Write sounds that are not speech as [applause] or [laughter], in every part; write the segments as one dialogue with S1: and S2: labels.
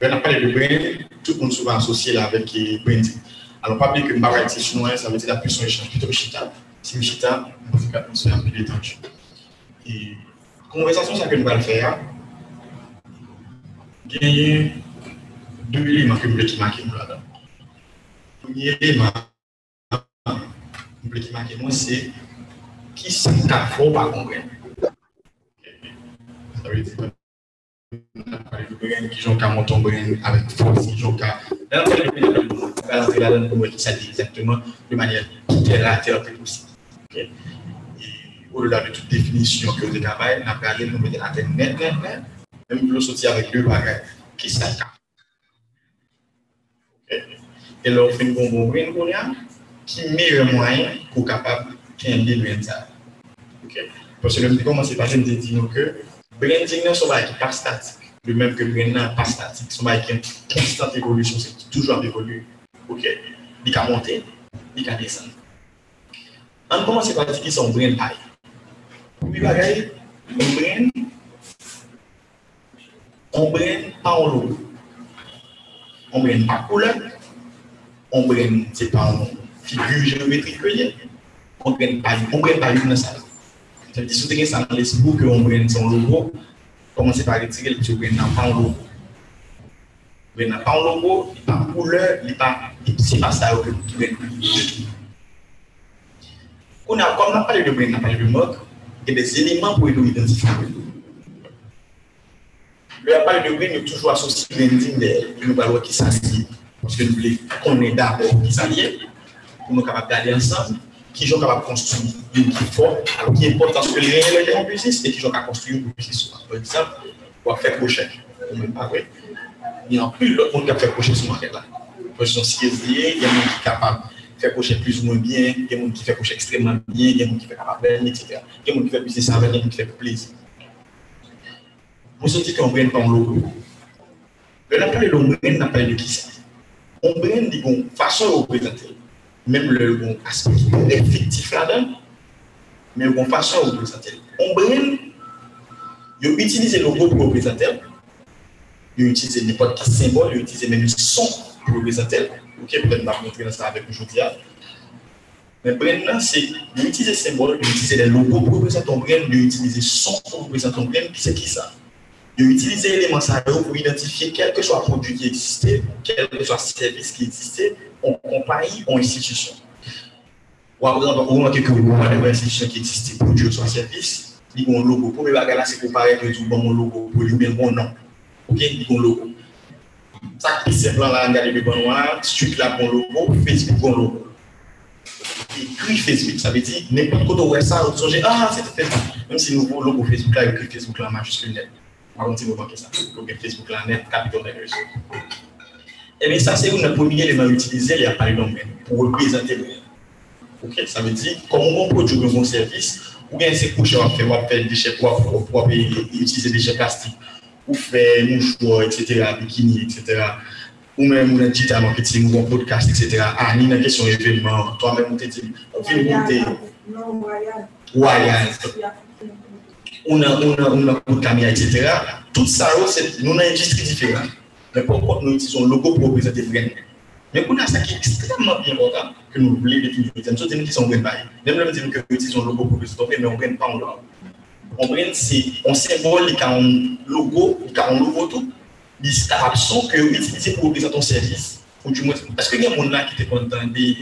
S1: A parlé de brain, tout le monde souvent associé là avec branding. Alors, pas oublier que Mbarati chinois, ça veut dire la puissance échange, plutôt Chita. Si Chita, on fait attention un peu détendu. Et conversation, ça que nous allons faire, a deux éléments que nous voulons marquer là-dedans. Premier élément, nous voulons marquer moi, c'est qui c'est qu'il faut pas comprendre. Ça veut dire qui joue avec pour qui ça dit exactement de manière thérapeutique aussi. Et au-delà de toute définition que vous avez travaillé, on a parlé de nous mettre à net, net, net, même pour sortir avec deux bagages qui ça Et là, on fait une bonbon qui met le moyen pour capable de faire ça. Parce que le commencer par dire que branding n'est pas statique le même que le n'est pas statique. C'est une constante évolution, c'est toujours évoluer. Ok, il a monter, il a descendre. On commence par dire qu'ils sont brain paille. Puis bagaille, on brain, on brain pas en logo. On brain pas couleur, on brain c'est pas figure géométrique que on brain pas, on pas une. Se mdi sou te gen sa nan lesbo ke yon bren son logo, komanse pa retire li pti ou bren nan pan logo. Bren nan pan logo, li pa koule, li pa, se pa sa yo ke mouti bren. Kon nan kom nan pale de bren nan pale de mok, e de zeleman pou yon identifi bren. Le a pale de bren, yo toujou asosye bren din de yon valwa ki sa si, pwoske nou ble konen da ou ki sa liye, pou nou kapap gade ansan, qui sont capables de construire une qui est forte, qui est important ce que les réels en business et qui sont capables construire une business. Par exemple, pour faire crochet, ou même pas vrai. Plus l'autre monde qui a fait sur marché là. Il y a des gens qui sont capables de faire plus ou moins bien, il y a des gens qui font extrêmement bien, il y a des gens qui font capable etc. Il y a des gens qui font business avec, il y a des gens qui font plaisir. Vous sentez qu'on ne pas un logo. Le pas de qui ça. On façon de même le bon aspect effectif là-dedans, mais bon façon de représenter. On brain, ils utilisent le logo pour représenter, ils utilisent n'importe quel symbole, ils utilisent même le son pour représenter. Ok, peut-être on va ça avec aujourd'hui. Mais brain, c'est utiliser symbole, utiliser les logos pour représenter ton brain, utiliser son pour représenter ton c'est qui ça? Utiliser l'élément ça pour identifier quel que soit produit qui existait, quel que soit service qui existait, en compagnie ou en institution. Ou exemple, on remarque que vous avez une institution qui existe pour Dieu, son service, il un logo. Pour me là, c'est pour paraître que tout bon logo, pour lui bien bon nom. Ok, il y un logo. Ça qui est simple là, regardez le bon noir, Street là, bon logo, Facebook, bon logo. Écrit Facebook, ça veut dire, n'importe quoi de ça, vous songez, ah, c'est Facebook. Même si nouveau logo Facebook là, écrit Facebook là, majuscule net. Par contre, si vous manquez ça, logo Facebook là, net, capital letters. Eh bien, ça, c'est un premier élément utilisé, il y a pas pour représenter le Ok, ça veut dire, comment on produit un service, ou bien c'est pour faire, faire des déchets pour, pour, utiliser des déchets plastiques, ou faire mouchoirs, etc., bikini, etc., ou même un digital marketing, ou un podcast, etc. Ah, ni une question événement, toi-même, tu dit, on fait monter. Non, voyage. On a, on a, on a, on a, etc. Tout ça, c'est, nous avons une industrie différente. Mais pourquoi nous utilisons le logo pour représenter le Mais on a ça qui est extrêmement important que nous voulons définir. Nous sommes des qui sont. Même nous disons que nous utilisons le logo pour représenter, mais on ne brand pas en logo. On brand, c'est un un logo, un logo tout. Il est absent que utiliser pour représenter ton service. Ou du moins, parce qu'il y a des gens là qui étaient contents de.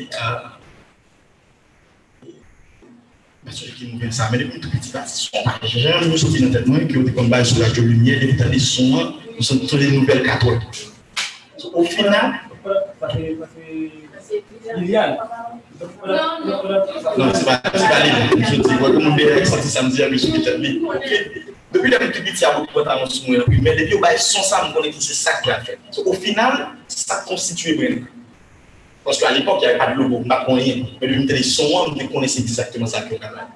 S1: Parce que nous ça, mais depuis tout petit, jamais nous qui base sur la lumière, et des sons nous sommes tous des nouvelles catholiques. Au final, non, c'est pas, pas libre. Je dis, moi, est sorti samedi. Depuis le petit petit, il y a beaucoup de temps, mais depuis, on va son ça, on connaît que c'est ça qui a fait. Au final, ça constitue bien. Parce qu'à l'époque, il n'y avait pas de logo, pas rien. Mais le les sons, on connaissait exactement ça qu'on a.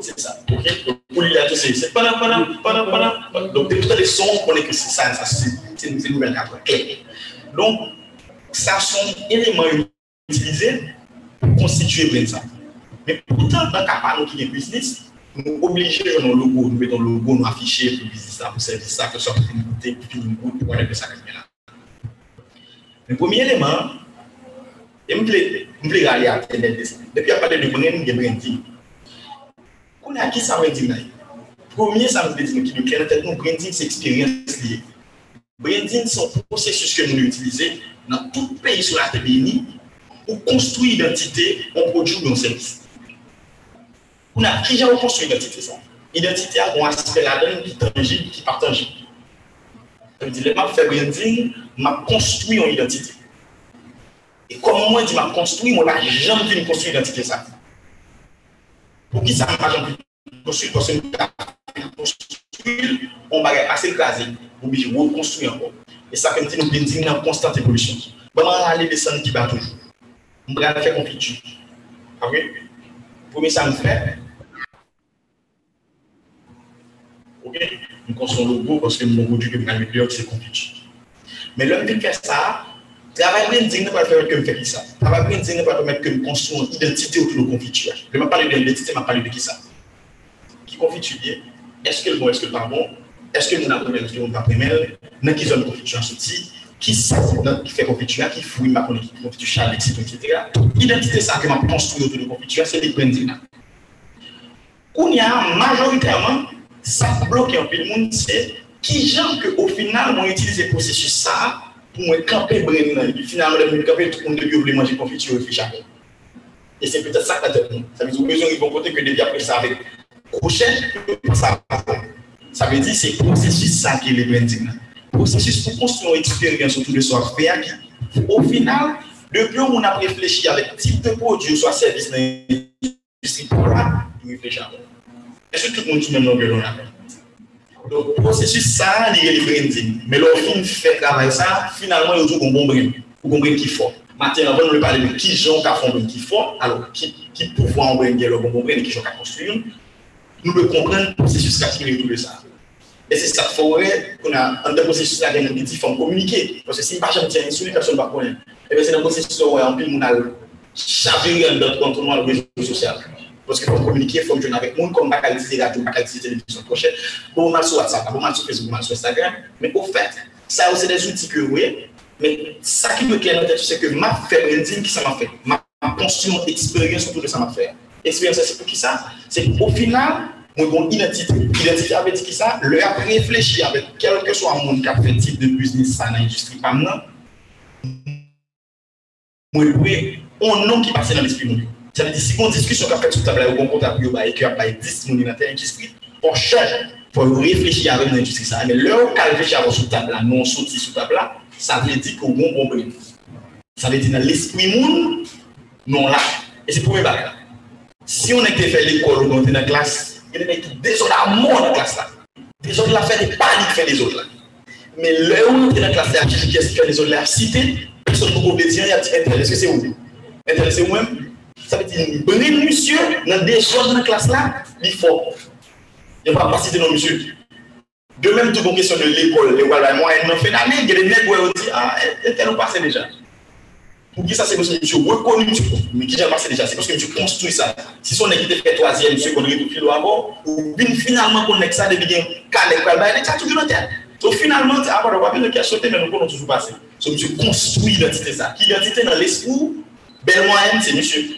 S1: C'est ça. Ok? Pouliatou, c'est pendant, pendant, pendant, pendant. Donc, depuis les sons, on connaît que c'est ça, c'est une nouvelle carte. Donc, ça sont éléments utilisés pour constituer bien ça. Mais pourtant, dans le cas qui est business, nous obliger à nos logo, nous mettons le logo, nous afficher pour ça, pour servir ça, que ce soit pour une puis une pour aller ça là. Le premier élément, je voulais aller à Depuis, il a parlé de et branding. On a qui ça branding Premier, ça veut dire que nous clair tête, branding, expérience liée. Branding, c'est un processus que nous utilisons dans tout pays sur la terre pour construire l'identité en produit ou en service. On a déjà reconstruit l'identité ça? L'identité a un aspect là-dedans qui est tangible, qui est pas tangible. Je dis, les m'a fait grandir, m'a construit une identité. Et comme moi, je m'a construit, moi, n'a jamais pu construire une identité ça. Pour qui ça m'a jamais pu construire Parce que construire, on m'a assez écrasé, obligé de reconstruire encore. Et ça fait nous bénir en constante évolution. Pendant aller descendre qui bat toujours. On va faire confiture. Après, ah premier ça me fait. Ok? Nous construisons le logo parce que mon produit que je vais c'est compliqué. Mais l'homme qui fait ça, travail branding ne pas faire que je fais ça. Travail branding ne pas permettre que je construise une identité autour de confiture. Je ne vais pas parler de l'identité, je vais parler de qui ça. Qui confiture Est-ce que le bon, est-ce que le pas bon? Est-ce que nous avons est-ce que nous pas Dans qui zone confiture sorti Qui ça qui fait confiture Qui fouille ma confiture charles, etc. L'identité ça que je construit autour de confiture, c'est les branding. Où il y a majoritairement ça un peu le monde, c'est qui gens que au final m'ont utilisé le processus ça pour me camper brain et puis finalement me camper tout le monde veut manger confiture et fiche et c'est peut-être ça que tu ça veut dire besoin ils vont côté que depuis après ça avec crochet ça ça veut dire c'est processus ça qui est le branding processus pour construire une expérience autour de soi au final depuis on a réfléchi avec type de produit soit service dans l'industrie pour réfléchir est-ce que tout le monde le même longueur d'onde Donc, le processus, ça, il est le branding. Mais film fait travail ça, finalement, il y a un bon branding. Vous comprenez qui faut. Maintenant, avant de parler de qui gens qui font qui font, alors qui, qui pouvoir branding? Le bon branding, qui gens qui construire, nous devons comprendre le processus qui a tout de ça. Et c'est ça faudrait qu'on a un processus là, il y a des formes communiquer. Parce que si pas jamais tiens sur personne ne va connaître. Et bien, c'est un processus où on a chaviré dans contre le réseau social. Poske pou komunike, pou joun avèk moun, kon baka lise radio, baka lise televizyon proche, pou man sou WhatsApp, pou man sou Facebook, pou man sou Instagram, men pou fèt, sa ou se de zouti ke wè, men sa ki mè kè nan tèt, se ke ma fè branding ki sa ma fè, ma konsume eksperyens pou de sa ma fè. Eksperyens se pou ki sa, se pou final, mwen kon identite, identite avè di ki sa, lè ap reflechi avè kelke so a moun kap fè tip de business sa nan industri pam nan, mwen wè, on nan ki pase nan l'esprit moun yo. Ça veut dire, si on discussion qu'on fait sur table, on compte à plus bas et qu'on a 10 mounis dans l'industrie, on change pour réfléchir avec l'industrie. Mais l'heure qu'on réfléchit avant sur table, non, sorti sur table, ça veut dire qu'on a un problème. Ça veut dire dans l'esprit monde, non là. Et c'est pour mes barrières. Si on était fait l'école ou on était dans la classe, il y avait des autres à mort dans la classe là. Des autres là fait des paniques fait des autres là. Mais l'heure où on était dans la classe là, qui est-ce qui fait les autres là, cité, personne ne peut dire, il y a dit, est-ce que c'est où? Est-ce que c'est où même? Ça veut dire, brille monsieur, dans des choses dans la classe là, il faut. Il ne va pas citer nos monsieur. De même, tout bon question de l'école, l'école, moi, elle fait d'année, il y a des nègres qui disent, ah, elle est passé déjà. Pour qui ça, c'est parce que monsieur reconnu, mais qui j'ai passé déjà, c'est parce que monsieur construit ça. Si son équipe fait troisième, monsieur, qu'on est tout avant, ou bien finalement, qu'on est ça, quand l'école, il est toujours dans tête. Donc finalement, à part le papier, qui a sauté, mais nous pouvons toujours passer. Donc monsieur construit l'identité ça. Qui identité dans l'esprit, bel moyen, c'est monsieur.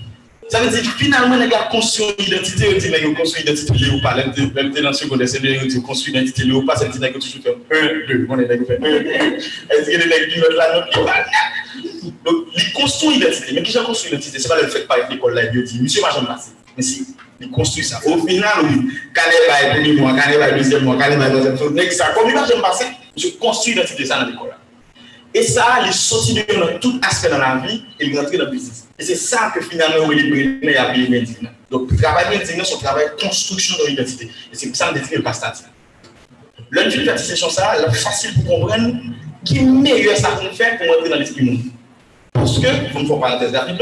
S1: ça veut dire que finalement, les gars construisent une identité, ils construisent une identité liée ou pas. Même dans le secondaire, c'est qu'ils construisent une identité liée ou pas, c'est qu'ils toujours fait un, deux. On est là, fait un, deux. Dit que les gars qui mettent la note, ils parlent. Donc, ils construisent une identité. Mais qui j'ai construit une identité, ce n'est pas le fait par l'école là, ils disent, monsieur, moi, j'aime passer. Mais si, ils construisent ça. Au final, oui, quand va être premier mois, quand va être deuxième mois, quand va être deuxième mois, ça, comme il va j'aime passer, je construis l'identité ça dans l'école là. Et ça, il sorti de tout aspect dans la vie et il dans le business. Et c'est ça que finalement, on est brûlé à bien maintenant. Donc, le travail de c'est un travail de construction de l'identité. Et c'est pour ça que je n'est pas statique. L'un de session, ça, c'est facile pour comprendre qui est meilleur ça qu'on fait pour entrer dans l'esprit monde. Parce que, comme faut parenthèse rapide,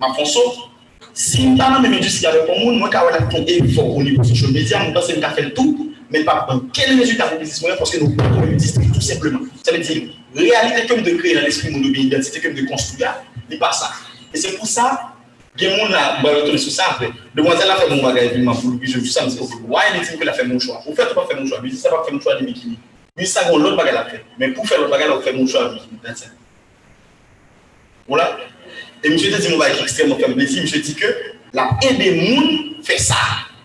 S1: ma François, Si mwen nan men industri avè pou moun, mwen ka wè la ton effort au niveau social media, mwen pense mwen ka fè tout, mais pas prendre quel résultat pour business parce que nous pouvons le tout simplement. Ça veut dire, réalité comme de créer dans l'esprit mon identité comme de construire, n'est pas ça. Et c'est pour ça que mon là, va retourner sur ça après. Demoiselle a fait mon bagage pour lui, je dis ça, je dis, why anything que a fait mon choix? Vous faites pas faire mon choix, mais ça va faire mon choix de bikini. Lui, ça, l'autre bagage a fait. Mais pour faire l'autre bagage, on fait mon choix de bikini. Voilà. Et monsieur dit mon bagage extrêmement fait plaisir. Monsieur dit que la aide des gens fait ça.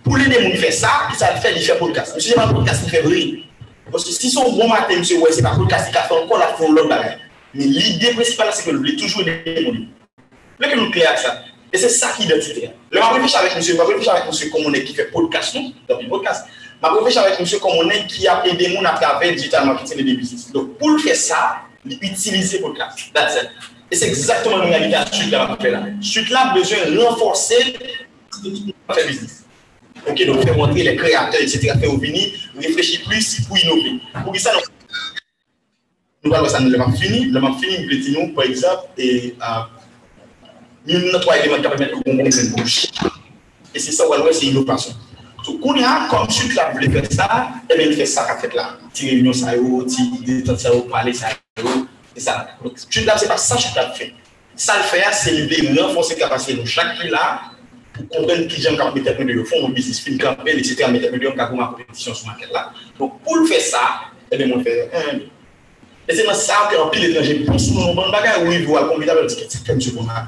S1: Pour l'aider les gens faire ça, ça fait, il fait podcast. Monsieur, c'est pas podcast, il fait vrai. Parce que si son bon matin, monsieur, ouais, c'est pas podcast, il fait encore la fond l'autre bagage. Mais l'idée principale, c'est que voulez toujours aider les gens. Nous clair ça. Et c'est ça qui est identité. Le m'a réfléchi avec monsieur, m'a réfléchi avec monsieur comme on est qui fait podcast? Donc, podcast. M'a réfléchi avec monsieur comme on est qui a aidé les gens à travers digital marketing et business. Donc, pour faire ça, il utilise podcast. That's it. Et c'est exactement la réalité à Chute là, là. Chute là a besoin de renforcer faire business. Ok, donc faire montrer les créateurs, etc., faire venir, réfléchir plus pour innover. Pour ça, nous allons ça, nous l'avons fini. L'avons fini, et nous avons trois éléments qui permettent de comprendre une bouche. Et c'est ça, c'est l'innovation. Donc, quand on a comme suite là, voulait faire ça, et bien, il fait ça qu'a fait là. Petit réunion, ça, petit détente, ça, parler, ça, c'est ça. Donc, suite là, c'est pas ça que je fait. Ça le faire, c'est de renforcer la capacité de chaque là pour comprendre qui j'aime quand mettre de fond, mon business, film, campagne, etc., mettre de quand ma compétition sur market là. Donc, pour le faire ça, eh bien, on fait un. Et c'est dans ça que en pile étranger pense sur mon bon bagage, oui, vous avez combien de c'est comme monsieur Bonham.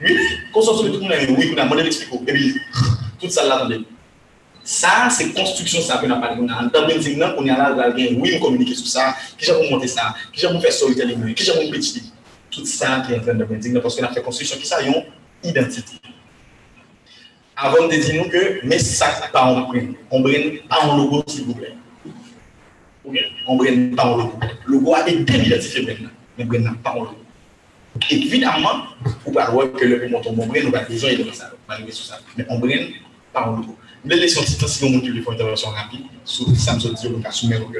S1: bocal. Oui, quand on sauve tout le monde, oui, on a tout ça là, attendez. Ça, c'est construction, ça, qu'on a parlé. On a un tableau de on est là, là, oui, on communique sur ça. Qui j'ai monter ça Qui j'ai faire storytelling Qui j'ai petit Tout ça qui est en train de branding, parce qu'on a fait construction qui ça, une identité avant de dire nous que, mais ça, pas en prenne. On ne pas en logo, s'il vous plaît. On ne pas en logo. Le logo a été identifié maintenant, mais on ne pas en logo. Évidemment, pouvez voir que le bon brain, nous avons besoin de ça, malgré tout ça. Mais on ne pas en logo. Mais les scientifiques, si on monte les intervention rapide, sur Samsung, on va soumettre au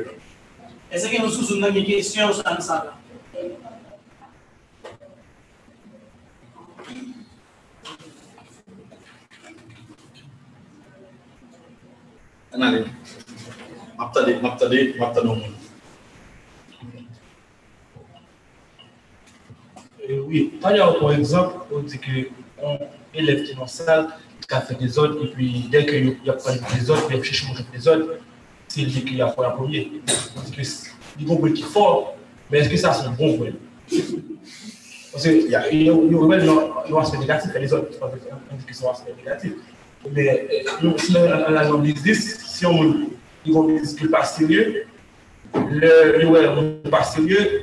S2: Est-ce que nous avons une question sur ça
S1: au monde.
S3: Oui, par exemple, on dit qu'un élève qui dans la salle, qui a fait des autres, et puis dès qu'il y a pas des autres, il cherche manger des autres, c'est lui qui a fait la première. Parce que il bon qui fort, mais est-ce que ça c'est un bon bruit Parce qu'il y a un aspect négatif et les autres, on dit que c'est un aspect négatif. Mais si on 10, si on discuter pas sérieux, le le pas sérieux,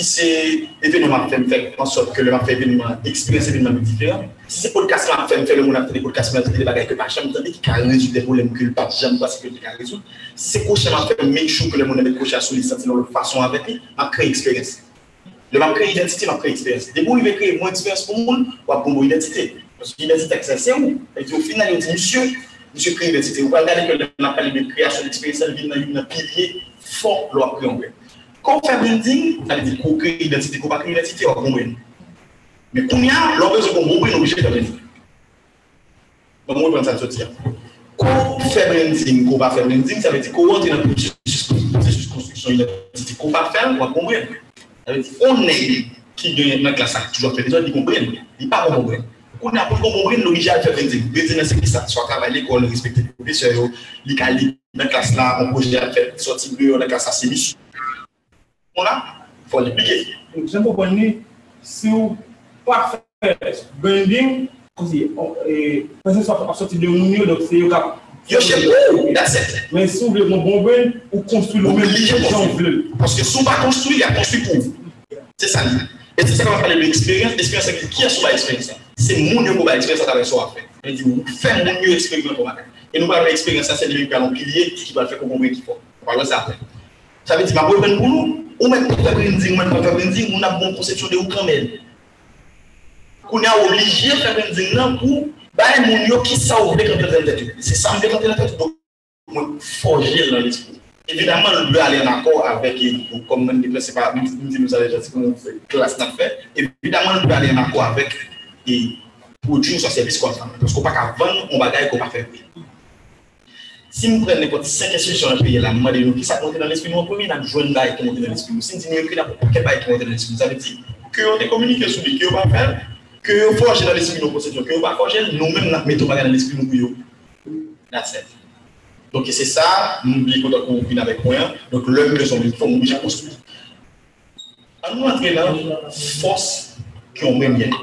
S3: Si
S1: c'est événement fait faire en sorte que le m'a fait événement, expérience événement différent. Si c'est podcast m'a fait le monde a fait des podcasts, m'a des bagages que pas jamais entendu, qui a résoudre des problèmes que pas jamais parce que qui a résoudre. Si c'est coach m'a fait make sure que le monde a coach à sentir de façon avec lui, m'a créé expérience. Le m'a créé identité, m'a créé expérience. Dès que il veut créer moins d'expérience pour le monde, ou pour mon identité. Parce que l'identité, c'est où? Et au final, il dit, monsieur, monsieur crée identité. Vous regardez que a parlé de création d'expérience, il y a un pilier fort pour créer en Quand Kon fè blending, sa li di kou kre identite, kou pa kre identite, wak konwen. Men koun ya, lò wè se kon konwen, nou bichè fè blending. Mwen mwen pren sa sot ya. Kou fè blending, kou pa fè blending, sa li di kou wote nan prosesus konstruksyon identite, kou pa fè, wak konwen. Sa li di, onè ki genye nan klasak, toujwa fè blending, li konwen, li pa konwen. Kou na pou konwen, nou bichè fè blending. Blending nan se ki sa, swa travay lè kon, lè respektè lè profesyon yo, lè kalik nan klas la, an projè a fè, soti blè, an klas sa semis. Voilà, il faut l'impliquer.
S3: Donc, j'ai compris, si vous pas faire branding, oh, parce que ça va sortir de l'union, donc c'est au cap.
S1: Yo chè pou, that's it.
S3: Men sou vle moun bon ben, ou konstruy
S1: lou men,
S3: jan
S1: vle.
S3: Paske
S1: sou pa konstruy, ya konstruy pou. Se sa li. E se se kon apale lè eksperyans, eksperyans se ki a sou ba eksperyans sa. Se moun yo pou ba eksperyans sa ta vek sou a fe. Men di ou, fè moun yo eksperyans pou ba. E nou ba vek eksperyans sa, se li vek alon pilye, ki ba fè kon moun men ki pou. Parlons sa apre. Sa ve di, ma pou yon ben pou nou. Ou men pou fè branding, ou men pou fè branding, ou nan bon konsepsyon de ou kanmen. Kou nan obligye fè branding nan pou baye moun yo ki sa ou vle kante nan tètou. Se sa mbe kante nan tètou, mwen forje nan l'esprit. Evidemment, lè alè an akor avèk yon kom men di prese pa, mwen di nou sa lè jati kon klas nan fè. Evidemment, lè alè an akor avèk yon prodjou sa servis kon sa. Pwos kon pa ka vèn, on bagay kon pa fè vèn. Si nou pren le koti 5 institisyon an peye la, nou made nou ki sa konti nan l'esprit nou, an pomi nan jwen baye ki monti nan l'esprit nou. Si nou di nou ki la pou ke baye ki monti nan l'esprit nou, sa ve di, ke yo te komunike sou li, ke yo pa fel, ke yo forje nan l'esprit nou konsetyon, ke yo pa forje, nou men nan meto baga nan l'esprit nou yo. That's it. Donke se sa, nou bli konta kon vin avèk mwen, donk lèm lè son vin fòm mou jè konstru. An nou antre nan, fòs ki yon mwen mwen.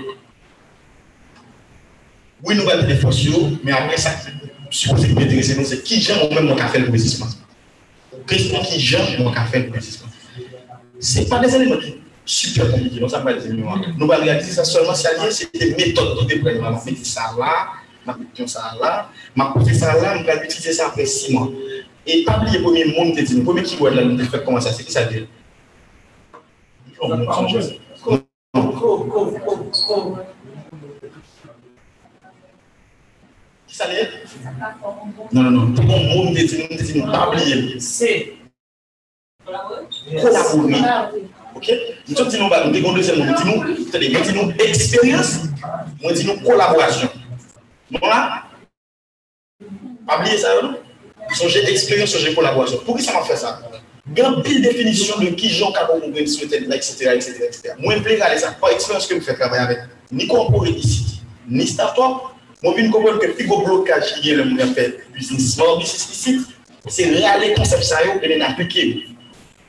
S1: Oui nou bade de fòs yo, men apre sa ki supposé nous intéresser, c'est qui gens ou même mon café le résistement. Question qui gens mon café le résistement. Ce n'est pas des éléments qui super compliqués, non, ça pas des éléments. Nous allons réaliser ça seulement si c'est des méthodes de déploiement. On mettre ça là, ma question ça là, ma question ça là, on va utiliser ça après six mois. Et pas oublier le premier monde, le premier qui voit là, nous fait comment ça, c'est qui ça dit? Ça Non, non, non. Tout le monde me nous dit, pas oublier.
S2: C'est.
S1: Collaborer. Ok? Nous sommes dit, nous, nous deuxième nous disons, nous disons expérience, nous disons collaboration. Voilà. Pas oublier ça, non? Songez expérience, songez collaboration. Pourquoi ça m'a fait ça? Une pile définition de qui Jean Cabo souhaitait, etc., etc., etc. Moi, je plaît ça. Par expérience que je fais travailler avec ni corporate ici, ni start-up, moi, je comprendre que le plus gros blocage est le monde fait business, small business ici, c'est réaliser le concept ça et l'appliquer.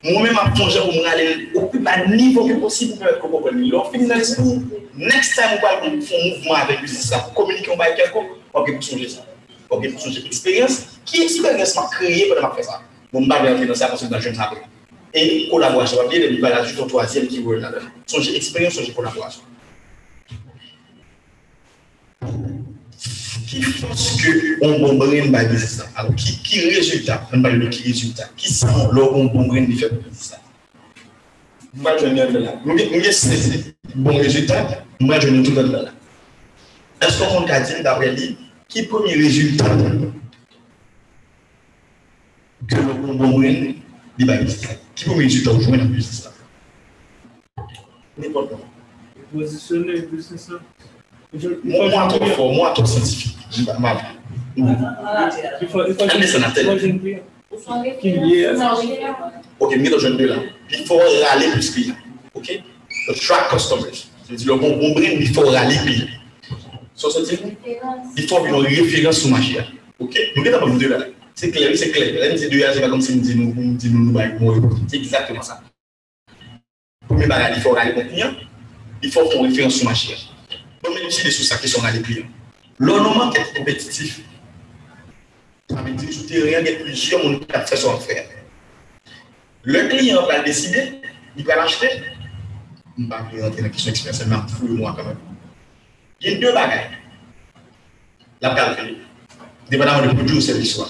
S1: Moi-même, je plongé pour aller au plus bas niveau que possible pour faire comprendre. Finit dans l'esprit, next time, on va faire un mouvement avec business ça, communiquer avec quelqu'un, pour changer ça. Ok, pour changer l'expérience. Qui expérience m'a créé pendant je fais ça? Bon, je vais rentrer dans ça parce que je ne sais pas. Et collaboration, je vais dire, juste au troisième qui veut là-dedans. Changer expérience, changer collaboration. Qui force que on brain by business ça? Alors, qui, qui résultat? On parle de qui résultat? Qui sent leur bon bon brain de faire business ça? Moi, je viens de là. Nous avons bon résultat, moi, je viens tout de là. Est-ce qu'on peut dire d'après lui, qui premier résultat que le bon bon brain de business ça? Qui premier résultat aujourd'hui dans business ça? N'importe quoi.
S3: Positionner, business ça? Mwen tou
S1: fò, mwen tou santifik.
S3: Mwen. Ane sanatèl.
S1: Ok, mwen tou joun dè la. Li fò rale plus pi. Ok? Attract customers. Se di lò bon bombre, li fò rale pi. So se di? Li fò yon referans sou magia. Ok? Nou gen apon nou dè la. Se kler, se kler. Lè mwen se dè ya, se pa kom se mwen di nou, mwen di nou nou bay mwen. Se exactement sa. Pou mwen baga li fò rale kontinyan, li fò fò referans sou magia. Même si les sous ça qui sont râler client. L'ornement qui est compétitif. Ça veut dire que sur le terrain, il y a fait son affaire. Le client va décider, il va l'acheter. Vais pas rentrer dans la question expérience, mais je moi quand même. Il y a deux bagages. La calcul, dépendamment de produit ou service.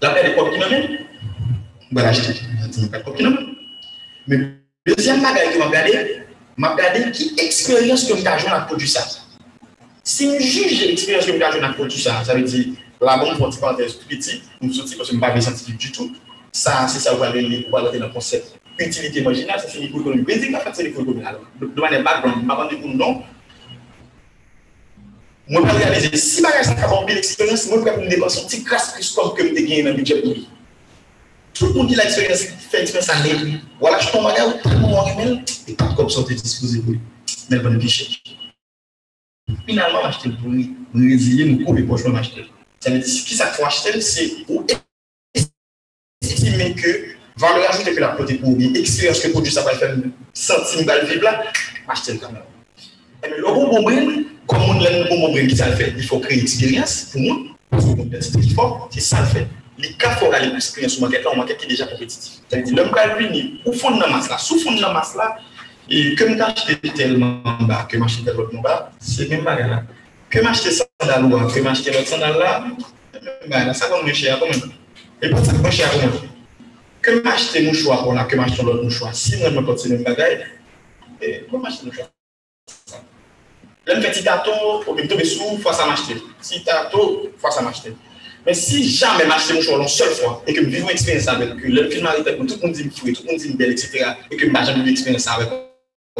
S1: La paire de copies qui même, je vais l'acheter. De Mais le deuxième bagage qui m'a regardé, m'a regardé qui expérience que je dans le produit ça. Si je juge l'expérience que je dans le produit ça, ça veut dire la bonne pour parenthèse petite, nous sortir parce que je ne suis pas scientifique du tout. Ça, c'est ça, vous allez dans le concept. Utilité marginale, ça c'est l'économie. Basic, en fait, c'est l'économie. De manière background, je vais non. Moi, je vais si je vais avoir une moi, je vais me dépenser plus comme que je gagne dans le budget. Tout moun ki la eksperyans, fè eksperyans an lèp li. Wala chou ton bagay ou, tout moun an remel, e pat kop sa te dispose pou li. Mèl ban vi chèk. Finalman m'achete pou li, moun rezilye nou koube pou jman m'achete. Sa mè di, ki sa pou m'achete, se ou estime ke valeur ajoute ke la pote pou li, eksperyans ke pou di sa pa fèm santime bal vib la, m'achete kamen. E mè lò bon bon brem, kon moun lè nou bon bon brem ki sa fè, il fò kreye eksperyans pou moun, pou moun bè se fò, ki sa fè. li ka fò gale plus kriyan sou manket la, ou manket ki deja kompetitif. Tè di, lèm gale vini, ou foun nan mas la, sou foun nan mas la, e ke mwen achete telman ba, ke mwen achete lot nou ba, se men bagay la. Ke mwen achete sandal ou ba, ke mwen achete lot sandal la, men bagay la, sa kon mwen chè a kon men. E pat sa kon chè a kon men. Ke mwen achete mwen chwa kon la, ke mwen achete lot mwen chwa, si mwen mwen kote men bagay, e kon mwen achete mwen chwa. Lèm fè ti tato, ou mwen tobe sou, fwa sa mwen achete. Ti tato, fwa sa mwen achete. Men si jame m achete mouchon loun sol fwa, e ke m vivou eksperyens avèk, ke lèm filman ripèk moun, tout moun di m fwe, tout moun di m bel, etc. E ke m jame vivou eksperyens avèk,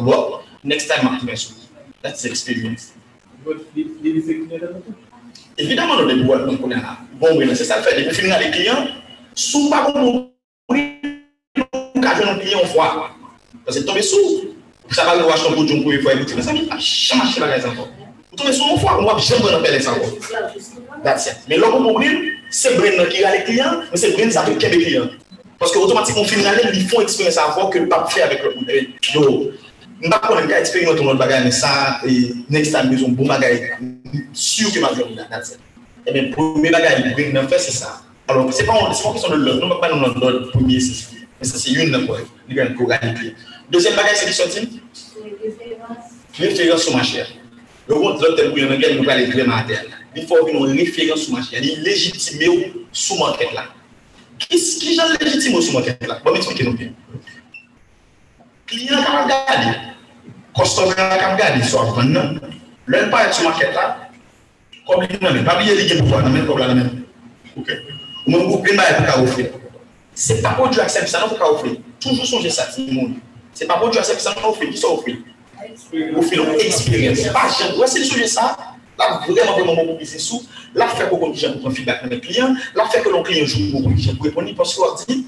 S1: wò, next time m aprimen sou. That's experience. Evidèman nou debou wè, nou konen a. Bon wè, se sa fè, debou filman lè kliyan, sou pa kon moun, moun kajwen nou kliyan fwa. Pase tombe sou, sa pa lè wach ton pou joun pou yè fwa, e bouti, men sa mi pa chanmache bagay zanpon. Tombez sous une fois, on va jamais en faire ça. That's it. Mais vous comprenez, c'est Bren qui a les clients, mais c'est Bren qui a les clients. Parce que automatiquement, finalement, ils font expérience à voir que le pape fait avec le monde. Je ne sais pas si expérimenter notre bagage, mais ça, et next time, ils ont bon bagage. Sûr que ma vie est là. Et bien, premier bagage, ils vont faire, c'est ça. Alors, ce n'est pas une question de l'autre. Nous ne pas nous l'autre premier, mais ça, c'est une pour gagner. Deuxième bagage, c'est qui sorti Référence sur ma chère. Le wot lot ten pou yon angen nou pale kremater la. Li fò vin nou referans sou manche. Li legitime ou sou manket la. Ki jan legitime ou sou manket la? Bon, mè t'fike nou pi. Kliyan kam gade. Kostomer kam gade. So avvan nan. Lèl pa et sou manket la. Kom li nan men. Pabliye li gen pou fwa nan men. Kom la nan men. Ok. Ou mè mou plen ba e pou ka oufri. Se pa pou diyo aksep sa nan pou ka oufri. Toujou sonje sa ti moun. Se pa pou diyo aksep sa nan oufri. Ki sa oufri? Une expérience. Pas j'aime. Ouais, c'est le sujet ça. Là, vraiment, vraiment, beaucoup plus sous. Là, faire pour qu'on dise pour feedback avec mes clients. Là, faire que l'on client joue pour qu'on pour répondre. Parce qu'on dit,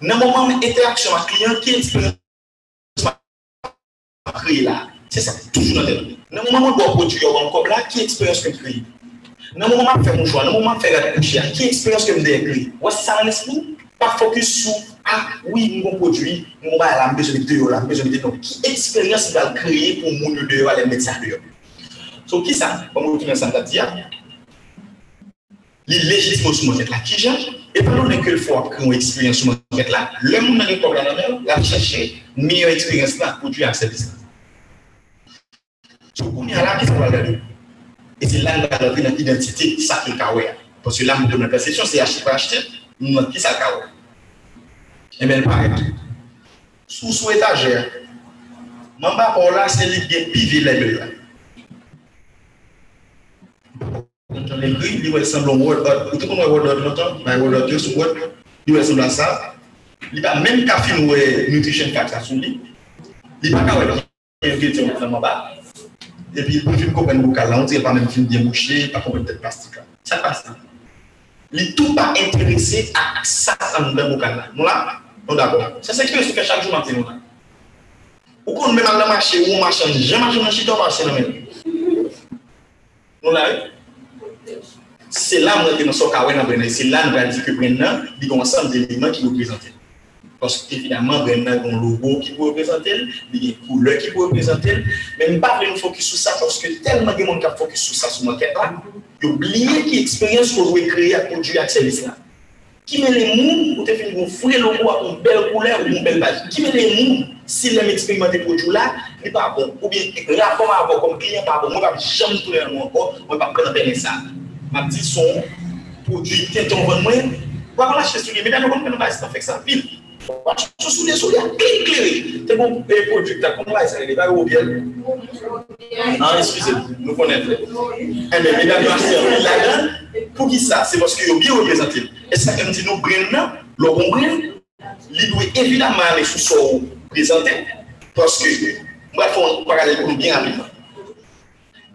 S1: dans le moment d'interaction avec le client, qui est expérience créer là? C'est ça, toujours dans tête. Dans le moment où on produit encore là, qui expérience que je crée? Dans le moment où je fais mon choix, dans le moment où je fais la qui expérience que je crée? Voici ça dans l'esprit. pa fokus sou, ah, oui, moun kon prodwi, moun ba la mbezoni deyo la, mbezoni deyo. Ki eksperyans moun al kreye pou moun yo deyo alè mwen sa deyo. So ki sa, pa moun ki men sa ta diya, li lejitmo sou mwen ket la ki jan, e panon nen ke l fwa ki moun eksperyans sou mwen ket la, lè moun nan yon problem nan mè, la chache, mè yon eksperyans la pou dwi aksep disa. So koun yon la ki sa wal gade. E se lan la gade nan identite, sa ki kawè. Pon se lan moun de mwen persepsyon, se achete pa achete, mwen ki sa ka wè. E men paret. Sou sou etajer, mwen ba ou la se li gen pivi le mè la. Mwen ton le kri, li wè semblon wòd od. Ou te kon wè wòd od lontan, mwen wòd od yo sou wòd, li wè semblan sa. Li ba men ka film wè nutrition fact sa sou li. Li ba ka wè lontan, yon gen te wè fèman ba. E pi pou film kopen wò kalan, ti wè pa men film diye mouche, pa kopen tèt plastika. Sa plastika. li tou pa enterese ak sa an nou den mou kan la. Nou la? Nou d'akon. Se se kwen sou fè chak jou mati nou la. Ou kon men an la mache ou machan, jen machan nan chiton pa se nan men. Nou la e? Se la mwen te nou so kawen nan brenay, se la nou va di ke brenay, di kon san de liman ki nou prezante. Paske evidemment, brem nan yon logo ki pou reprezentè l, li gen koule ki pou reprezentè l, men mpa vle nou fokus sou sa, paske telman gen moun kap fokus sou sa sou manket la, yo bliye ki eksperyans kon wè kreye ak kondu ak servis la. Ki men le moun, ou te fin kon foule logo ak kon bel koule ou kon bel bagi, ki men le moun, si lèm eksperimentè kondu la, li pa bon, ou bien rafon avon kon kliyen pa bon, mwen pa jam toulè an mwen kon, mwen pa prezantè lè sa. Map di son, kondu ten ton von mwen, wap la chè sou li, men dan nou kon mwen pa estan fèk sa pil, ça. Pile. Je suis désolé, éclairé. C'est bon, produit, comment va ça? Il va au bien. Non, excusez-moi, nous connaissons. Eh bien, mesdames et là-dedans, pour qui ça? C'est parce qu'il est bien représenté. Et ça, quand dit nous brain, le bon brain, il doit évidemment aller sous son présenté. Parce que, moi, il faut parler pour bien rapidement.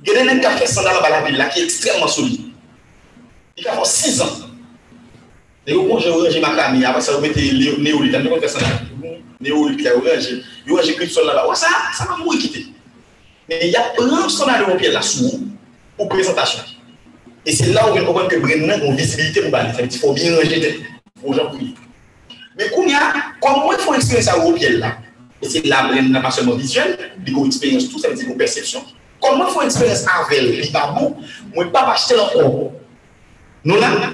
S1: Il y a un café sans dans la ville là qui est extrêmement solide. Il a Nè yo konje oranje makrami, apak sa yo mette neolit, an yo kontre san api, neolit la oranje, yo oranje grip sol la ba, wè sa, sa mè mou ekite. Men y ap pran son a l'Europien la sou, ou prezentasyon. E se la ou gen kompwen ke Brennan kon visibilite mou bali, sa mè ti fò bin ranje tè, pou jan pou li. Men koun ya, kon mwen fò eksperyens a Europien la, e se la Brennan pa seman visuel, di kon eksperyens tout, sa mè ti kon persepsyon. Kon mwen fò eksperyens avèl, li pa mou, mwen pa pa chè lankon. Non la,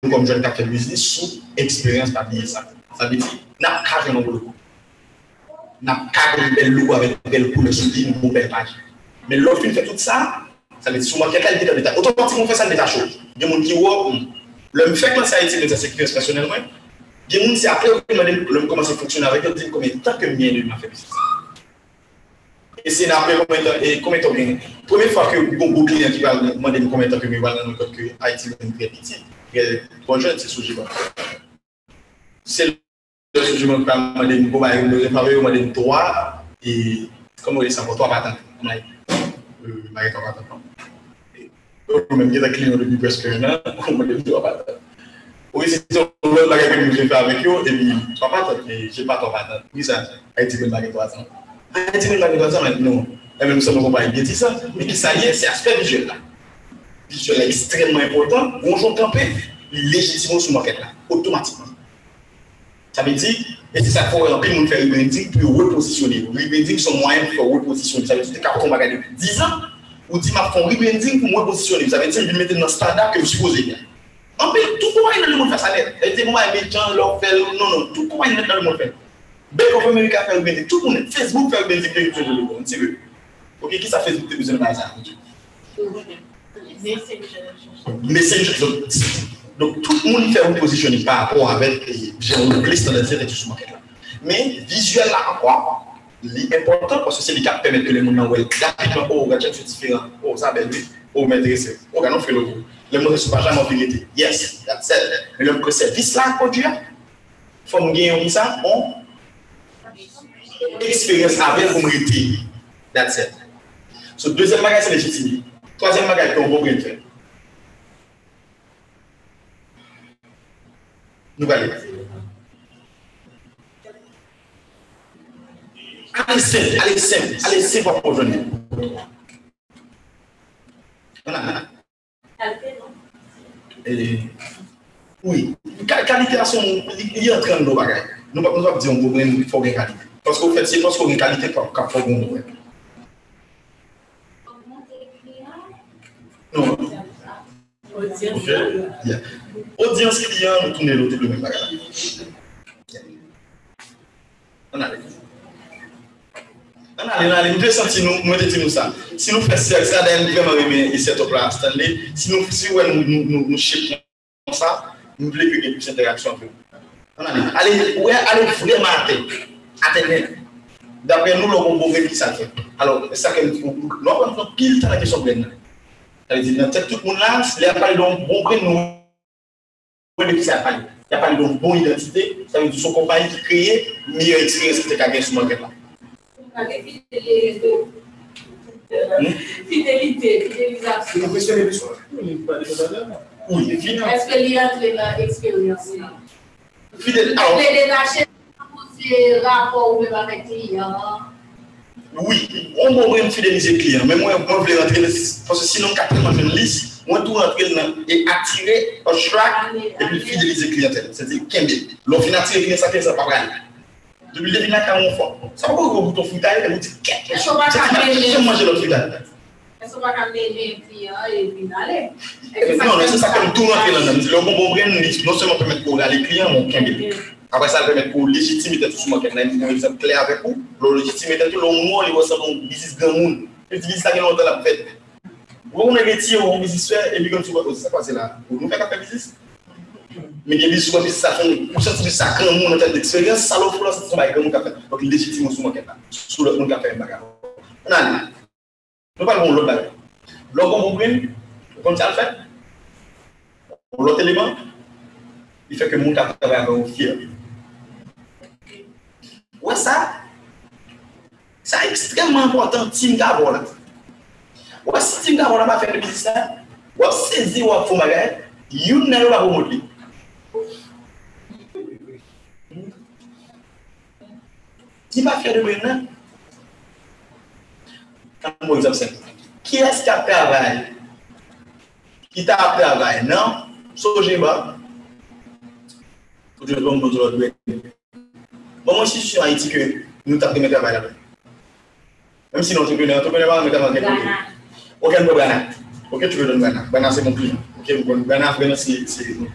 S1: nou kom joun kapital biznis sou eksperyans pa biye sa. Sa bi di, nap kaje nan bol kou. Nap kaje yon bel loup avèk bel kou le soudi yon bel page. Men lò fin fè tout sa, sa bi di souman kèkè l'dita l'dita. Otomatik moun fè sa l'dita chou. Gen moun ki wò, lò m fèk lan sa eti lè sa sekirans personel mwen, gen moun si apè ou mè den lò m komanse fonksyon avèk, lò di komè tan ke mè yon mè fè biznis. E se nan apè komè tan mè, komè fwa ki yon bon bouklè yon ki mè den komè tan ke mè wè nan nou kòt ki Haiti lè m Bon. C'est le sujet qui m'a demandé une bonne me réparer, m'a demandé trois et comme on dit ça pour trois patentes. Euh, m'a dit trois patentes. Ou men gen a klien ou depi preske yon an, ou men depi 3 patat. Ou e se ti yon lòt bagay ke mwen jen fè avèk yo, e bi 3 patat, e jen pa 3 patat. Ou sa, a eti men bagay 3 an. A 3. E mwen gen. La ekstremman important, bonjou kampe, li lejitimon sou market la, otomatikman. Sa me di, e se sa fò anpe moun fè rebranding, pou yon reposisyonè. Rebranding son mwayen pou yon reposisyonè. Sa me di, te kapton bagay depi 10 an, ou dit m'a fait un rebranding pour moi positionner. Vous avez dit, je mettre dans le standard que vous supposez bien. En fait, tout comment il dans le monde faire ça. Et dit, moi, gens, leur fait, non, non, tout comment il dans le monde faire. Belle of America fait rebranding, tout le monde, Facebook fait rebranding, que je le monde, sérieux. Ok, qui ça Facebook, tu besoin de ça? Messenger. Donc, tout le monde fait un positioning par rapport avec, j'ai un clé standardisé et tout ce market là. Mais, visuel là encore, L'important parce que c'est le cas qui permet que les gens voient graphiquement, oh, regarde, c'est différent, oh, ça belle, oh, m'intéresse, oh, regarde, on fait le coup. Les gens ne sont pas jamais vérité. Yes, that's it. Mais le service là, produit, il faut nous ça, on expérience avec communauté. That's it. So, deuxième bagage, c'est légitimité. Troasyen bagay kon pou mwen fè. Nou gale. Ale sem, ale sem, ale sem wap pou jouni. Anan anan. Alpe non? Oui. Kalite la son, yi entren nou bagay. Nou wap di yon pou mwen fò gen kalite. Paske ou fèt se paske ou gen kalite kap fò gen nou wèk. Non. Ok? Yeah. Audyans ki yon, nou toune lote lomen bagay. An ale. An ale, an ale. Mde santi nou, mwen te ti nou sa. Si nou fè sèk, sa den, mwen reme isè top la, Stanley. Si nou fè sèk, nou chèk yon sa, mwen vle kwen gen plus interaksyon pou. An ale. Ale, wè, ale vreman ate. Ate net. Dapre nou lò kon bo ven ki sa te. Alors, sa ke nou, nou kon fè pil tan la kesyon blen nan. Nan tèk tout moun lan, lè apalè don bon gwen nou, wè ki sa apalè. Lè apalè don bon identite, sa vè di sou kompany ki kreye, mi yo eksperyens ki te kage sou man gen la.
S4: Fidélité, fidélisation.
S1: Oui,
S4: Est-ce que l'y entre dans l'expérience
S1: Fidèle.
S4: Alors, rapport ou même avec client.
S1: Oui, on mwen mwen fidelize kliyan, men mwen mwen vle rentre, fos sinon kapil mwen jen lis, mwen tou rentre nan, e atire, atrak, e pi fidelize kliyan tel. Se di kembe, lon fin atire kliyan sa tel sa pa pral. Depi devin la ka mwen fwa. Sa pa pou yon bouton fritay, e mwen di kek. Se mwen manje lon fritay.
S4: E sou pa kamle jen kliyan, e vin ale.
S1: Non, se sa kem tou rentre nan nan. Lè mwen mwen mwen lis, non se mwen pwemet kou la, le kliyan mwen kembe. Après ça, le permet pour légitimité tout ce market. Nous avons exemple clair avec vous. Le légitimité, tout le monde, il ressemble à un business grand monde. Le business qui est longtemps la fête. Vous avez métier, vous avez business faire, et puis comme tu vois, oh, ça passe là. Vous nous faites un business. Mais il y a des souvent ça fait, pour ça, ça grand monde en termes d'expérience, ça l'offre là, c'est un grand monde qui fait. Donc, légitimement, ce market là. Sous le monde qui a fait un bagage. On a dit. Nous parlons de l'autre bagage. L'autre problème, comme ça le fait, l'autre élément, il fait que le monde qui a travaillé avec vous fier. Ouè sa? Sa ekstremman important tim gavon la. Ouè si tim gavon la ba fè de bizis la, wap sezi wap fò magay, youn nan yo wap wou mod li. Ki ba fè de men nan? Kan mou exam sen. Ki es ka travay? Ki ta travay nan? Soje ba? Soje ba moun zon dwe. Moi, je suis sur Haïti que nous avons de travail là-bas. Même si l'entrepreneur, l'entrepreneur va mettre en quelque Ok, je Ghana. Ok, tu veux donner Ghana. Ghana, c'est mon client. Ok, Ghana, vraiment, c'est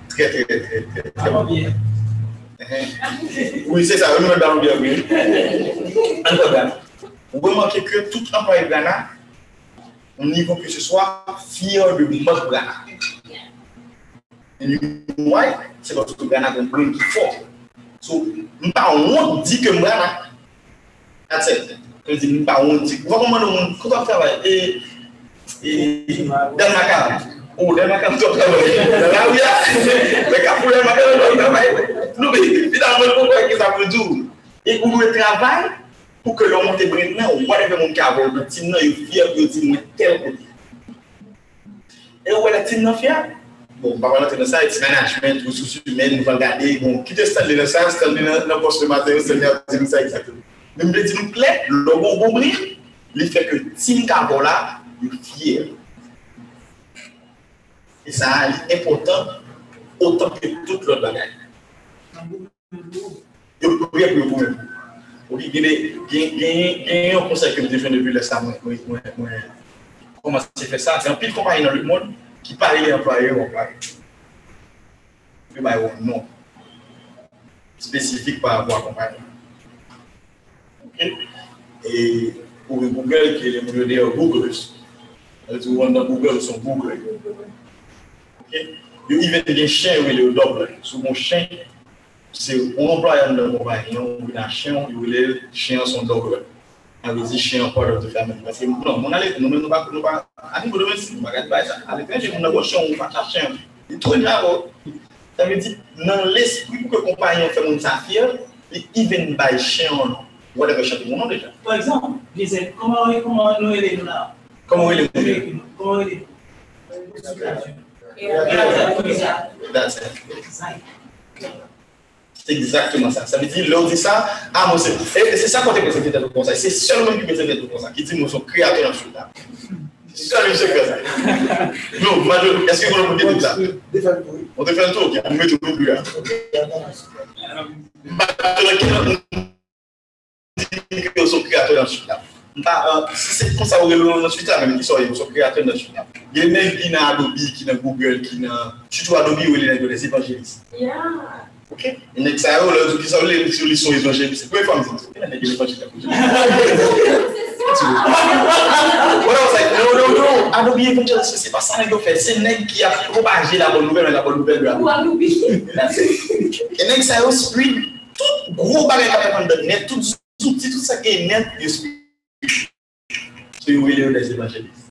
S1: très, très, très, très, très bon. Oui, c'est ça, nous mettons dans le bien, oui. En Ghana. Vous remarquez que tout employé de Ghana, au niveau que ce soit, fier de notre Ghana. Et moi, c'est parce que Ghana a un brain qui est fort. So, mpa on di ke mwen a. That's it. Kwen di mpa on di. Ou wakon man nou moun, kouta travay? E, e, den makam. Ou, den makam kouta travay. Den a ou ya. Dek apou den makam kouta travay. Nou be, pitan mwen pou kwen ki sa pou djou. E ou mwen travay, pou ke yon monte brent nan, ou wane ve moun ka avon. Tim nan yon fiyab, yon tim mwen tel. E ou wane tim nan fiyab. Par contre, dans ça, c'est management, ressources humaines, nous allons regarder, bon, te le poste de matin, c'est dire ça exactement. Nous plaît, le bon bon brille, il fait que team Carbola, il est fier. Et ça est important autant que toute l'autre bagage. Il est prêt pour vous-même. Oui, il y a un conseil que je défends depuis le samedi. Comment c'est fait ça? C'est un pile compagnie dans le monde qui parle les employés ou employés. Puis, bah, non. Spécifique par rapport à la compagnie. Et pour Google, qui est le modèle Google, tu vois, dans Google, sont Google. Ok? Il y a des chiens, oui, le double. Sur mon chien, c'est un employé de la compagnie, on a un chien, il chien son double. Dit chien part of the family. Parce que non, mon allait, nous ne pas, nous pas, à niveau de médecine, nous pas regarder ça. À l'étranger, on a un chien, on va chercher chien. Il trouve grave. Ça veut dire, dans l'esprit pour que compagnon fait mon affaire, even by chien, whatever chien, mon nom déjà.
S2: Par exemple, disais, comment, comment nous nous là?
S1: Comment est? That's it. C'est exactement ça. Ça veut dire, l'on dit ça, ah, moi, c'est. Et c'est ça qu'on est présenté d'être comme ça. C'est seulement qui peut être comme ça, qui dit, nous sommes créateurs dans ce là. C'est ça, comme ça. Non, Major, est-ce que vous avez dit ça? On te fait un tour, on met tout le plus là. Major, qui dit que nous sommes créateurs dans ce là. C'est comme ça, on est dans même qui ils sont créateurs dans là. Il y a même qui n'a Adobe, qui n'a Google, qui n'a. Surtout Adobe, où il est dans les évangélistes.
S4: Yeah.
S1: Ok? Nek sa yo, lè, ki sa yo lè sur lisyon evanjelistik. Kwen fam zin? Kwen ane gen evanjelistik? Wè an sa, no, no, no, Adobe evanjelistik, se pa sa nek yo fè, se nek ki a la bon nouvel, la bon nouvel de
S4: Ou Adobe.
S1: E nek sa yo spring, tout gros bagay de net, tout zouti, tout sa net, yo. Se yo wè yo evanjelistik.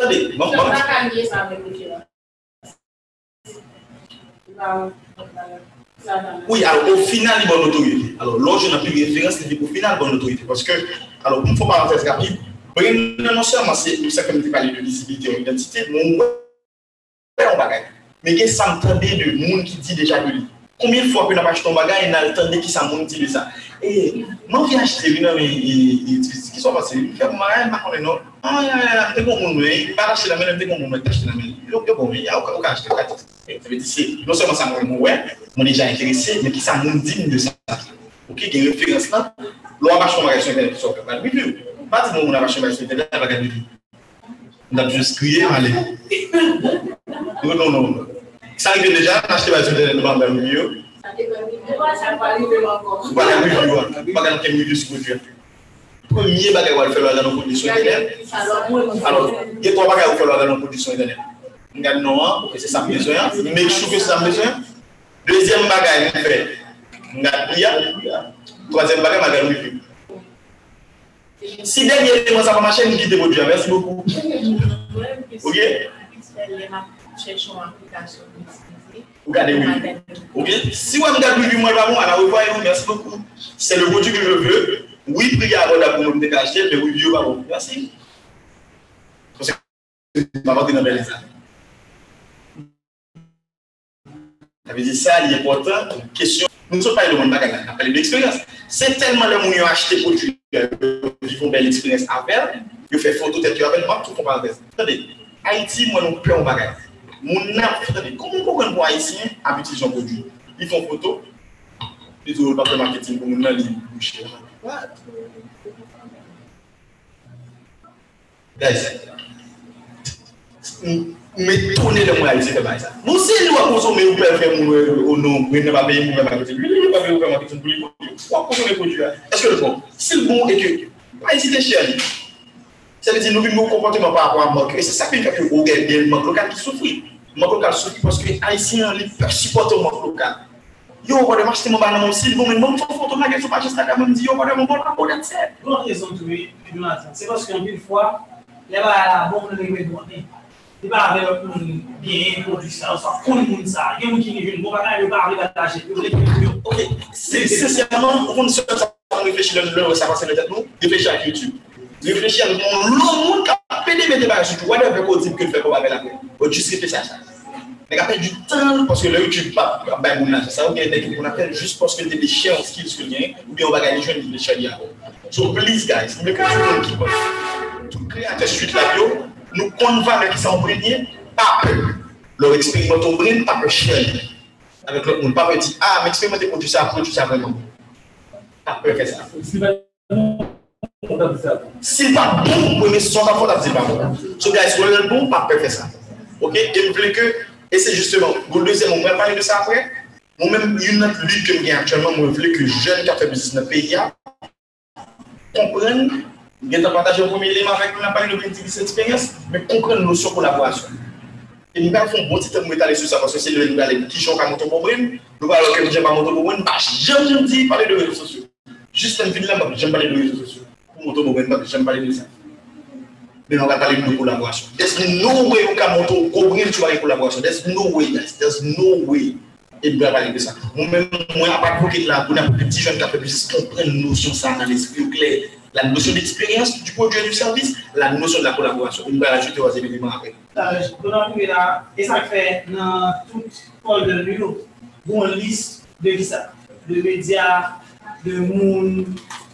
S1: Tade, mwen kon. Mwen kan ye sa
S4: mwen kouche la.
S1: Oui, alors au final, il y a une autorité. Alors là, je n'ai plus de référence, mais au final, il y a une autorité. Parce que, alors, une fois parenthèse rapide, non seulement c'est pour ça que je parlé de visibilité et d'identité, mais on bagage. Mais il y a s'entendre de monde qui dit déjà de lui. Combien de fois que n'a pas acheté un bagage, il n'a entendu qui ça monde dit ça. Et moi, j'ai acheté une, mais qui sont passés, je me suis dit, je ne Ah, ya, ya, tem como não é? Para se também tem como não é, tem também. Eu eu bom, já o cara está tá. Eu te disse, não sei mais amor não é, mas já interessé, mas que ça mon digne de ça. O que tem referência lá? Lo abaixo uma questão internet só que vai vídeo. Bate no abaixo uma questão internet vai ganhar vídeo. On a juste crié, allez. Non, non, non. Ça arrive déjà, acheter ma semaine de bande à milieu.
S4: Ça arrive, on va s'en parler encore.
S1: On va aller au milieu, on va gagner quelques minutes sur le Premier bagage qu'on fait dans nos conditions internet.
S4: Alors, moi,
S1: Alors, il y a trois bagages qu'on fait dans nos conditions internet. On regarde non, ok, c'est ça besoin. Make sure que c'est ça besoin. Deuxième bagage, on fait. On regarde bien. Troisième bagage, on regarde review. Si dernier élément ça va marcher, nous quittons votre Merci beaucoup. [laughs] Ok? oui. Ok? Si vous avez review, moi, vraiment, alors, revoyez-vous. Merci beaucoup. C'est le produit que je veux. Oui, prière avant la pour me dégager, mais oui, vieux avant Merci. Parce que je pas dans les Ça veut dire ça, l'important, question. Nous ne sommes pas le monde bagarre, on une expérience. C'est tellement le monde qui a acheté pour tuer, qui font belle expérience avec, qui fait photo, tête, qui appelle, moi, tout comprend avec. Attendez, Haïti, moi, nous plein en bagarre. Mon âme, attendez, comment comprendre pour Haïtien, habitude, j'en produit Ils font photo, ils ne pas le marketing pour mon âme, ils bouchent. Guys, mè tonè lè mwen a yisi te bay sa. Moun se lè wak konsome ou pe fè moun ou nou, mwen ne pa beye mwen pa kote, mwen ne pa beye mwen pa kote, mwen wak konsome konjou ya. Eske lè bon? Se lè bon e ke, a yisi te chè li. Se lè di nou vi mwen komponteman pa akwa mank, e se sa pe kakyo ou gen mank lokal ki soufri. Mank lokal soufri, pwoske a yisi an li fè supporte mank lokal. Yo kwa de mach te mou banan moun sil, moun men moun ton foton la gen sou pa jes la gen moun di yo kwa de moun bon la pou
S2: det se. Moun rezon tou e, moun atan, se paske an mil fwa, le ba la bon moun le mwen donen. Le ba ave lop moun gen, moun disa, ou sa kon moun sa, gen moun ki gen joun, moun banan yo ba ave bataje, yo le gen yo.
S1: Ok, se se yaman, moun se sa pan reflechi lè, lè ou sa pan se metet nou, reflechi ak YouTube. Reflechi ak moun, loun moun ka pede mette ba yon sou, wade yon pe kou di mke l fè pou ba be la pe. Ou jis reflechi ak sa. Nèk apèl du tan, pòske lè ou tu pap, bay moun nan, sa ou gen nèk, moun apèl jist pòske de lèchè an skil sou gen, ou bi ou bagay lèchè an lèchè di an. So please guys, mè kon sou kon ki pon. Tou kre an te suite la bio, nou kon va mè ki sa ou brenye, pape. Lò eksperimant ou brenye, pape chèl. Avèk lò moun pape di, ah, mè eksperimentè kon tu sa, kon tu sa vreman. Pape fè sa. Si va nan, kon ta fè sa. Si pa bon, mè son ta fò ta fè sa. So guys, wè lè bon, pape fè sa. Ok, gen vle ke Et c'est justement, bon, le deuxième, on va parler de ça après. Moi-même, une autre lutte que j'ai actuellement, moi, je voulais que les jeunes qui ont fait business dans le pays comprennent, bien partager un premier élément avec nous, on a parlé de cette expérience, mais comprennent la notion de collaboration. Et nous avons un bon titre pour étaler sur ça, parce que c'est le nouvel qui joue à mon problème, nous allons que j'ai pas mon problème, bah, j'aime, j'aime dire parler de réseaux sociaux. Juste un film là, j'aime parler de réseaux sociaux. Pour mon problème, j'aime parler de ça. mais on va parler de collaboration. There's no way on can monter couvrir tu vas collaboration. There's no way, guys. There's no way. Et on va parler de ça. Ou même moi à part pour là, on a pour petit jeune qui a fait plus comprendre notion ça dans l'esprit clair, la notion d'expérience du produit et du service, la notion de la collaboration. On va rajouter aux éléments après.
S2: Euh, et ça fait dans tout école de l'ULO, bon liste de qui ça, de médias, de monde,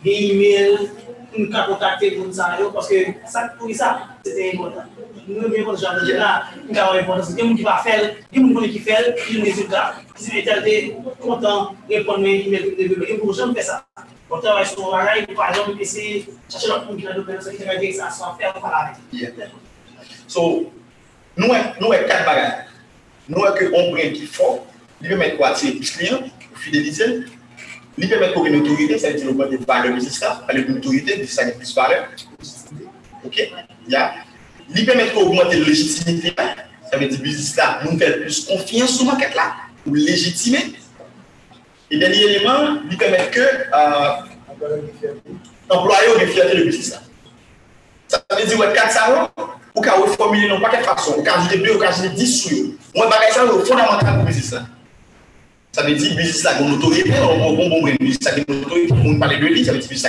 S2: des emails, nous avons contacté pour ça, parce que ça, pour ça, c'était important. Nous avons important, genre, là, nous avons important. C'est des gens qui va faire, des gens qui fait, des résultats. Si vous êtes content de répondre à email, et pour jamais faire ça. On travaille sur bagage, par exemple, essayer de chercher l'autre monde qui a de ça, qui va dire que ça soit faire, on va
S1: So, nous, nous, quatre bagages. Nous, on prend qui fort, il veut mettre quoi? C'est plus client, fidéliser, Li pemet pou gen otorite, sa li di lopon de vale rezistans, ale gen otorite, di sa li plus vale. Ok? Ya. Li pemet pou augmente legitimite, sa ve di bizisla, moun fè plus konfiyans sou manket la, ou legitime. E denye eleman, li pemet ke employe ou gen fiyate de bizisla. Sa ve di wè kat sa wè, ou ka wè formile nan paket fason, ou ka jide 2, ou ka jide 10 sou yo. Mwen bagay sa wè fondamental pou bizisla. Ça veut dire business là on business une autorité, on parle de lui, ça veut dire business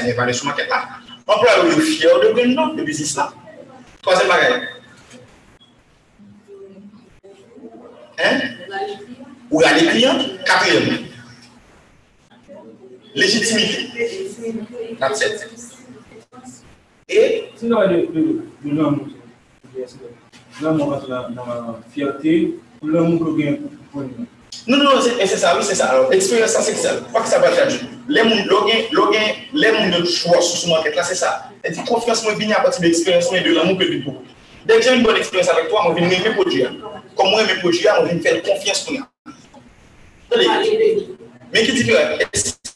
S1: market là. Employeur est fier de de business là. Troisième bagage. Hein? Ou les clients. Quatrième. Légitimité. Et
S3: Sinon, l'homme, l'homme rentre dans la fierté, nous.
S1: Non, non, c'est ça, oui, c'est ça. Alors, l'expérience, c'est ça. Pas que ça va traduire. Les gens, de choix sur ce market là, c'est ça. Et dit confiance, moi, vient à partir de l'expérience, mais de l'amour que du pour. Dès que j'ai une bonne expérience avec toi, moi, je viens aimer produire. Comme moi, aimer produire, moi, je viens faire confiance pour nous. Mais qui dit que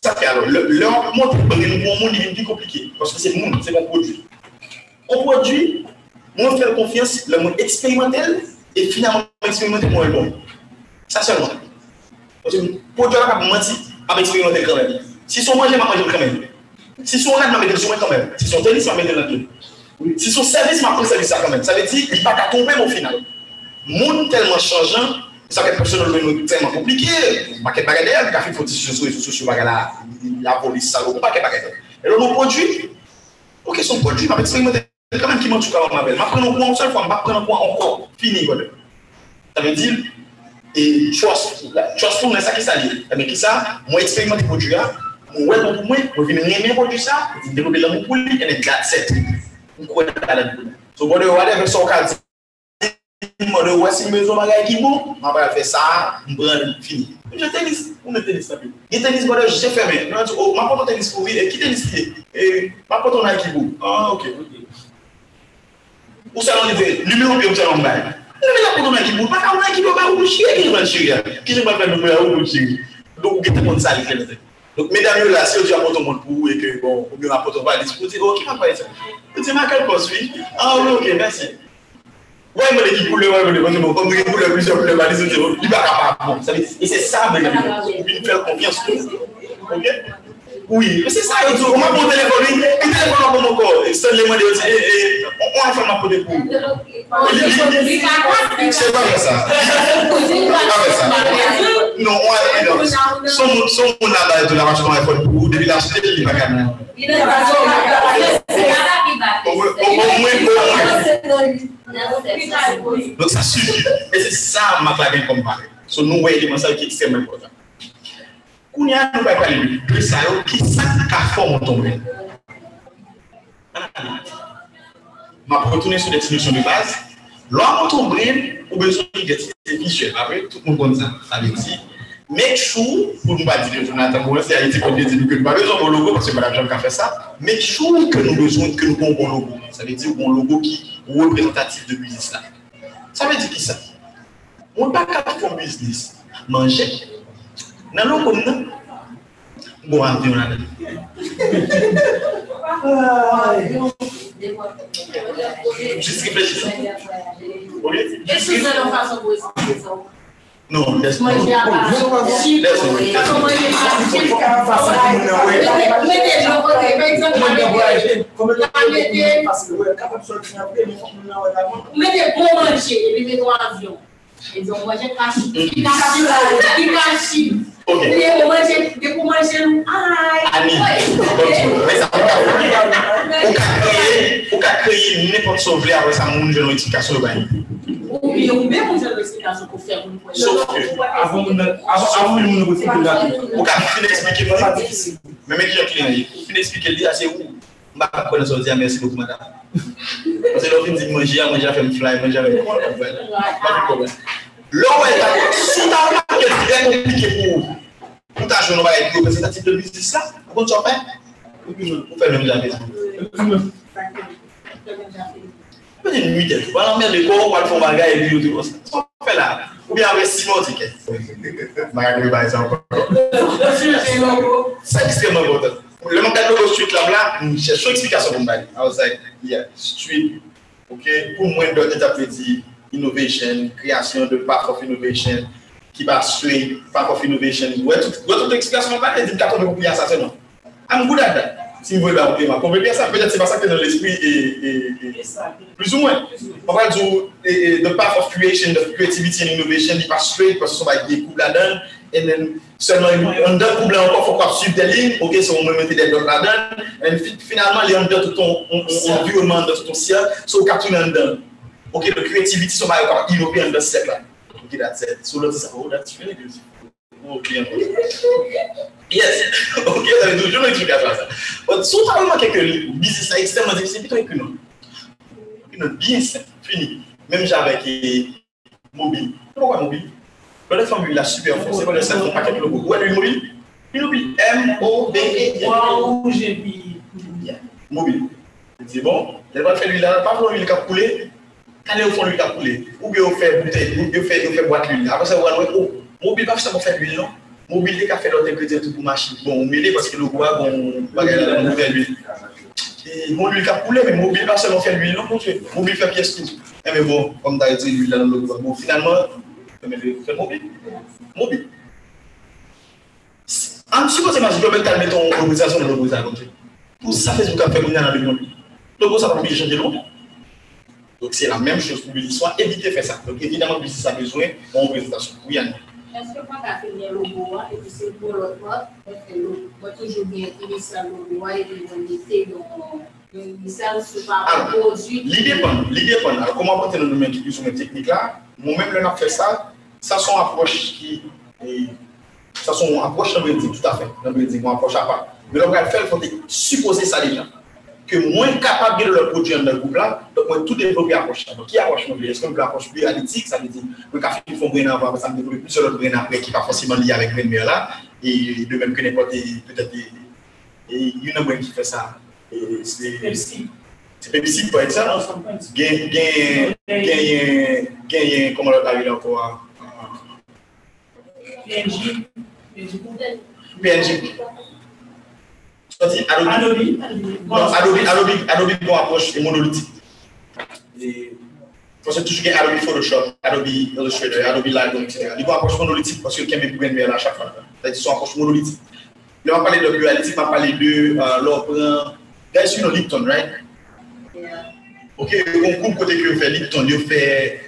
S1: ça fait alors, leur que le monde est plus compliqué. Parce que c'est monde, c'est mon produit. On produit, moi, faire confiance, le monde expérimental, et finalement, expérimenter est bon. Ça seulement. Pas mentir, pas expérimenter quand même. Si son manger, m'a quand même. Si son m'a mettre le quand même. Si son tennis, m'a tout. Si son service, m'a quand même. Ça veut dire qu'il ne va pas tomber au final. Monde tellement changeant, ça fait personne nous tellement compliqué. Paquet bagage derrière, café faut sur les réseaux sociaux bagage là, la police ça, paquet bagage. Et là nos produits, OK, son produit m'a expérimenté quand même qui m'a tout ma belle. M'a prendre un point une seule fois, m'a prendre un point encore. Fini E chos, chos pou mwen sa ki sa li. Eme ki sa, mwen eksperimente prodjou ya, mwen wè pou mwen, mwen vini mwen prodjou sa, mwen dekope lan mwen pou li, ene dat set. Mwen kwen talan pou mwen. So mwen de wè de vek so kal, mwen de wè si mwen zo magay ki bon, mwen wè fè sa, mwen bran, fini. Mwen jè tenis, mwen tenis sa pi. Gè tenis mwen de jè ferme, mwen an di, oh, mwen poton tenis pou vi, e ki tenis ki e? E, mwen poton nan ki bon. Ah, ok, ok. Ou sa nan li ve, lume ou pi ou sa nan mbay. Mwen mwen akoun nou mwen ki moun, baka mwen ki moun ba ou moun chiri, ki nou mwen chiri ya. Ki nou mwen fè nou mwen ou moun chiri. Donk ou gete moun sali kè lè. Donk medan yo la, se yo di apoton moun pou ou, e ke bon, ou mwen apoton valis, ou di, oh, ki mwen fè yè sa? Ou di, mwen akal poswi? A, ou, ok, mersi. Wè mwen ekip pou lè, wè mwen ekip pou lè, kon mwen ekip pou lè, plus yon pou lè valis, ou di, oh, li baka pa, bon, sa mi, e se sa mwen ekip pou lè, ou mwen fè konfians pou, ok? Oui, se sa yo tou, mwen pou telefon, Se pa mè sa. Pa mè sa. Non, ou an e don. Son moun la da eto la vache kon e fon pou, debi la chete li pa kan. Ou mwen pou mwen. Don sa suji. E se sa mak la gen kompare. So nou wey di monsal ki ekstremman important. Koun ya nou pa pali, pli sa yo ki sa ka fon moun tombe. An an an. Ma retourner sur les définitions de base. L'homme ton brain ou besoin de visuel. Après tout le monde connaît ça. Ça veut dire make sure, pour ne pas dire Jonathan Morin, c'est Haïti qu'on dit que nous pas besoin de logo parce que Madame Jean a fait ça. Make sure que nous besoin que nous avons bon logo. Ça veut dire bon logo qui est représentatif de business là. Ça veut dire qui ça? On ne pas qu'à faire business. Manger. Dans comme nous. Bon. Juste réfléchir. Ok?
S4: Est-ce que vous avez une façon de
S1: No, that's not.
S4: Mas já Mete bom manche, ele meteu um avião. Eles vão manche cachimbo. E cachimbo. Ele manche, depois manche. Ai.
S1: Ani. Mas o ka kreye n'importe sauver avec sa moun jeune notification de bain.
S4: Ou bien une explication pour faire une
S1: Sauf que
S3: Avant avant de nous négocier que là.
S1: o ka fin expliquer moi. Même client lui c'est où Mba konen beaucoup madame. Parce que l'autre dit manger, manger fait me fly, manger compliqué pour Mwen ta joun nou ba yon reprezentatif de bizis la, mwen kon chon fè? Mwen fè mwen la bezan. Mwen di mwen ten, wala mwen de kon wale fon bagay e bi yon de kon sa. Mwen fè la, ou bi avè Simon di ken. Bagay kon yon ba yon sa ankon. Sa ekstremman kontan. Le mwen kade lo street lab la, mwen chèchou eksplikasyon mwen bagay. I was like, yeah, street, ok, pou mwen do te tapè di innovation, kreasyon de path of innovation, ki pa sui, Park of Innovation, wè tout eksplikasyon pa, e di kato de pou pli asase nan. Am gou dada, si mwen la pou pli man. Pou pli asase, peut-être se pa sa ke nan l'esprit e... Plus ou mwen. Pou pa djou, the path of creation, the creativity and innovation, di pa sui, kwa se son ba yi koub la dan, and then, seman yon dan koub la ankon, fok wap suiv de lin, ok, se on mwen mette de don la dan, and finalman, li yon dan touton, on vyo man dan touton siya, so katoun yon dan. Ok, the creativity, son ba yon kap inopi yon dan sek la. That's it. So let's say, oh, that's really good. Ok, Yes, [laughs] ok, ça veut toujours une explication à ça. Mais si on quelques business extrêmement difficile, plutôt bien simple, fini. Même j'avais mobile. Pourquoi mobile Le formule la super c'est pas le seul paquet de logo. Mobile. M-O-B-E.
S2: Wow, j'ai dit.
S1: Mobile. C'est bon, elle va faire là, pas pour l'huile qui a coulé, allez au fond l'huile a coulé. Ou bien on fait bouteille, ou bien on fait boîte l'huile. Après ça, on va oh, mobile, pas pour faire l'huile, non? Mobilité qui a fait l'autre ingrédient pour machine. Bon, on mêlé parce que le bois, bon, bagage là, on fait l'huile. Et l'huile qui a coulé, mais mobile pas seulement fait l'huile, non, monsieur. Mobile fait pièce tout. Eh, mais bon, comme tu as dit, l'huile dans le bois. Bon, finalement, fait mobile. Mobile. En suppose, imagine, tu peux calmer ton organisation de l'organisation. Pour ça, fait ce qu'on fait dans le monde. Donc, ça va pas changer longtemps. Donc, c'est la même chose pour l'histoire. Évitez de faire ça. Donc, évidemment, si ça a besoin, on présentation. Oui.
S4: Est-ce que quand tu as fait le logo, et puis c'est pour l'autre fois, moi, toujours bien utiliser le logo et puis on était
S1: L'idée dépend, l'idée dépend. Alors, comment porter le domaine qui sur une technique là, moi-même, là, fait ça, ça sont approches qui, ça sont tout à fait, on approche à part. Mais le faire, il faut supposer ça déjà que moins capable de le produire dans le groupe là, donc moi tout développer approche. Donc qui approche mon Est-ce qu'on peut approche plus analytique, ça veut dire que café qui font brain avant, ça me développer plus sur le brain après qui pas forcément lié avec brain là. Et de même que n'importe peut-être et il y a une qui fait ça. C'est c'est Pepsi. par exemple. Gain gain gain comment on l'appelle encore
S2: PNJ
S1: PNJ Adobe? Adobe. Non, Adobe, Adobe, Adobe bon approche et monolithique. Et faut toujours Adobe Photoshop, Adobe Illustrator, Adobe Lightroom, etc. Ils vont approche monolithique parce que quelqu'un peut bien à chaque fois. Qu'ils sont approche monolithique. Là, on va parler de dualité, on va parler de euh, l'opéra. Guys, you know Lipton, right? Yeah. Ok, on coupe côté que fait Lipton, il fait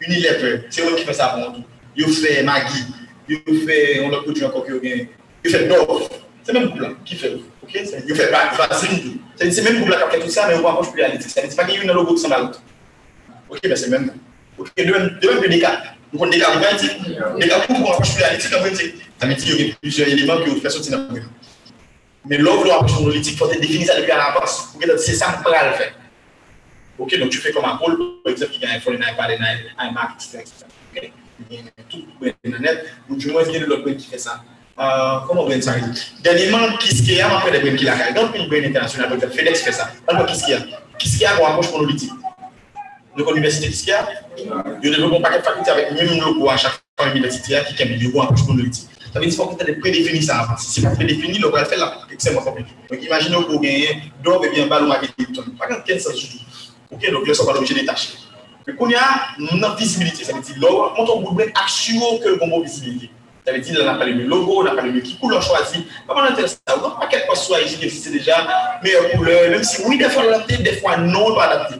S1: Unilever, c'est eux qui fait ça pour nous. Il fait Maggi, il fait, on l'a produit encore qu'il il fait Dove. C'est même groupe là qui fait. Ok? Il fait pas facile. C'est même groupe là qui fait tout ça, mais on va approche plus réalistique. C'est pas qu'il y a une logo qui s'en va l'autre. Ok, mais c'est même. Ok, de même, de même que des cas. Donc on décale pas dit. Des cas pour qu'on approche plus réalistique, en fait, ça veut dire qu'il y a plusieurs éléments que vous faites sortir dans le Mais l'offre de l'approche monolithique, il faut définir ça depuis à l'avance. C'est ça que le faire. Ok, donc tu fais comme un pôle, par exemple, qui gagne un Fortnite, Fortnite, iMac, etc. Ok, il y a tout le net, ou du moins, il y a l'autre qui fait ça. Euh, comment on ça Dernièrement, qu'est-ce qu'il y a après les brèves qu'il a Dans une brève internationale, donc FedEx fait ça. Alors, qu'est-ce qu'il y a Qu'est-ce qu'il y a pour approche monolithique Donc, l'université, qu'est-ce qu'il y a Nous développons pas de faculté avec même logo à chaque fois universitaire qui a mis logo approche monolithique. Ça veut dire qu'il faut prédéfini ça avant. Si c'est pas prédéfini, le va faire là, extrêmement compliqué. Donc, imaginez que vous gagnez d'or et bien balle ou marketing. Pas grand 15 sens du tout. Ok, donc, ils ne sont pas l'objet des tâches. Mais qu'on y a, non visibilité. Ça veut dire, l'or, on tombe au que le bon visibilité. Ça veut dire, on n'a pas le logo, on n'a pas le qui couleur choisi. Pas mal intéressant. Donc, pas quel poste soit ici existe déjà, meilleure couleur, même si oui, des fois l'adapter, des fois non, pas adapter.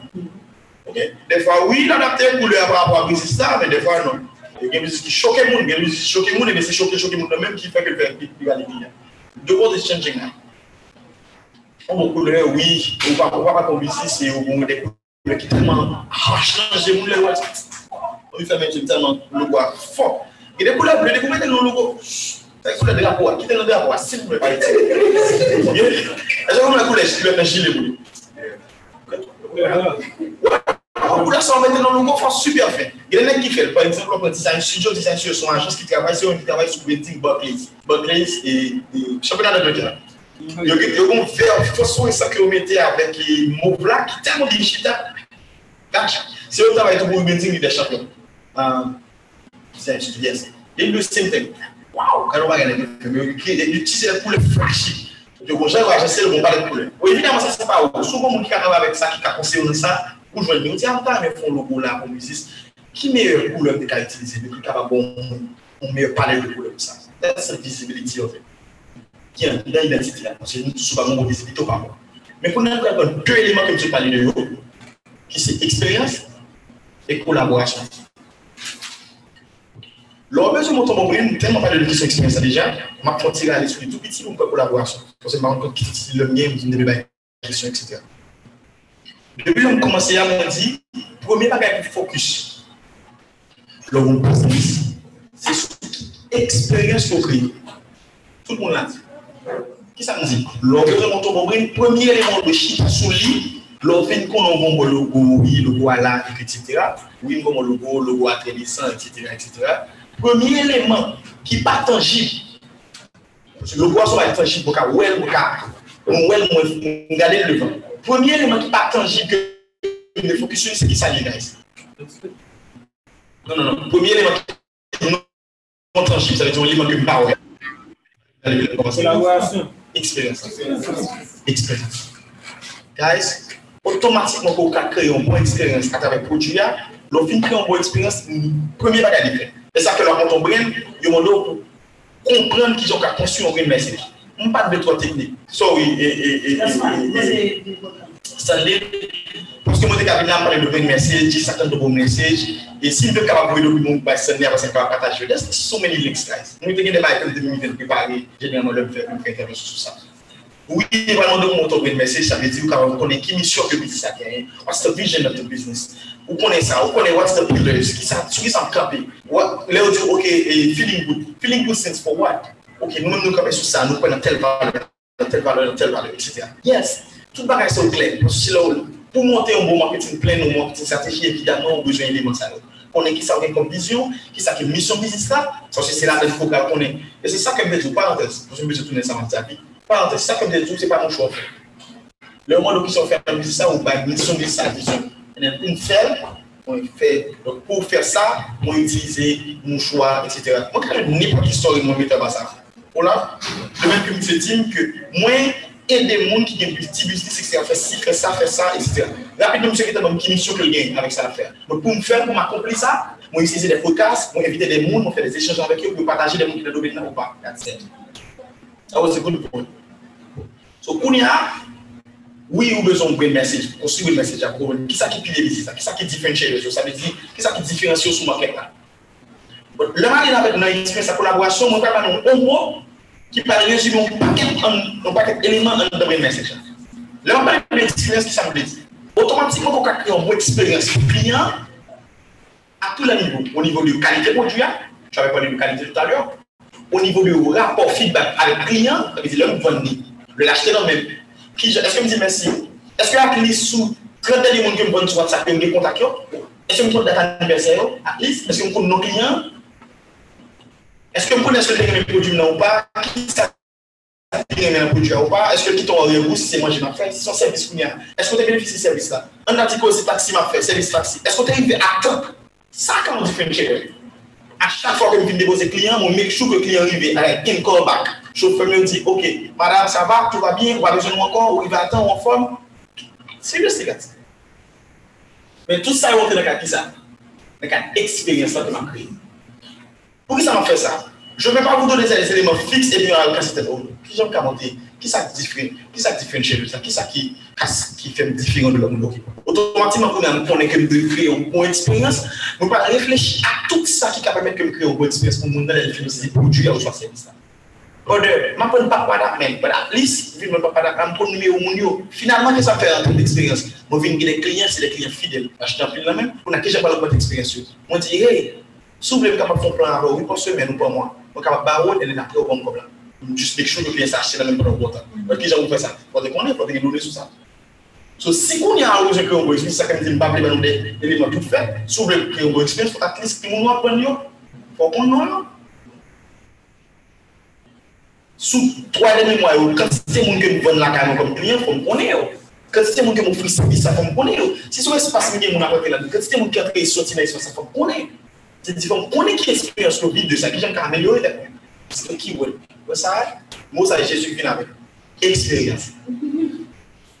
S1: Ok? Des fois, oui, l'adapter couleur par rapport à ça, mais des fois non. Il y a des musiques qui choquent le monde, il y a des musiques qui choquent le monde, mais c'est choquer, choquer le monde même qui fait que le fait plus galer. The world is changing now. On couleur, oui, on va pas ici, c'est au bon des couleurs qui tellement changé le monde. On fait mettre tellement le bois fort. Et des couleurs bleues, vous mettez le logo. C'est couleur de la peau, quittez le de la peau, s'il vous plaît, pas Est-ce que vous la couleur, je vais faire gilet bleu. Les couleurs sont mettez dans le logo, font super fait. Il y a des qui font, par exemple, un design studio, design studio, sont agence qui travaille qui travaille sur Wedding Barclays. Barclays et championnat d'Angleterre. Il y a un verre façon et ça que vous mettez avec les mots blancs qui tellement digital. C'est eux qui travaillent pour Wedding des champions. Yes. They do the same thing. Wow, quand on va regarder le film, ils utilisent les couleurs flashy. Je vous jure, je sais le bon pas de couleurs. Oui, évidemment, ça c'est pas haut. Souvent, mon qui avec ça, qui a conseillé ça, dit, ah, mais font logo là, pour musicien. Qui meilleure couleur de qu'a on meilleur palette de ça? That's the visibility of it. Qui est l'identité là, parce que nous, souvent, rapport. Mais pour nous, deux éléments que je parle de qui c'est expérience et collaboration. Lors de ce montant, on tellement pas de question expérience déjà, m'a fait tirer à l'esprit tout petit pour une collaboration. Parce que je me rends compte qu'il le mien, je me pas question, etc. Dire, premier focus. Le bon c'est sur l'expérience qu'on crée. Tout le monde l'a dit. Dit Lors de ce montant, on premier élément de de qu'on a un logo, logo à la, etc. Oui, on a un logo, logo etc., etc Premye eleman ki pa tanjib. Le poason va tanjib pou ka ouel mou ka. Ouel mou gade levan. Premye eleman ki pa tanjib ki ne fokusyon se ki sa li res. Non, non, non. Premye eleman ki non tanjib. Sa li ton eleman ki mpa
S2: ouel.
S1: Kolaborasyon. Eksperyans. Eksperyans. Guys, otomatikman pou ka kreye yon bon eksperyans atave prodjouya, lò fin kreye yon bon eksperyans, premye bagay li kreye. E sa ke la konton brin, yo mando pou kompran ki jan ka konsyon brin men se ki. Mwen pat de tro teknik. Sorry, e, e, e, e, e. Sa le, pwoske mwen te kabine an pale de brin mensej, di satan de bon mensej, e si mwen kaba pou edo bi moun bay sanye avan se kaba pataje, des so many links guys. Mwen te gen de bay kon de mwen ten prepare, genelman lèm fè intervensyon sou sa. Oui, vraiment, donc, mon top message, ça veut dire qu'on connaît qui mission que business a gagné. What's the vision of the business? Vous connaissez ça, vous connaissez what's the pillars, qui ça, sur qui ça campé. Là, on dit, OK, feeling good. Feeling good stands for what? OK, nous-mêmes, nous campons sur ça, nous prenons telle valeur, telle valeur, telle valeur, etc. Yes, tout sont clair. Parce que pour monter un bon marketing plein, une marketing stratégie, évidemment, on a besoin d'éléments de ça. On est qui ça comme vision, qui ça qui mission business là, ça c'est là qu'il faut qu'on est. Et c'est ça que je veux dire, parenthèse, je vais tourner ça dans ta vie. Parenthèse, ça que je veux dire, c'est pas mon choix. Le monde qui sont fait un business ça, ou pas mission business ça, vision. Une fait, on fait, donc pour faire ça, on utilise mon choix, etc. Moi, quand je n'ai pas d'histoire, je vais mettre ça. Voilà, le même que je me que moins et des gens qui ont des petits business, etc. Faire ci, faire ça, faire ça, etc. Rapidement, monsieur, qui a une mission que gagne avec ça à faire. Donc, pour me faire, pour m'accomplir ça, moi, utiliser des podcasts, moi, inviter des gens, moi, faire des échanges avec eux, pour partager des gens qui ont des domaine ou pas. That's it. That was a good point. So, Kounia, oui, ou besoin de message, construire un message à vous. Qui ça qui pile ça? Qui ça qui différencie Ça veut dire, qui ça qui différencie sur market là? Le mal avec expérience, sa collaboration, moi, pas un mot qui parle résumer un paquet d'éléments dans le message. Là, on parle d'expérience qui ça veut dire? Automatiquement, on va créer une bonne expérience client à tous les niveaux. Au niveau de qualité produit, je avais parlé de qualité tout à l'heure. Au niveau du rapport feedback avec le client, ça veut dire l'homme vendre, le l'acheter dans même. Eske mi di mersi? Eske ak li sou krenten di moun ki m bon sou WhatsApp yon de kontak yo? Eske m kon data aniversè yo? Ak li? Eske m kon nou kliyan? Eske m kon eske te gen men prodjou nan ou pa? Ki sa te gen men prodjou ou pa? Eske ki ton orye ou si se manjè ma fè? Si son servis koun ya? Eske te benefisi servis la? An dati ko se taksi ma fè, servis taksi. Eske te rive a top? Sa kan moun di fèm chèkè? A chak fò ke m fin depose kliyan, moun mek chou ke kliyan rive. A la gen call back. Chauffeur me dit, OK, madame, ça va, tout va bien, on va moi encore, ou il va attendre en forme. Sérieux, c'est gars. Mais tout ça est rentré dans cas qui ça. Dans le cas d'expérience que m'a créé. Pour ça m'a fait ça? Je ne vais pas vous donner des éléments fixes et bien à c'était Qui j'aime commenter? Qui ça différent Qui ça différent ça? Qui ça qui, qui fait différent de l'homme? Automatiquement, on est que de créer une bonne expérience, on va réfléchir à tout ça qui permet de créer une bonne expérience pour nous dans les produits ou Ode, ma pon pa kwa dak men, pa dak lis, vin men pa pa dak, an pon nume ou moun yo. Finalman, ke sa fè an ton d'eksperyans? Mwen vin gile kliyen, se le kliyen fidel. Achete an pil la men, pou na keje pa lò kwa d'eksperyans yo. Mwen di, hey, sou vle mwen kapap fon plan avò, wè pou semen ou pou an mwa. Mwen kapap barou, elè na pre ou pou an kob la. Mwen just mek chou yo kliyen sa achete la men pou an wotan. Mwen ki javou fè sa. Wote konen, wote gen lounè sou sa. So, si koun ya an lò jè kreyon bo ekspens, sa kèm di mba ple men ou de, elè mwen tout fè, sou vle kreyon bo ekspens, at least ki moun wap pon yo, pou pon nou yo. Sous trois derniers mois, quand c'est mon que vous vendez la carte comme client, il faut me connaître. Quand c'est mon que vous offrez service, il faut me connaître. Si c'est un espace que vous avez là, quand c'est mon qui a sorti dans l'espace, il faut me connaître. C'est différent. On est qui expérience le vide de ça, qui j'aime améliorer Parce que qui veut. Ça, moi, ça, Jésus vient avec. Expérience.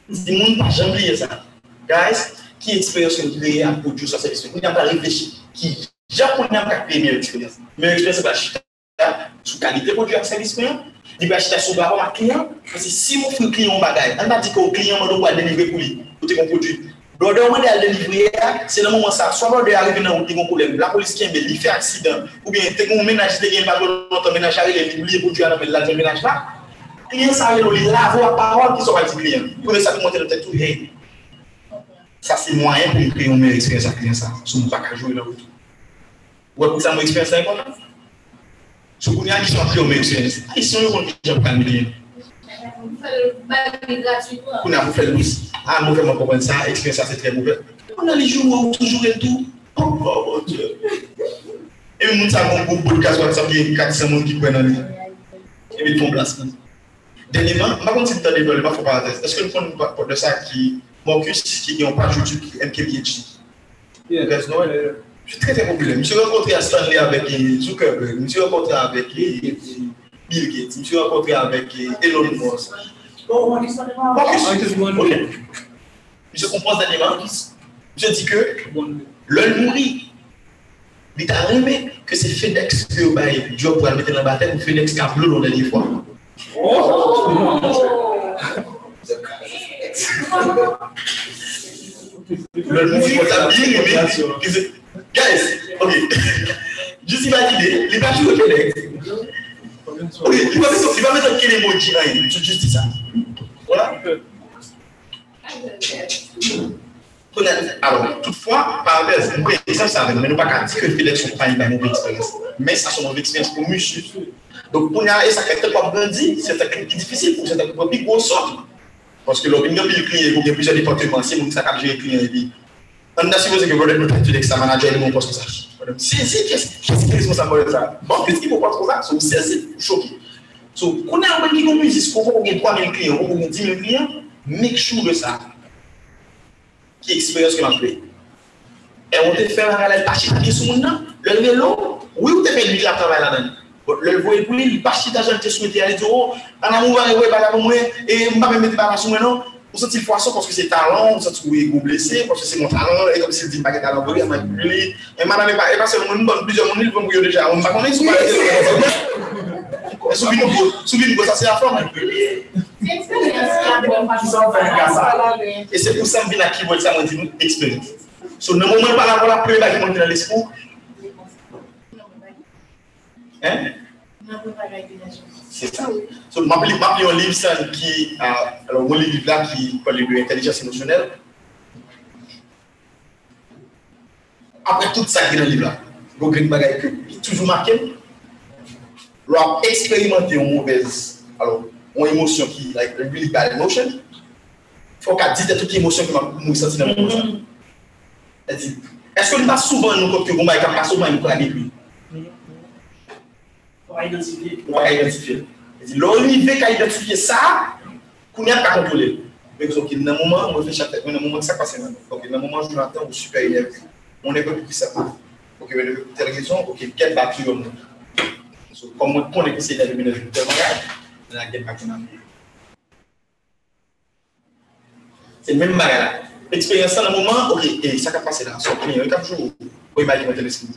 S1: Si monde pas jamais oublié ça. Guys, qui expérience que avez à produire sur cette expérience? On n'a pas réfléchi. Qui, japonais n'a pas créé meilleure expérience. Meilleure expérience, c'est pas acheter sous qualité produit à service Il va acheter sous barreau à client. Parce que si vous faites client bagage, on va dire que le client va délivrer pour lui, pour ton produit. Brother, on est délivrer, c'est le moment ça. Soit brother arrive dans un problème, la police qui aime, il fait accident, ou bien as un ménage qui pas longtemps, ménage arrive, il oublie pour tuer la. Client ça arrive, il lave la parole qui sont pas client. Pour ça, il monte dans tête tout, hey. Ça, c'est moyen pour créer une meilleure expérience à client ça. Si on ne pas jouer là. Ouais, pour ça, mon expérience est importante. Si Soukouni a di sou apri ou men sè. A yi sè yon kon di jè pou kalmine. Koun a pou fèl lous. A mou fèman konpon sa, ekspen sa se tre mou fèl. Koun a li joun ou toujou el tou. Oh, mon dieu. E mi moun sa moun pou pou kaz wak sa pi 400 moun ki kwen an li. E mi ton blas man. Denyeman, ma kon si tan de bol, ma fò paratez. Eske nou kon nou pot de sa ki moun kus ki yon pa joutu ki MKBHD? E yes.
S3: Ou kaz nou el el? No
S1: suis très très populaire. Je me suis rencontré à Stanley avec Zuckerberg, je me suis rencontré avec Bill Gates, je me suis rencontré avec Elon Musk. Oh, on est Je compose d'éléments. Je dis que l'homme mourit. Il a aimé que c'est FedEx qui a job pour mettre dans la bataille ou FedEx qui a bleu dans les fois. Oh! Le mourir pour la bien Guys, ok. Juste imaginer, il va jouer FedEx. Ok, il va mettre quel emoji là, juste ça. Voilà. Alors, toutefois, par exemple, ça mais nous pas dire que le FedEx sont pas une mauvaise expérience. Mais ça, c'est une mauvaise expérience pour monsieur. Donc, pour nous, ça crée pas grandir, c'est difficile pour certains plus gros sort. Parce que l'opinion du client, il y a plusieurs départements, c'est vous qui savez gérer le client. an da suppose ke brodet mwen pati lèk sa manajer lè mwen pos kon sa. Se se, kes ki responsable de sa? Bon, kes ki mwen pos kon sa? So, se se, choki. So, konen an mwen ki kon mizis, kon kon gen 3.000 kliyen, kon kon gen 10.000 kliyen, make sure de sa. Ki eksperyans ke man kwe. E mwen te fè mwen alèl pachitanje sou moun nan, lèl vè lò, wè ou te fè lèl la travay la nan? Bon, lèl vò el pou lèl pachitanje an te souwete alè di, oh, an amou vè, e wè, bagavou mwen, e mba mè mè te bagasou mwen nou, et m'a pas mettre pas sur moi non. On sent poisson parce que c'est talent, on sent oui go blessé parce que c'est mon talent et comme s'il dit pas que talent pour lui manipuler et madame pas et parce que mon bonne plusieurs mon il vont déjà on pas connaître sur pas [laughs] Souviens-nous, ça c'est la forme. Et c'est pour ça que je viens qui veut ça, moi, dis expérience. So, le moment par rapport à la première qui monte dans l'esprit. Hein? C'est ça. So, je m'appelle un livre qui, alors, mon livre là qui parle de l'intelligence émotionnelle. Après tout ça qui est dans le livre là, il y a une bagaille qui est toujours marqué. Leur expérimenter une mauvaise, alors, une émotion qui, like, a really bad emotion, il faut qu'elle dise toutes les émotions que dans. Elle dit, est-ce que nous pas souvent nous compte que vous m'avez pas souvent nous connaître lui?
S2: Pour identifier.
S1: Pour identifier. Elle dit, l'arrivée qu'à identifier ça, qu'on n'a pas contrôlé. Mais donc, dans un moment, on réfléchit à dans un moment que ça passe dans un moment, je m'attends au super énervé. On est pas plus ça. Ok, mais telle raison, ok, quelle batterie on a? Comme on connaît que c'est la luminosité de langage, la guerre pas C'est le même bagage. Expérience dans le moment, ok, et ça va passer là. Son client, il a toujours, pour imaginer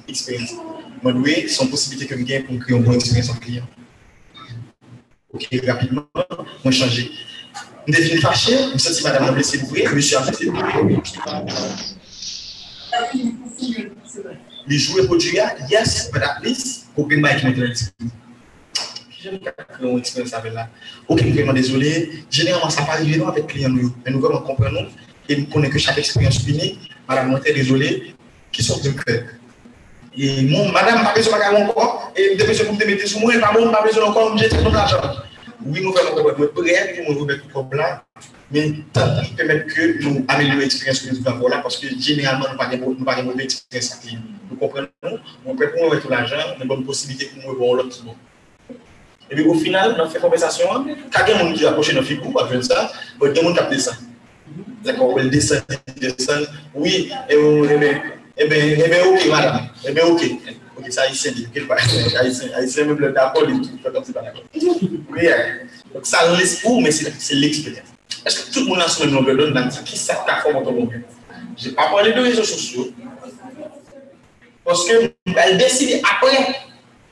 S1: l'expérience. Moi, oui, possibilité que je gagne pour créer une bonne expérience en client. Ok, rapidement, moi, changer. Je suis fâché, je me sens madame a blessé l'ouvrir, je suis arrêté. Les joueurs pour Julia, yes, but at least, aucun bail qui m'intéresse. J'aime expérience avec là. Ok, vraiment désolé. Généralement, ça pas arriver avec clients, mais nous vraiment comprenons et nous connaissons que chaque expérience unique. Madame, moi, désolé, qui sont de cœur? Et mon, madame, pas besoin de encore, et de besoin de mettre sur moi, pas bon, pas besoin encore, j'ai tout l'argent. Oui, nous faisons nous prêts pour nous remettre comme là, mais tant qui permettre que nous améliorions l'expérience que nous avons là, parce que généralement, nous n'avons pas de mauvaise expérience Nous? Comprenons, on peut pour mettre l'argent, nous une possibilité pour nous voir l'autre. Et puis au final, dans cette conversation, quand il y a des gens qui approchent nos figures, après ça, il y a des gens qui descendent. D'accord, ils descendent, ils descendent. Oui, et bien, eh bien, eh bien, ok, madame. Eh bien, ok. Ok, ça, haïtien, quelque part. Haïtien, même le d'accord, il fait comme c'est pas d'accord. Donc ça laisse où, mais c'est l'expérience. Est-ce que tout le monde a son longueur d'onde dans qui ça t'a fait mon longueur Je n'ai pas parlé de réseaux sociaux. Parce que elle décide après,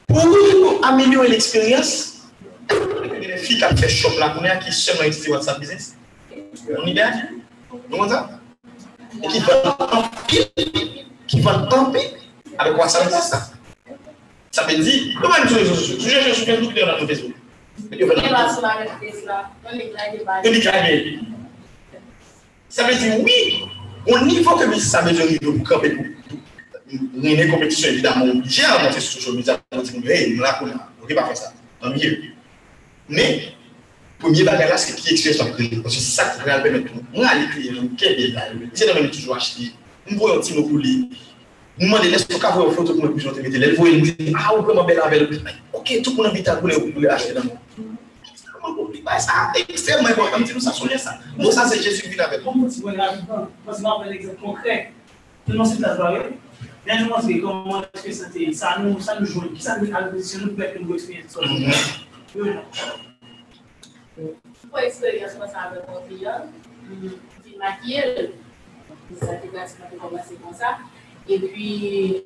S1: pour améliorer l'expérience, les filles qui ont fait shop là, qui seulement utilisent WhatsApp Business. On y vient Vous voyez ça Et qui veulent camper, qui veulent camper avec WhatsApp Business. Ça veut dire, comment les réseaux sociaux Je sur Facebook, a sur Facebook. Ça veut dire oui, au niveau que ça veut dire pour camper pour une compétition évidemment obligé à monter sur social media pour dire hey, nous là, on ne pas faire ça. Tant mieux. Mais premier bagage là, c'est qui expérience créer. Parce que c'est ça qui va permettre tout. Moi, aller je ne sais pas, c'est même toujours acheter. mwen voye yon ti nou pou li, mwen mwen de les pou ka voye yon foto pou mwen pou jote mette, lè voye mwen di, a ah, ou vreman bel avèl, ok, tout pou nan bita pou lè ou pou lè achè nan. Mwen. Mwen pou li. Bay sa, ekstremman yon, mwen ti nou sa sonye
S2: sa, nou sa se jesu vin avèl. Mwen ti mwen la vivan, mwen se mwen apèl ekzèp konkrèk, mwen se mwen apèl ekzèp, mhm. mwen se mwen apèl ekzèp, mwen se mwen apèl
S4: ekzèp, mwen se mwen Foi experiência passada com o Adriano, de Maquiel, ça comme ça, et puis,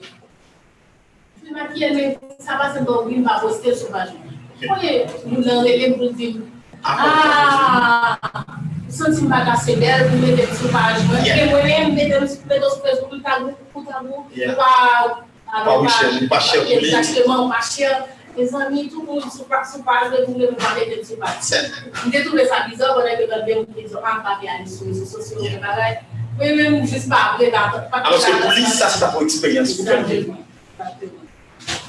S4: il maquille, mais ça va se bon, il va poster sauvagement. Voyez, nous l'enlevons pour dire, ah, senti bagasse dela, não meteu no sauvagement, et moi-même, pour le tabou, pour le tabou,
S1: pas pas cher,
S4: exactement, pas cher. Mes amis, tout le monde sous page, vous parler de sous page. Je trouve ça bizarre, on a que dans le pas bien sur les réseaux sociaux, les bagages. Oui, même juste pas
S1: Alors, c'est pour lui, ça, c'est pour expérience.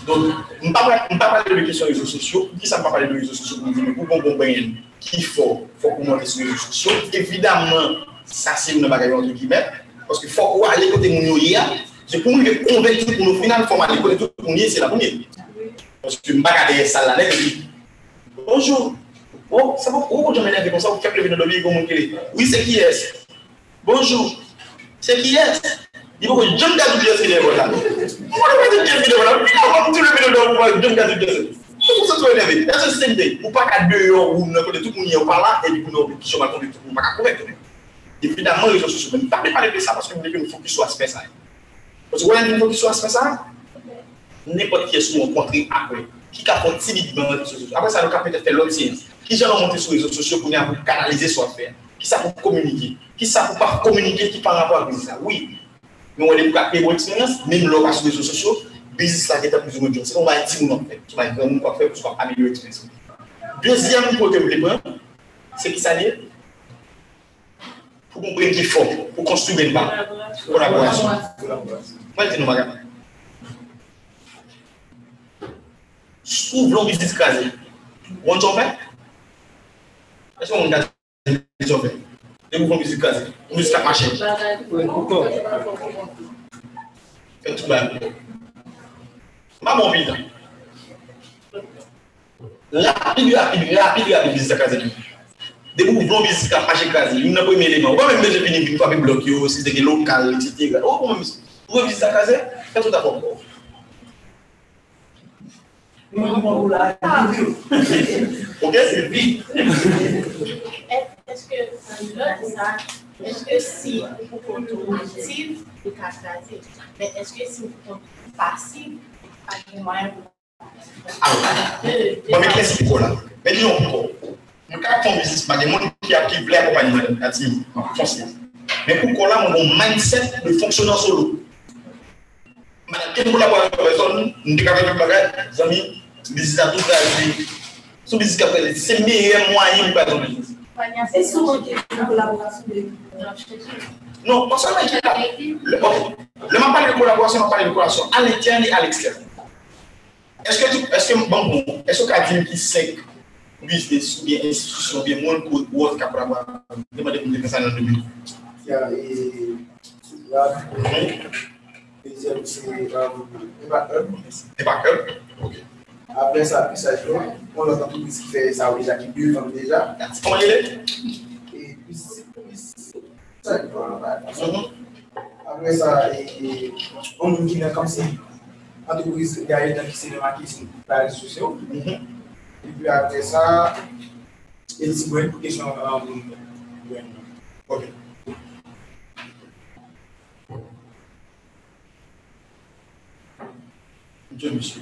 S1: Donc, on ne pas de questions réseaux sociaux. Qui ça ne parle pas de réseaux sociaux pour dire, pour bon bon qu'il faut, faut qu'on monte sur les réseaux sociaux. Évidemment, ça, c'est une bagaille entre guillemets. Parce qu'il faut aller côté mon. C'est pour nous convaincre pour nous, final, il faut aller côté tout le monde, c'est la première. Parce que je ne vais ça là, bonjour. Oh, ça va, oh, je m'énerve comme ça, vous faites le vin de l'objet, comment Oui, c'est qui est Bonjour. C'est qui est Il faut que je me garde bien ce qu'il est là? Pourquoi je me garde bien là? Pourquoi tu le vin de l'objet, je me garde bien Pourquoi ça tu énervé idée Ou pas qu'à deux heures, connaît tout le monde est par là, et du coup, va pas convaincre. Évidemment, les ne parlez pas de ça parce que vous voulez soit aspect ça. Parce que vous qu'il soit aspect ça? N'importe qui est sur après, qui a dans les réseaux. Après ça, le. Qui j'ai monté sur les réseaux sociaux pour canaliser son affaire. Qui ça pour communiquer? Qui ça pour pas communiquer qui par rapport à ça. Oui. Mais on est pour créer une expérience, même là sur les réseaux sociaux, business là qui est plus ou moins dur. C'est on va dire en fait. Tu vas vraiment quoi faire pour améliorer l'expérience. Deuxième côté je prendre, c'est qui ça dit? Pour comprendre qu'il faut, pour construire une barre. Collaboration. Moi, je dis nous, madame. Kaze. Wan chon fe? Ese wan gade chon fe? les jovens. Les mouvements musique classique. Musique à marcher. Pourquoi Fait tout mal. Maman vide. Rapide, rapide, rapide, rapide, musique classique. Des mouvements musique à marcher classique. Nous n'avons pas mis les mains. Moi-même, j'ai fini, puis pas bloqué, si c'est local, etc. Oh, comment musique classique Fait tout à fait. Ok.
S4: Est-ce que là, ça, est-ce que si vous motive, vous casse mais est-ce que si vous facile, à moyen
S1: ah, bon, mais qu'est-ce qu'il faut là Mais disons encore, mon cas de business, il y a des gens qui activent l'accompagnement à team, Mais pourquoi là, mon mindset de fonctionnement solo Madame, quelle collaboration, nous avons des amis, Bizis a tout gazi. Sou bizis ka prele. Se meye mwanyi mwen pa yon bizis.
S4: Se sou mwen ki kolaborasyon de
S1: Non, non seulement qui est là. Le, le m'a parlé de collaboration, m'a parlé de collaboration à l'interne et à l'extérieur. Est-ce que tu, est-ce que, bon, bon, est-ce que tu as dit qui sait business ou bien institution ou bien monde ou autre qui a collaboré? Demandez pour me ça dans
S5: et, là, deuxième, c'est, euh,
S1: ok.
S5: Après ça, puis ça, on entend tout ce qui fait ça déjà, qui bulle comme déjà.
S1: Comment il est?
S5: Et puis, ça, Après ça, et, on nous dit comme si entreprise derrière qui c'est le marketing par les réseaux sociaux. Et puis après ça, il y a des bonnes questions. Ok.
S1: Dieu monsieur.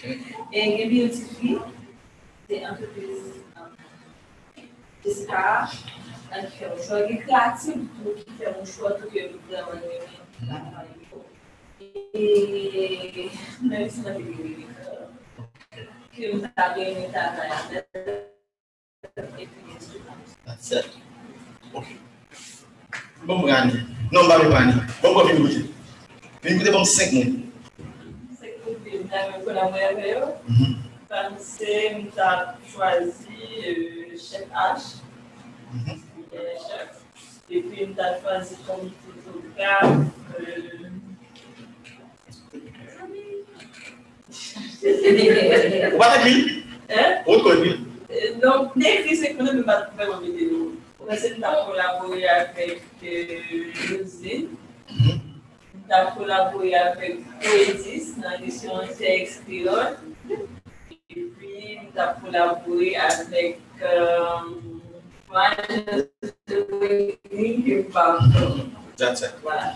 S4: gen biotifi, de entreprise Jessica, an ki fè moun chwa, gen kreativ moun ki fè moun chwa tou gen moun kreman gen men. E men si nan gen gen gen ki moun ta gen men ta kayan.
S1: That's it. Ok. Bon mwani. Non ba mwani. Bon kwa fin mwiti. Mwen koute bon 5 moun.
S6: Se avec eux.
S1: Mhm.
S6: Pensé, choisi euh, chef H,
S1: Mhm.
S6: chef. Et puis choisi comme photographe. Euh...
S1: Ou
S6: hein?
S1: Ou?
S6: Euh, l'écrit, c'est en vidéo. On avec José.
S1: Mhm.
S6: Nous avons collaboré avec Poétis dans l'édition CX Créole. Et puis, nous avons collaboré avec. Euh, moi, je ne sais pas.
S1: That's it.
S6: Voilà.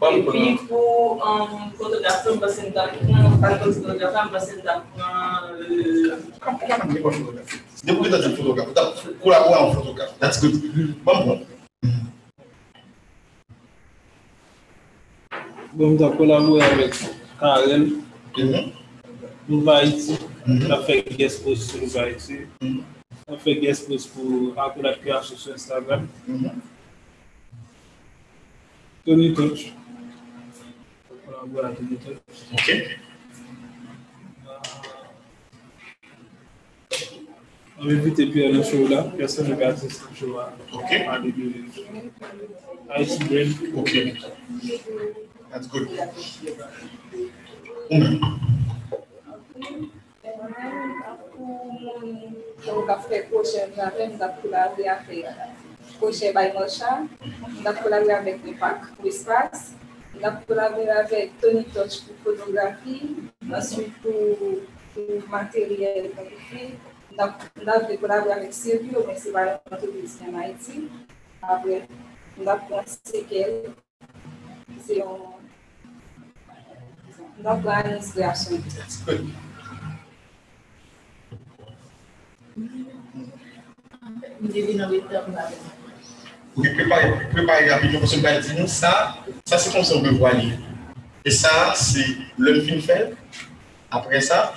S1: Bon,
S6: Et
S1: bon.
S6: puis, pour un photographe, on va se prendre, pas de photographe, on va se prendre. euh,
S1: Depo ki ta di fotografe, ta kolabore an fotografe. That's good. Bon, bon.
S7: Bon, nous avons collaboré avec Karen,
S1: Mhm.
S7: nous va ici,
S1: Mhm.
S7: on a fait guest post sur nous va ici,
S1: Mhm.
S7: on a fait guest post pour Apple la création sur Instagram. Tony Touch. On collabore avec Tony Touch.
S1: Ok.
S7: On va inviter Pierre le show là, personne ne va assister au show là.
S1: Ok.
S7: Ice Brain.
S1: Ok. That's good. Ou
S8: le PAC pour espace, da collaborer avec Tony Touch pour photographie, ensuite pour, pour matériel graphique, da da collaborer avec Silvio, mais c'est pas l'entreprise en Haïti. Après, da pensé qu'elle, c'est un, da plan inspiration.
S1: That's good.
S4: Mwen.
S1: Ok, prepare, prepare rapidement parce que dis-nous ça, ça c'est comme ça on peut voir lire. Et ça, c'est l'homme fin fait. Après ça,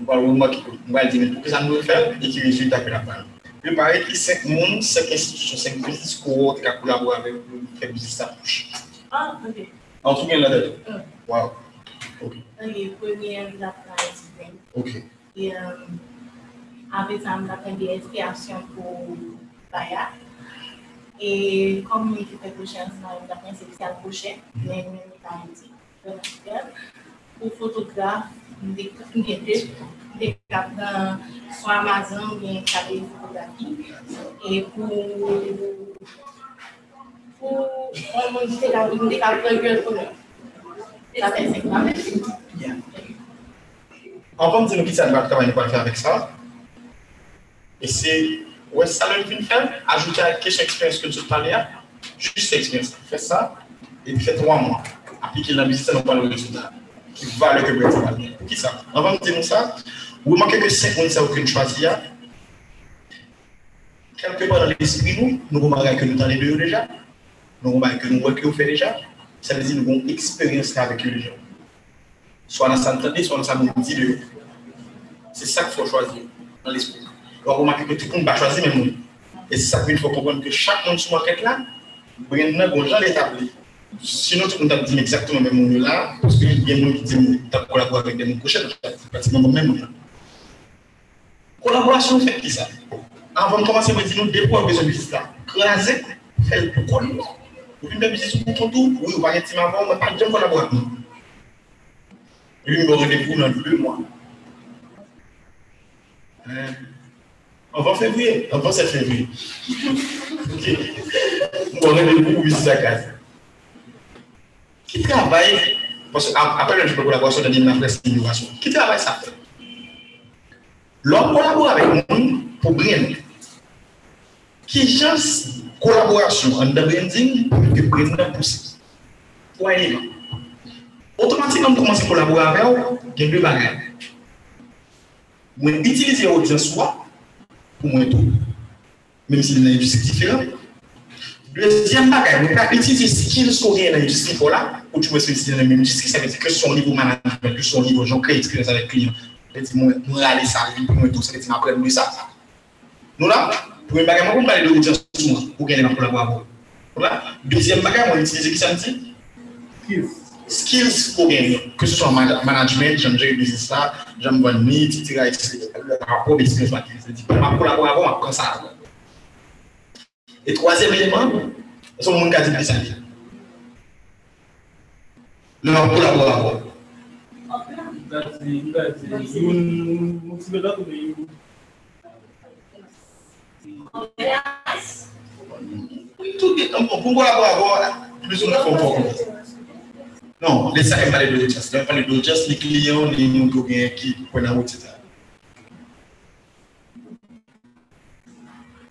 S1: on va remarquer, on va dire pour que ça nous fait et qui résultat que la parole. Préparer qui 5 mondes, 5 institutions, 5 business cohortes qui a collaboré avec nous, fait business approche.
S6: Ah, ok.
S1: En tout cas, là-dedans.
S4: Mm.
S1: Wow. Ok.
S4: Anye, premye ap la.
S1: Ok.
S4: E um, mwen ap pen de pou Baya. E kom mwen ki fe kouchen, sinan mwen ap pen seksiyal kouchen, mwen mwen mwen ta enti. Pou fotograf, mwen de de kap nan sou Amazon, fotografi. E pou pou
S1: On va me dire qui ça va travailler pour faire avec ça. Et c'est, ouais, ça le fin faire, ajouter à question expérience que tu parlais, juste expérience. Fais ça, et puis fais trois mois. Appliquer la musique, ça pas le résultat. Qui va le que vous avez Pour qui ça? On va me dire ça. Vous remarquez que 5 mois, ça aucune choisi. là. Quelque part dans l'esprit, nous, nous remarquons que nous les deux déjà. Nous Ça veut dire une expérience là avec eux déjà soit dans santé, soit dans sa mobilité. C'est ça qu'il faut choisir dans l'esprit. On va remarquer que tout le monde va choisir même nous. Et c'est ça qu'il faut comprendre que chaque monde sur market là, il y a bon gens l'établi. Sinon, tout le monde a dit exactement même monde là, parce qu'il y a des gens qui disent que collaboré avec des gens prochains, c'est pratiquement même monde. Collaboration fait qui ça? Avant de commencer, je dis nous deux besoin de là. Craser, faire le plus connu. Vous venez de visite sur ton tour, oui, vous parlez de avant, mais pas de gens collaborer avec nous. Lui, il me rendez-vous mois. Hein? Avant février, avant 7 février. Ok. Mon rendez-vous fait? L'homme collabore avec nous pour Ki jans kolaborasyon an da branding de prezident pousi. Ou an evan. Otomatikman komanse kolabor avè ou, gen dwe bagay. Mwen itilize ou diyan swa, pou mwen tou. Mèm si nan industri diferan. Dezyen bagay, mwen pa itilize skil sou gen nan industri fo la, ou ti mwen se itilize nan mèm industri, sa vè di ke son nivou management, ke son nivou jan kreye eksperyans avè kliyan. Mwen rale sa, mwen tou, sa vè di mwen apren mwen sa. Nou la? Premier bagage, moi, je parler de l'audience pour gagner collaboration. Voilà. Deuxième bagage, moi, utiliser qui ça me dit? skills pour gagner, que ce soit en man- management, j'aime gérer le business là, j'aime ni, etc., rapport ma collaboration, on ça. Et troisième élément, c'est mon cas de collaboration.
S3: That's the, that's you
S1: pour collaborer, plus ou moins, faut faut comprendre. Non, les ça, parler de l'audience. Je parler de l'audience, les clients, les gens qui ont qui prennent la route, etc.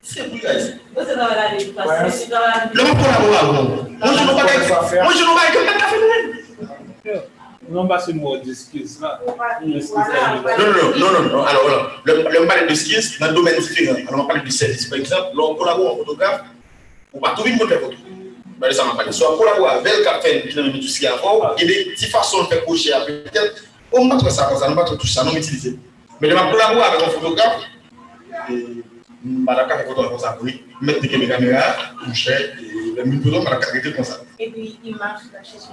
S1: C'est plus guys.
S6: Você trabalha ali, você trabalha ali.
S1: Le mot collaboration. Moi, je n'ai pas qu'à Moi, je n'ai pas qu'à café de
S3: Non, pas mot de skills là. Le skills
S1: Non, non, non, non, non. Alors, alors, le, le parler de skills dans un domaine différent. Alors, on parle de service. Par exemple, là, on collabore en photographe, on va trouver une bonne photo. Ben, ça m'a parlé. Soit collaborer avec le café, tout ce qu'il y a à faire, et des petites façons de faire cocher peut-être. On va ça comme ça, on va pas tout ça, non utiliser. Mais je vais collaborer avec un photographe, et madame a comme ça, oui, mettre des caméras, toucher, et le madame a comme ça.
S4: Et puis, il marche la chaise.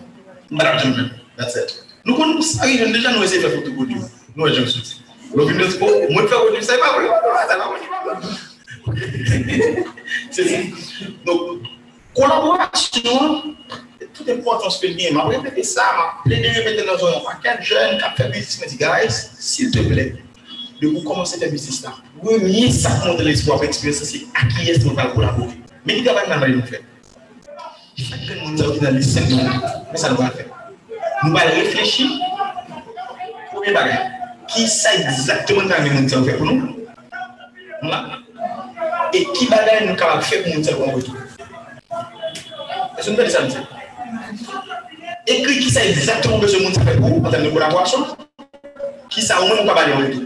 S1: Madame Jean-Jean, that's it. Nou kon nou sa rijen, deja nou ese fè fote godi. Nou e jen sou ti. Lò vin nou se pou, mwen fè godi, sa e pa vre, sa e pa vre. Se si. Donc, kolaborasyon, tout e pou atons fè bien. Ma repete sa, ma ple de repete nan zon. Pa ken jen, ka fè bizis, me di guys, s'il te ple, de pou komanse fè bizis la. Ou e mi sa kon de l'espoir, fè eksperyensasi, akye se nou val kolabori. Meni gavay nan vay nou fè. Dans le nous fait. Monde qui dans les 5 minutes, mais ça ne va faire. Nous allons réfléchir. Premier bagage. Qui sait exactement quand nous avons fait pour nous? Et qui bagage nous avons fait pour nous avons retour? Est-ce que vous ça, monsieur? Écrit qui sait exactement ce que nous avons fait pour en termes de collaboration? Qui sait au moins nous avons en retour?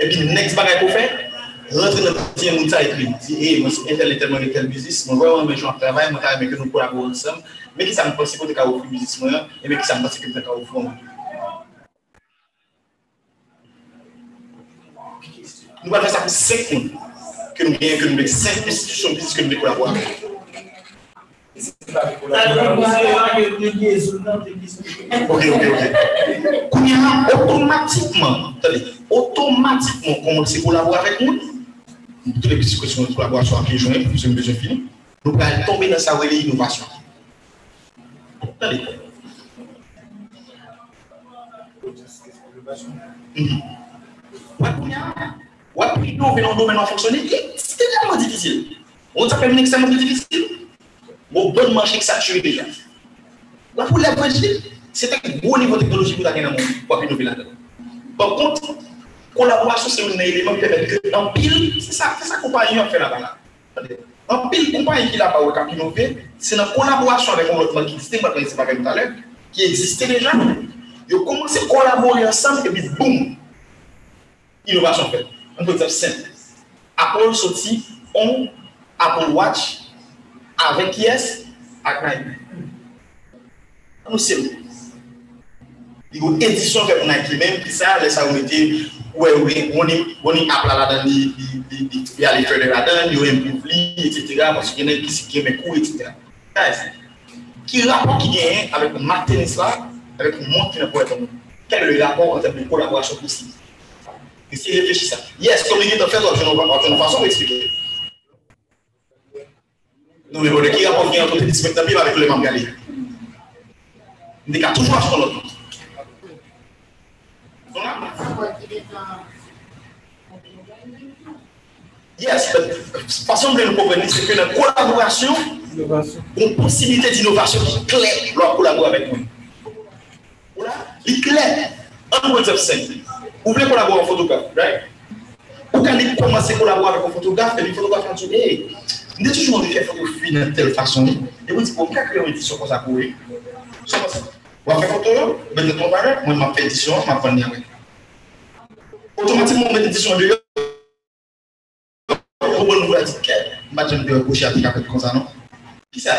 S1: Et puis, next bagage pour faire? rentre nan pati yon mouta ekri, di, e, mwen sou entelektelman yon tel bizis, mwen wè wè mwen joun travay, mwen kare mwen ke nou kolabou ansam, mwen ki sa mwen pasi kote ka oufri bizis mwen, e mwen ki sa mwen pasi kote ka oufri mwen. Nou wè fè sa pou sek moun, ke nou gen, ke nou bek sek institusyon bizis ke nou de kolabou an. Ok, ok, ok. Kounye nan, otomatikman, tade, otomatikman, kon mwen se kolabou avèk moun, Toutes les de collaboration puis c'est une besoin. Nous allons tomber dans sa relais innovation. Attendez. Mhm. Ouais, qu'on y a- Ouais, puis innover dans le domaine en fonctionner, c'est tellement difficile. On s'appelle une extrêmement difficile. Bon, bon marché que ça tue déjà. Là, pour la c'est un gros niveau de technologie pour gagner dans le monde, collaboration, c'est un élément qui permet que, en pile, c'est ça, c'est ça qu'on parle fait là-bas. Là. En pile, compagnie qui là-bas, qui a innové, c'est une collaboration avec un autre qui existait, pas c'est pas comme tout à l'heure, qui existait déjà. Ils ont commencé à collaborer ensemble et puis boum, innovation faite. Un exemple simple. Apple sorti on Apple Watch avec yes, avec Nike. Nous c'est Il y a une édition avec Nike même, puis ça, laisse ça on était, ouais, ouais, on est, on est Apple là-dedans, il y a les traders là-dedans, il y a un public, etc. Etc. Guys, avec le Mac tennis là, avec le de collaboration possible? Et si réfléchis ça? Yes, communiquer en fait, dans une façon d'expliquer. Nous, mais bon, qui rapport qui entre les spectacles avec le Mamgali? On est toujours sur l'autre. Voilà. Yes, la façon de nous comprendre, c'est que la collaboration, une possibilité d'innovation qui est claire lorsqu'on collabore avec nous. Voilà, il est clair. Un exemple simple. Vous voulez collaborer en photographe, right? Vous allez commencer à collaborer avec un photographe, et le photographe va dire, hey, nous toujours envie de faire photographie de telle façon. Et vous dites, pourquoi créer une édition comme ça pour eux? On va faire photo, moi, je fais édition, je vais prendre avec. Automatiquement, on met édition de on va nous dire que cocher avec un comme ça, non? Qui ça?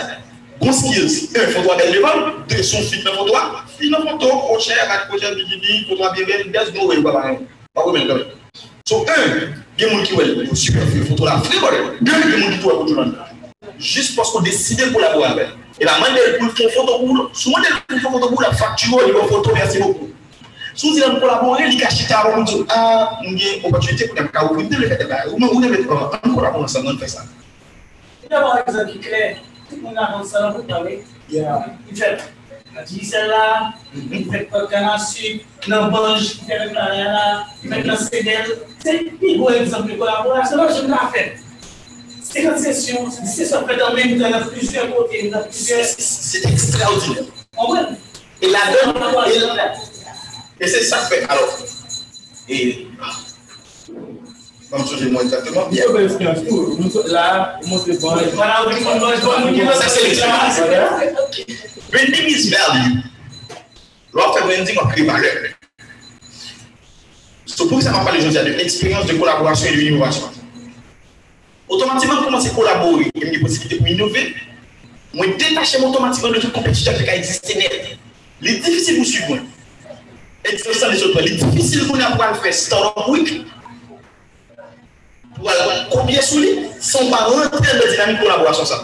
S1: Bon skills, un photo avec le deux son fit dans photo, fit dans photo, cocher, avec cocher, bikini, photo bien way, pas comme même. So, un, il y des qui super deux, il des qui juste parce qu'on décide de collaborer avec. Et la pour faire photo pour la facture, il beaucoup. Sou di nan kolabore, li ka chita avon moun sou, a, mwenye, opatwite pou nan ka ouvri, mwenye le fete ba, mwenye mwenye le fete ba, an kolabore
S2: san nan fè sa. E nan mwenye zan ki kler, mwenye avon san nan
S5: pou
S2: pale, i fè, a di sel la, i fè kwa kanan su, nan banj, i fè kwa kanan la, i fè kwa sedel, se pi gwe zan ki kolabore, se nan jen nan fè. Se kan sesyon, se sesyon fè dan men, nan plusieurs kote, nan plusieurs...
S1: Se ekstraordinè.
S2: En vrai.
S1: E la donne, Et c'est ça que fait. Alors, et. Comme je dis moi exactement.
S7: Bien. Là, montre bon.
S2: Voilà, oui, montre bon.
S1: Ça, c'est l'exemple. Vending is value. L'offre vending a pris valeur. C'est pour ça qu'on parle aujourd'hui de l'expérience de collaboration et de l'innovation. Automatiquement, comment c'est collaborer Il y a des possibilités pour innover. Moi, détacher automatiquement de tout compétiteur qui a existé net. Il est difficile de suivre. Eksesan de sotwa, li difisil moun ap wak fè staron wik, wak wak kopye sou li, son pa rentren de dinamik kolaborasyon sa.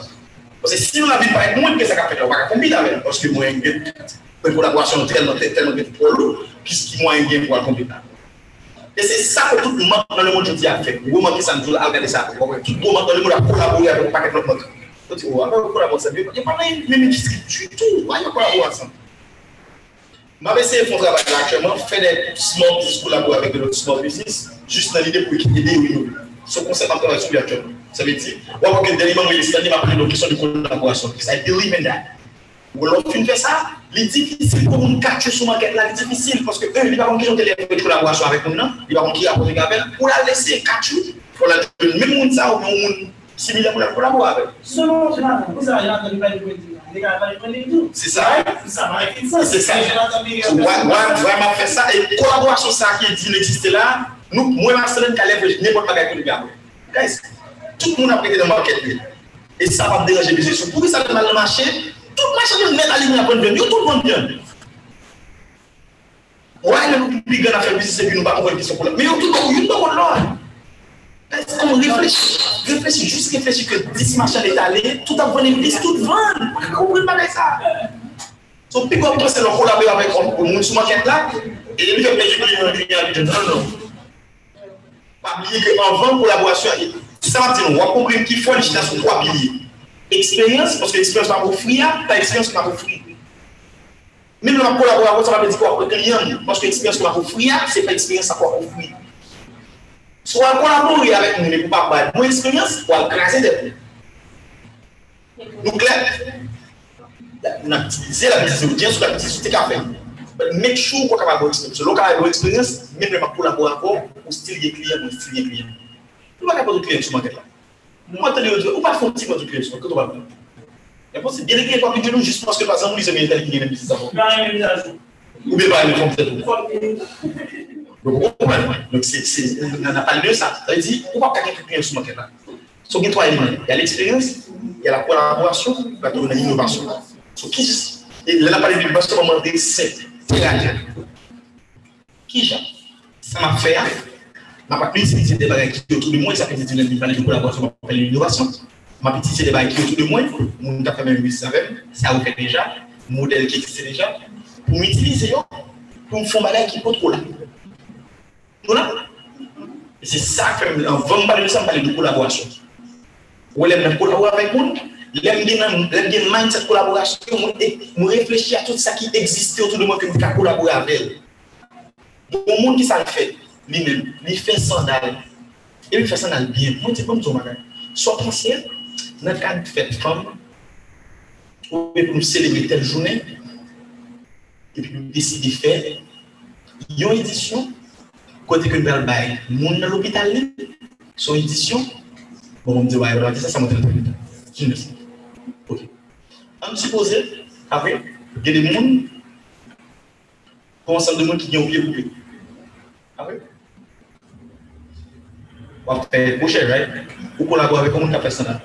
S1: Pwese si nou la vi parek moun, ke sa ka fèk la wak akombi da men, pwoske mwen gen kolaborasyon telman telman gen pou lou, piski mwen gen pou akombi da. E se sa kon tout mwen nan le moun jodi a fèk, mwen ki sa mdoul al gade sa, tout mwen nan le moun a kolabori avèk paket lòt mwen. Yo ti, wak wak kolaborasyon, yon pa nan yon mimi diskritu, wak yon kolaborasyon. Mab ese fon trabaj la aktyèman, fè de small business kolabou avèk de lòt small business, jist nan l'ide pou ekide ou inou. So konsep ap trabaj sou li aktyèman. Sa ve di, wap wak en deliman wè listan, li map prè lò kisyon di kolaborasyon. Kis I believe in that. Wè lò fin fè sa, li difisil pou moun kache sou manket la, li difisil, paske e, li bakon ki jonte lè pou kolaborasyon avèk moun nan, li bakon ki apote gavèl, ou la lese kache ou, pou la joun, mè moun sa ou moun similè pou la kolabou avèk.
S2: Selon, jenan, pou sa, jenan,
S1: C'est ça.
S2: C'est ça.
S1: Ouè m'a fè sa. E kolaborasyon sa ki di n'existe la, nou mwen m'a sènen kalè vè jnè pot bagay pou li gavè. Guys, tout moun apre te den market li. E sa pa deranje bezè sou. Pou ki sa te mal mâche, tout mâche yon net alim yon bon bèm. Yo tout bon bèm. Ouè nou pi gana fè bizè se bi nou ba konwen ki son pou la. Me yo tout kon yon do kon lòl. Est-ce qu'on réfléchit Réfléchit, juste réfléchit que 10 marchands est allé, tout a volé, 10 tout vend. Vous ne comprend pas ça. So, puis quand c'est le collaborer avec le monde sur market là, et lui, il a dit, il a non, non. Pas oublier qu'avant collaboration, ça va dire, on va comprendre qu'il faut législation trois piliers. Expérience, parce que l'expérience va offrir, ta expérience va offrir. Même la collaboration, ça va dire quoi? Le client, parce que l'expérience va offrir, c'est pas l'expérience ça va offrir. Sou an kolabori avèk mouni pou pa bay moun eksperyans, wal krasè de pou. Nou klep, nan aktivize la bitis ou diyan sou la bitis ou te ka fè. Mek chou kwa kapabou eksperyans. Lò kapabou eksperyans, men mè pa kolabou akor, ou stil ye kliyen, ou stil ye kliyen. Nou pa kapabou kliyen sou manket la. Mwen te diyo, ou pa fon ti mwen tou kliyen sou, koto pa mwen. E pon se biye de kliyen kwa kliyen nou, jist pwanske pasan moun lise mwen tel kliyen nan bitis avon. Ou be bay mwen fon ptet ou. Donc, on comprend. Donc, c'est, n'a pas lieu ça. Ça veut dire, pas quelqu'un client sur le market là. Donc, il y a trois éléments. Il y a l'expérience, il y a la collaboration, il y a l'innovation. Donc, qui Et là, on a parlé d'innovation, on va demander c'est Qui j'ai? Ça m'a fait ma pas utiliser des bagages qui autour de moi, ça fait des dynamiques de collaboration, on appelle l'innovation. Ma petite c'est des bagages qui autour de moi, mon a fait même business avec, ça vous fait déjà, modèle qui existe déjà, pour m'utiliser, pour me faire des bagages qui sont trop là. Voilà. C'est ça que on va parler de ça, on parle de collaboration. Ou l'aime collaborer avec moi, l'aime bien mindset de collaboration, nous réfléchir à tout ça qui existe autour de moi que nous pouvons collaborer avec. Au monde qui ça le fait, lui-même, lui fait sandal. Et lui fait sandal bien. Moi, c'est comme ça, madame. Soit dans le cadre fête femme, ou pour nous célébrer telle journée, et puis nous décider de faire une édition, côté que nous allons bail, monde dans l'hôpital, son édition, bon, on me dit, voilà, ça, ça très Je ne sais. Ok. On suppose, après, il y a des gens, ensemble de qui ont oublié. Après, on va faire prochain, right? Ou collaborer avec a ça.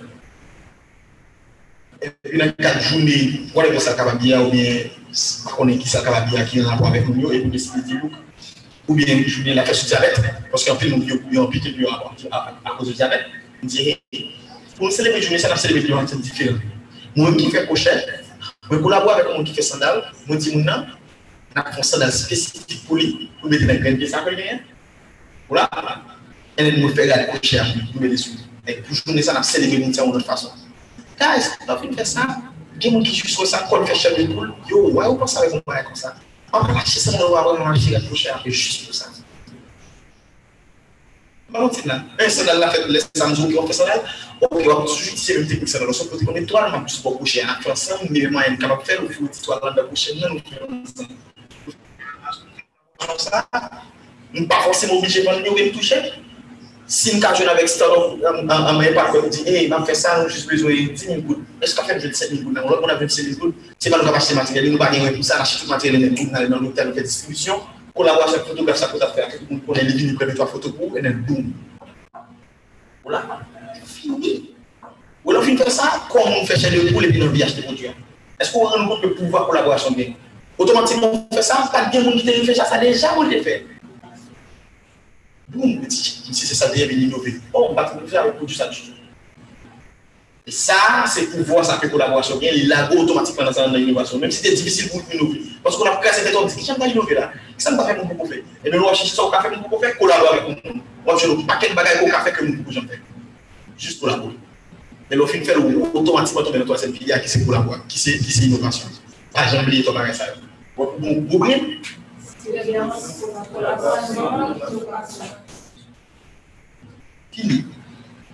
S1: Dans quatre journées, va ça bien ou bien, on est ça bien qui est en rapport avec nous, et dire, ou bien, je viens la faire sur diabète, parce qu'en fait, nous avons piqué à cause du diabète. On dit, Pour nous célébrer journée, ça n'a célébré de manière différente. Moi qui fais crochet, je collabore avec moi qui fait sandal, moi dis mon nom, on a un sandal spécifique pour lui, pour mettre dans les graines, ça fait rien. Voilà. Et nous fait regarder crochet pour mettre dessus. Et pour journée, ça n'a célébré d'une autre façon. Guys, on va faire ça. Il y a des gens qui jouent ça, quand on fait chef de poule, yo, ouais, on pense avec moi comme ça. Lâcher ça, va vraiment lâcher la peu juste pour ça. Là, sandal là fait les qui on va toujours utiliser technique on est trois, pour coucher, a fait ensemble, mais moi, capable de faire, une toile là de coucher, non, on fait ensemble. ça, on obligé de nous toucher. Si nous jouons avec en main par contre, on dit, hey, on fait ça, on a juste besoin de 10 000 gouttes. Est-ce qu'on fait 27 000 gouttes? On a 27 000 gouttes, c'est pas nous qui acheter le matériel, nous pas gagner pour ça, on achète tout le matériel dans l'hôtel, on fait distribution. Collaboration avec photographe, ça peut faire, le monde connaît les lignes, prendre trois photos pour, et then boum. Voilà, fini. Ou alors, on fait ça, comment on fait chez les poules et puis on vient acheter produits. Est-ce qu'on rend compte le pouvoir collaboration bien? Automatiquement, on fait ça, pas de bien t'a fait ça, déjà on l'a fait. Boum, c'est ça, il innover. Oh, on va faire avec produit ça du tout. Et ça, c'est pouvoir, ça fait collaboration bien, il l'a automatiquement dans l'innovation, même si c'est difficile pour innover. Parce qu'on a cassé des temps, on dit, j'aime pas innover là. Ça ne va pas faire mon pour faire. Et bien, on va chercher ça café, mon pour faire, collaborer avec nous. On va chercher un paquet de bagages au café que nous pouvons faire. Juste collaborer. Et le film fait automatiquement tomber dans la troisième filière qui c'est collaborer, qui c'est innovation. Pas jamais oublier ton bagage ça. esperança, colaboração e educação.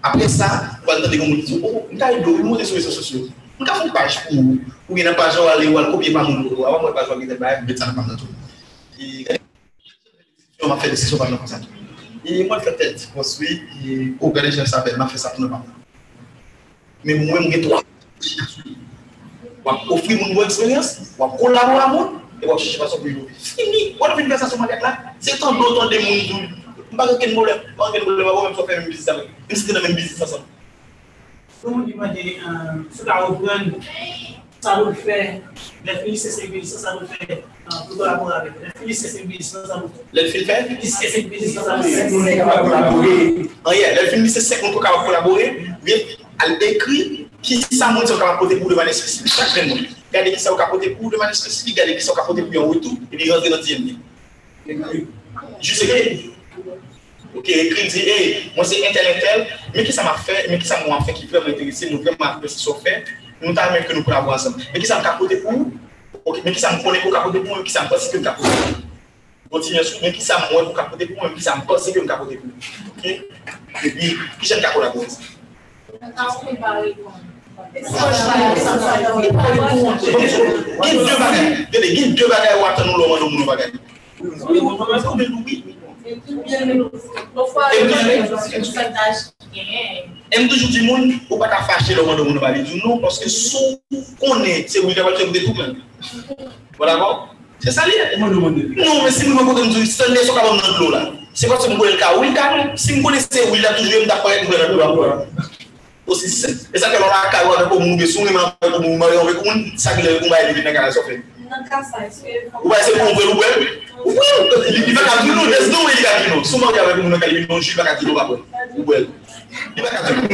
S1: Apre sa, wal tante kon moun di, ou, mwen ka yon do, mwen de sou reso sosyo. Mwen ka foun paj pou, ou yon paj wale, wale kopye pa moun do, avan mwen paj wale, mwen baye, e, mwen tante pa moun do. E, mwen fè de sesyon pa moun konsa tou. E, mwen fè tèt, konswi, e, ou gade jen sa bel, mwen fè sa pou nou pa moun. Men mwen mwen gen to, wap ofri moun moun eksperyans, wap kolabou la moun, et. On a fait une conversation avec là. C'est tant d'autres de monde. Je ne sais pas problème. Je ne sais pas problème. Faire business avec. Même si c'est dans le même business ensemble.
S2: Comment demander ce qu'a repris, ça nous fait, les filles, c'est ces business, ça nous fait, pour collaborer avec. Les filles, c'est ça nous fait.
S1: Les filles fait
S2: C'est ça nous fait.
S1: Les filles, c'est ces qu'on peut collaborer. Elle écrit qui ça porter pour. Chaque monde. Ça va porter pour de regardez qui ça va porter pour un retour, et puis rentrer dans le deuxième. Juste écrit. Ok, qui ça m'a fait qui vraiment intéressé, nous vraiment apprécier ce qu'on fait, nous t'as même que nous collaborons ensemble. Mais qui ça m'a capoté pour Ok, mais qui ça me connaît pour capoter pour moi, qui ça me pense que me capoter pour Continuez sur, mais qui ça m'a pour capoter pour moi, qui ça me pense que me capoter pour Ok? Gin dwe bagay watan nou loman nou moun bagay. Ou men loupi. M toujou di moun, ou pa ta fache loman nou moun bagay. Di nou, paske sou konen, se wile wale te de tout men. Wala kon? Se sa li? Nou, men si moun moun kote mou di, se ne so ka moun nan glou la. Se kwa se moun konen ka wile ka, si moun konen se wile la toujou, m da fayet moun nan glou la. osi sent. E sa ke lor akay wade pou moun besou, moun moun pou moun maryon vek, moun sakile pou mbaye libit nan kana sofe. Nan ka sa, eske... Ou ba ese pou moun velu wè? Ou wè? Li baka kilo, les do wè li ka kilo. Souman wè avè pou moun akay libit, moun chi baka kilo wapon. Ou wè? Li baka kilo.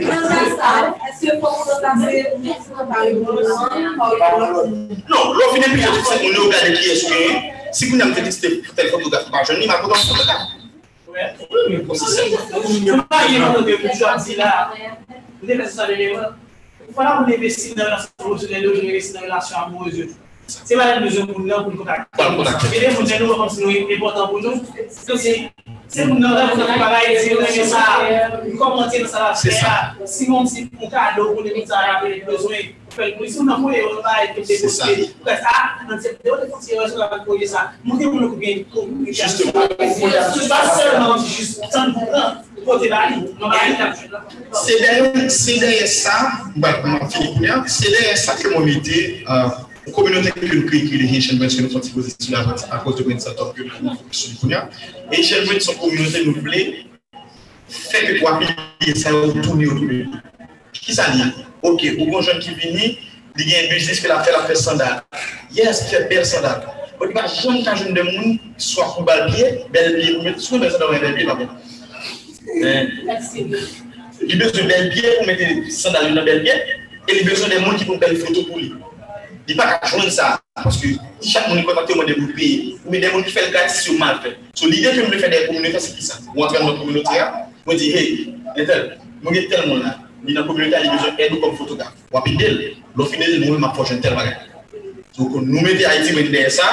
S1: Nan sa sa, eske pou moun akay libit, moun akay libit. Non, lò finè pi, moun yo gade ki eske, si koun yon fèdiste telefon yo gafou, moun jouni, moun akay
S2: libit. Mwen yon de boujwa di la, mwen de sa de lewa, mwen fwa la mwen investi nan relasyon profesyonel yo, mwen investi nan relasyon amoureuse yo. Se mwen an bezon moun nan pou kontak. Mwen moun jen nou wakon si nou yon important pou nou. Se moun nan wakon pou bagay, se moun nan yon sa, mwen komante nan sa la fè, si moun si moun ka adou, moun de moun sa yon bezon. Bezwen, pou fel kou, si moun nan mou e yon bagay pou te kote, pou kè sa, nan se de ou de fonsi yon sou la bagay pou ye sa, moun te moun nou kou gen kou, kou gen kou, sou pa se nan moun si jist, san pou kan, pou te bali, nan bagay nan chou.
S1: Se deye sa, se deye sa ke moun ite, ou communauté que nous créons, qui est Haitian Branch, que nous sommes positionnés à cause de que nous sommes communauté nous faire que trois ça. Qui ça dit Ok, ou konjon ki vini, li gen bizis ki la fe la fe sandal. Yes, fe bel sandal. Ou di ba joun kan joun de moun, swa kou bal biye, bel biye, ou mette sou de sandal ou en bel biye, eh, mabè. Li bezon bel biye, ou mette sandal ou en bel biye, e li bezon de moun ki pou bel foto pou li. Li pa ka joun sa, paske chak moun kontakte ou moun de moun peye, ou mette moun ki fel gratis si ou mal fe. So li de ke moun le fe de komunite, se ki sa. Ou an tre moun komunite ya, moun di, hey, netel, moun gen tel moun la, ni nan komilite a li bezon edou kom fotograf. Wapi del, lo finel moun ma pochen tel bagay. So kon nou mette Haiti mette deye sa,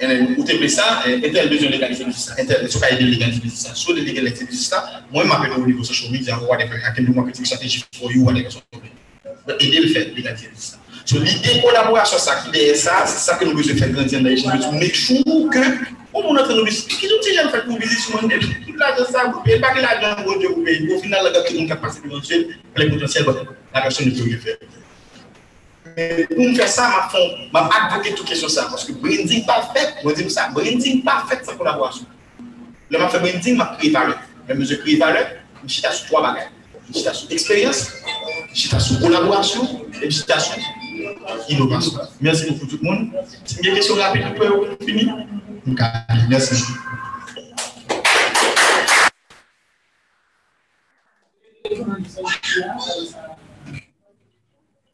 S1: enen ou tepe sa, entel bezon legalize bezon sa, entel sou ka ide legalize bezon sa, sou de legalize bezon sa, mwen mapen nou nivou social media, wade pe, akem nou marketing strategy for you, wade pe, ide l fè legalize bezon sa. So, l'idée collaboration, ça qui est ça, c'est ça que nous besoin faire grandir dans les gens. To make sure que, au moment où nous qui nous j'aime faire pour visiter sur mon net, tout l'argent, ça, vous payez pas que l'argent, vous payez. Au final, le gars qui a une capacité éventuelle, les potentiels, la personne ne peut rien faire. Mais pour me faire ça, je m'a advoqué toute question ça. Parce que branding parfait, je dis ça, branding parfait, c'est collaboration. Le m'a fait branding, m'a créé valeur. Mais je crée valeur, je suis sur trois bagages. Je suis sur expérience, je suis sur collaboration et je suis sur inovasyon. Mersi nou pou tout moun. Si mwen gen kesyon rapide, pou yo fini. Mwen ka, mersi.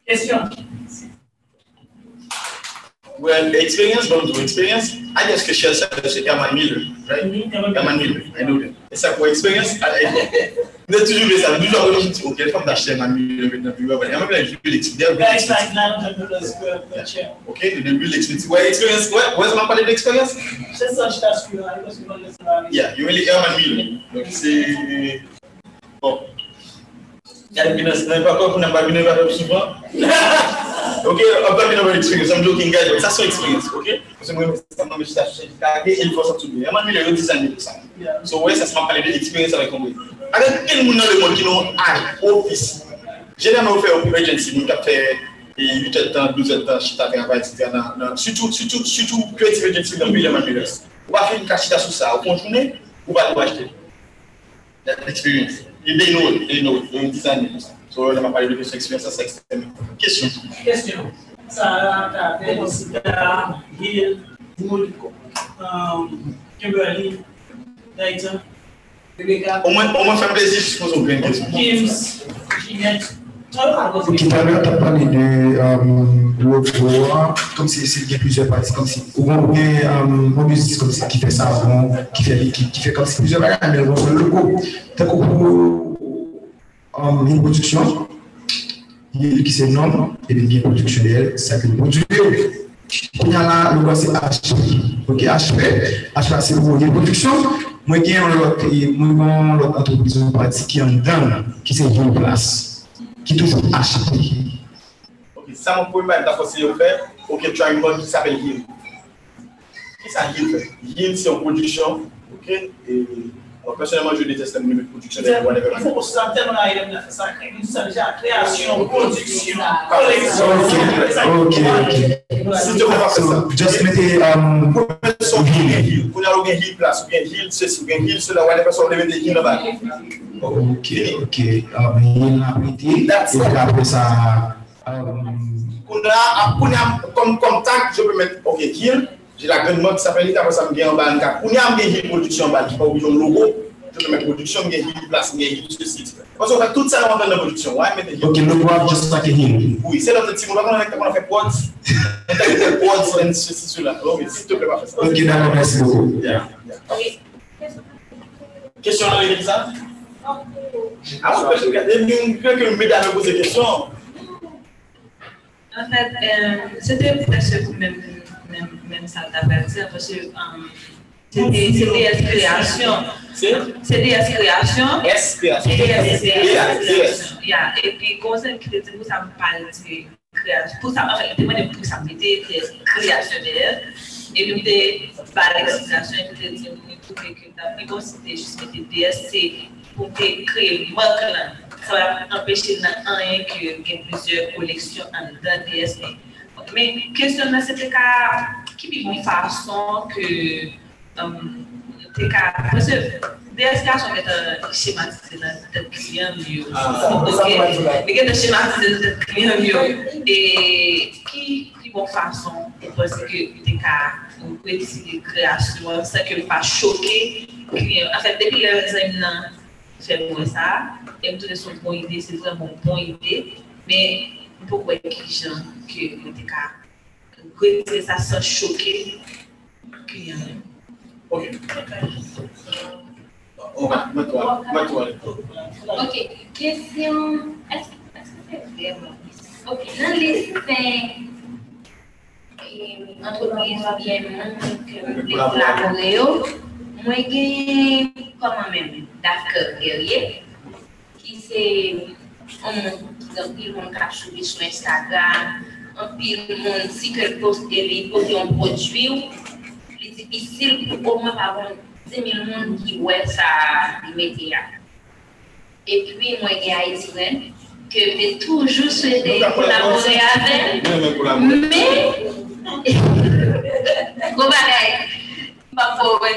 S2: Question.
S1: Well, experience, don't do experience. I just share that with Yaman Miller, right? Yaman Miller, I know that. It's like, well, experience, I, [laughs] I Vous êtes toujours ça, toujours en relation, ok, maintenant, puis ouais, même la ville expérience.
S2: Guys, like 900 dollars per per chair.
S1: Ok, the real experience. Well, experience, what, what's my part of the experience?
S2: C'est ça, je t'assure, hein.
S1: Yeah, you really Herman Miller. Donc c'est. Bon. Il y a une finance, pas quoi pour ne pas venir souvent. Ok, I'm talking about experience. I'm joking, guys, but that's your experience, okay? Parce que moi, ça m'a juste acheté, et il faut ça tout bien. Herman Miller, il y a 10 années de ça. So, ouais, ça se m'a parlé de l'expérience avec. Aden ken moun nan le moun ki nou ay, ofis. Jene nan ou fe ou agency moun ka fe 8 etan, 12 etan, chita travay, etc. nan. Soutou, soutou, soutou, creative agency nan William Andrews. Ou pa fe yon kachita sou sa, ou konjounen, ou pa nou achete. That experience. Yon dey nou, dey nou, yon design. So, nan ma pale de question experience, sa sa ekstrem. Question.
S2: Question. Sa la, ta pe, konsida, Hill, Wood, Kimberly, Dayton,
S1: Au moins, au moins, faire plaisir, je pose une question.
S2: James,
S5: tout à l'heure, tu as parlé de euh, workflow, comme si il y a plusieurs parties, comme si, ou bien, euh, un musicien comme si, qui fait ça, bon, qui fait, qui, qui fait comme si plusieurs bagages, mais on se le logo. T'as pour euh, une production, il qui c'est non, et puis il y a une production d'elle, ça que le produit. Il y a là, le logo c'est H. Ok, HP, HP c'est pour une production. Mwen gen yon lot, mwen gen lot antropizo pati ki an dan, ki se yon plas, ki toujou achete. Ok, sa
S1: mwen pou yon mwen da fose yon fe, ok, tu a yon bon ki sa pe yin. Ki sa yin fe? Yin se yon kondisyon, ok, e... Personelman, je deteste le mimic production. Fou
S2: pou sa tèman a yèm la fè sa kèm, sa lè jè a kreasyon, produksyon, koleksyon.
S5: Ok, ok.
S1: Si te wè pa fè
S5: sa. Just mette... Ou
S1: gen hil. Ou nan ou gen hil plas, ou gen hil se si, ou gen hil se la, wè lè person lè mette hil la bak.
S5: Ok, ok. Hil um, um, la mette,
S1: um,
S5: ou la fè sa... Kou
S1: nan, kou nan, kom tak, je pè mette, ok, hil. J'ai la grande mode qui s'appelle ça me vient en bas, en cas. Kuna, me Hill production en bas, qui pas oublier le logo, je mettre production, Hill place, Hill ceci. Parce qu'on fait tout ça dans la production,
S5: ok, le bois, just like a hill.
S1: Oui, c'est notre petit on a fait quads, on a fait [laughs] et ceci, cela. Mais s'il te plaît, pas faire ça.
S5: Ok, d'accord, merci beaucoup.
S1: Question là, Elisa? Ah, ouais, je regarde, il y a que mesdames me posent des questions.
S6: En fait, euh, c'était peut-être même, même ça t'avais dit, parce que euh, c'était création.
S1: C'est?
S6: C'est des création.
S1: S,
S6: Et
S1: création.
S6: création. Puis, pour ça me parle de création, pour ça, en fait, je me demande pour ça me dit création derrière. Et puis, par l'explication, je me trouve que c'était juste DSC pour créer une marque là. Ça va empêcher rien que plusieurs collections en dedans DSC. Mais question là, c'était qu'à ki bi bon fason ke um, te ka, pwese, DSK son vet a shematize nan tet kliyan
S1: yo.
S6: Mwen gen te shematize nan tet kliyan yo. E ki bon fason, pwese ke te ka, mwen kwe disi de kreasyon, se ke mwen pa choke kliyan. An fèp, depi lè zèm nan, fèm mwen sa, e mwen toune son bon ide, se vèm bon bon ide, men mwen pou kwe ki jan ke mwen te ka gwete sa sa choke ki yon.
S1: Ok. On mwen mwen.
S9: Ok, question. Est-ce est-ce que c'est vraiment? Ok, dans les faits, euh, entreprise bien monde que les collaborer, yo, moi j'ai comment même d'accord guerrier qui c'est un monde qui vont capturer sur Instagram, un monde si que poste les poste un produit, c'est difficile pour au moins avoir 10 000 personnes qui voient ça immédiat. Et puis, moi, j'ai haïtien, que j'ai toujours souhaité collaborer avec,
S1: Mwen
S9: mais, gros bagay, ma pauvre,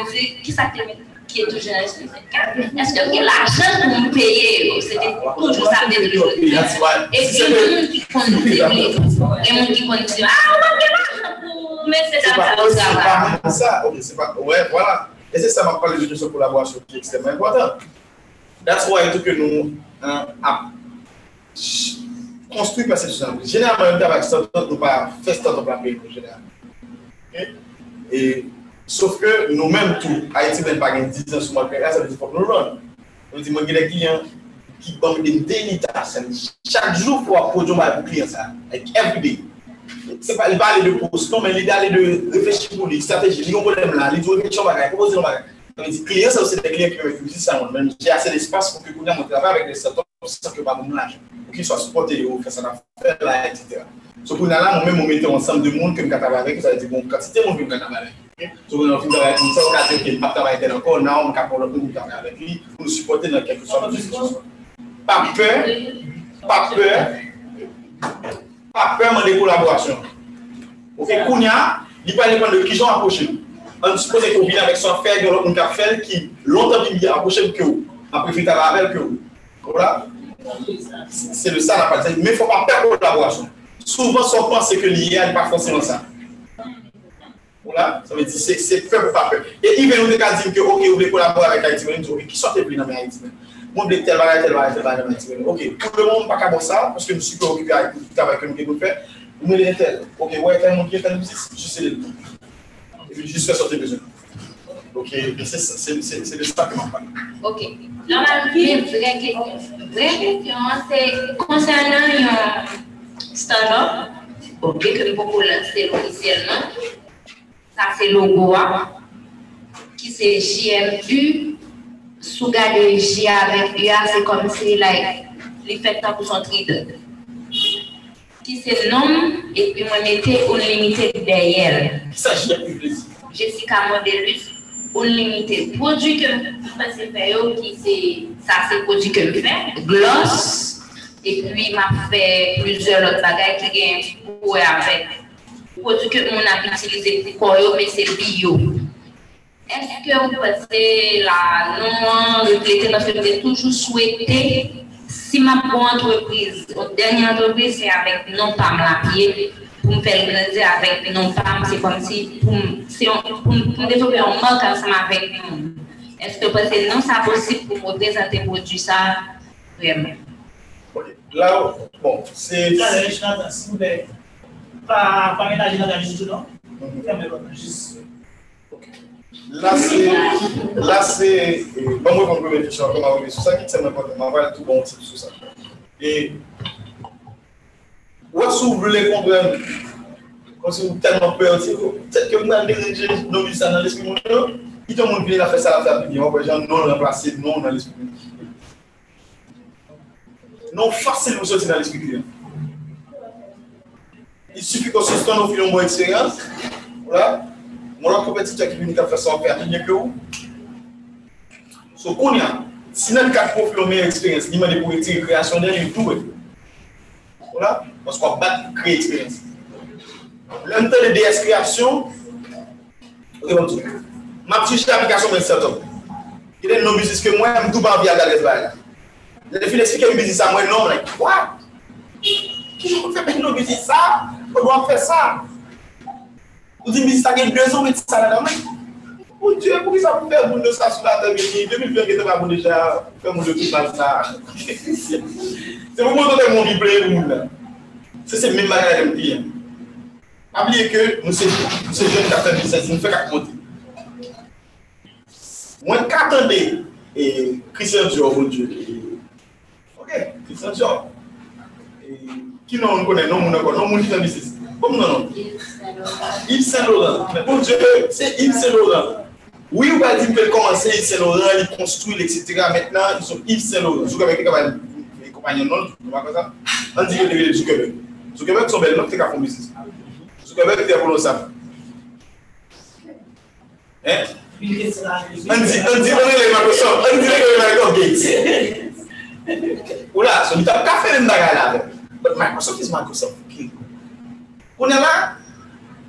S9: qui ça te met, qui est toujours? Est-ce que j'ai l'argent pour me payer? C'était toujours ça.
S1: That's why.
S9: Et puis, a des gens qui a des gens qui conduisent, ah, on va faire l'argent pour mettre
S1: C'est
S9: ça
S1: pas,
S9: dans le
S1: c'est
S9: travail.
S1: pas ça. Ok, c'est pas. Ouais, voilà. Et c'est ça, m'a parlé de cette collaboration qui est extrêmement important. That's why tout que nous hein, a construit perception. Généralement, nous avec start-up, nous pas fait start-up la pays en général. Ok? Et sauf que nous-mêmes tout, Haïti même pas gagné 10 ans sur ma carrière, ça veut dire que nous run. On dit, moi, j'ai des clients qui ont des tasks. Chaque jour, il faut produire pour client ça. Like every day. c'est pas, il va aller de poste, non, mais il va aller de réfléchir pour lui, stratégie, il y a un problème là, il doit réfléchir au bagage, proposer un bagage. Donc, il dit, client, ça aussi des clients qui réfléchissent ça, moi, même j'ai assez d'espace pour que quand mon travail avec les startups, sans que pas mon âge, pour qu'ils soient supportés, ou faire ça d'affaires là, etc. So, pour nous là, moi-même, on mettait ensemble de monde que je travaille avec, ça veut dire, bon, quantité, mon je travaille avec. Ok? So, on a fait ça, on a dit, ok, pas travailler avec a lui, pour nous supporter dans quelque sorte de. Pas peur, pas peur, pas peur de collaboration. Ok, Kounia, il va dépendre de qui sont approchés. On suppose qu'on vient avec son frère, de l'autre fait qui longtemps il vient approché que vous, après fait travail avec vous. Voilà. C'est le ça la partie. Mais il ne faut pas perdre collaboration. Souvent, on pense que l'IA n'est pas forcément ça. Veut dire c'est c'est peur. Et il vient nous dire que ok, vous voulez collaborer avec Haïti, dites ok, qui sortez plus dans Haïti Moi, je tel bagage, tel bagage, dans. Ok, le monde pas ça parce que je suis préoccupé avec le travail que nous devons faire. Me dites tel, ok, ouais, tel je. Ok, c'est c'est c'est.
S9: Ok. Une vraie question. C'est concernant ok, que nous pouvons lancer officiellement. Ça, c'est logo, qui c'est JMU. Sous garder J avec UA, c'est comme si, like, les fait pour son trident. Qui c'est nom, et puis moi, mettez unlimited derrière.
S1: Plus plaisir.
S9: Jessica Modelus, unlimited. Produit que je passe faire, qui c'est, ça c'est produit que je fais, gloss, et puis m'a fait plusieurs autres bagages qui gagnent pour avec. Produit que mon a utilisé pour quoi, mais c'est bio. Est-ce que vous pensez la non refléter parce que j'ai toujours souhaité si ma bonne entreprise, dernière entreprise, c'est avec non pas la pied, pour me faire grandir avec non pas, c'est comme si pour, me- développer un manque ensemble avec nous. Est-ce que vous pensez non, c'est possible pour me présenter produit ça? Vraiment?
S1: Là, bon, c'est.
S2: Pas, ménager.
S1: Là, c'est. Là, c'est. Bon, moi, je vais réfléchir encore revenir sur ça, qui tellement important. On va tout bon ça. Et. Où est-ce que vous voulez comprendre Quand avez tellement peur, c'est peut-être que vous avez vies ça la non non dans. Non vous sortir dans l'esprit. Il suffit qu'on donne au fil de bonne expérience. Voilà. Mon compétiteur qui vient faire ça, fait mieux que. So, qu'on y a, si nous avons profil de meilleure expérience, il m'a dit pour création d'elle, il tout. Voilà. Parce qu'on va créer expérience. L'un de DS création, tout. Ma petite application, mais c'est top. Il a une business que moi, je ne tout pas envie à là. Les filles expliquent une business à moi, non, like, what? Ki joun fè men nou biti sa, ou do an fè sa. Ou di biti sa gen 2 ou biti sa la nan men. Ou diye, pou ki sa pou fè moun de sa sou la te biti, 2000 fè gen te pa moun de sa, fè moun de tout la sa. Se moun moun ton te moun vibre moun la. Se se men bagay la mpi. Abliye ke nou se joun ta fè bisè, nou fè kak moti. Mwen katande, e Christian Dior, moun diye. Ok, Christian Dior. E... On on on fait business. Comme non, non. Yves Saint-Laurent. Mais mon Dieu, c'est Yves Saint-Laurent. Oui, on va dire qu'il commencer Yves Saint-Laurent, il construit, etc. Maintenant, ils sont Yves Saint-Laurent. Je avec les compagnons, non, on comme ça? On dit que les sont belles, non, business. Ça. Hein? On dit, on dit, on Microsoft, on dit une bagarre là. But Microsoft is Microsoft. On là,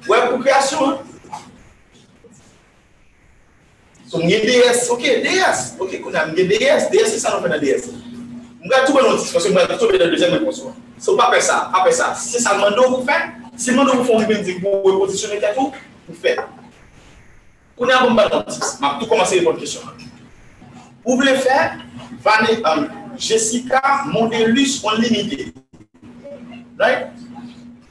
S1: ouais, pour création. So, on DS, ok, DS, ok, on a un DS, DS, c'est ça, on fait un DS. On on deuxième Microsoft. So, pas faire ça, pas faire ça. Si c'est ça le mandat vous faites, si le mandat vous font une pour repositionner tout, vous faites. On a un bon notice. Je vais tout commencer les bonnes questions. Vous Right?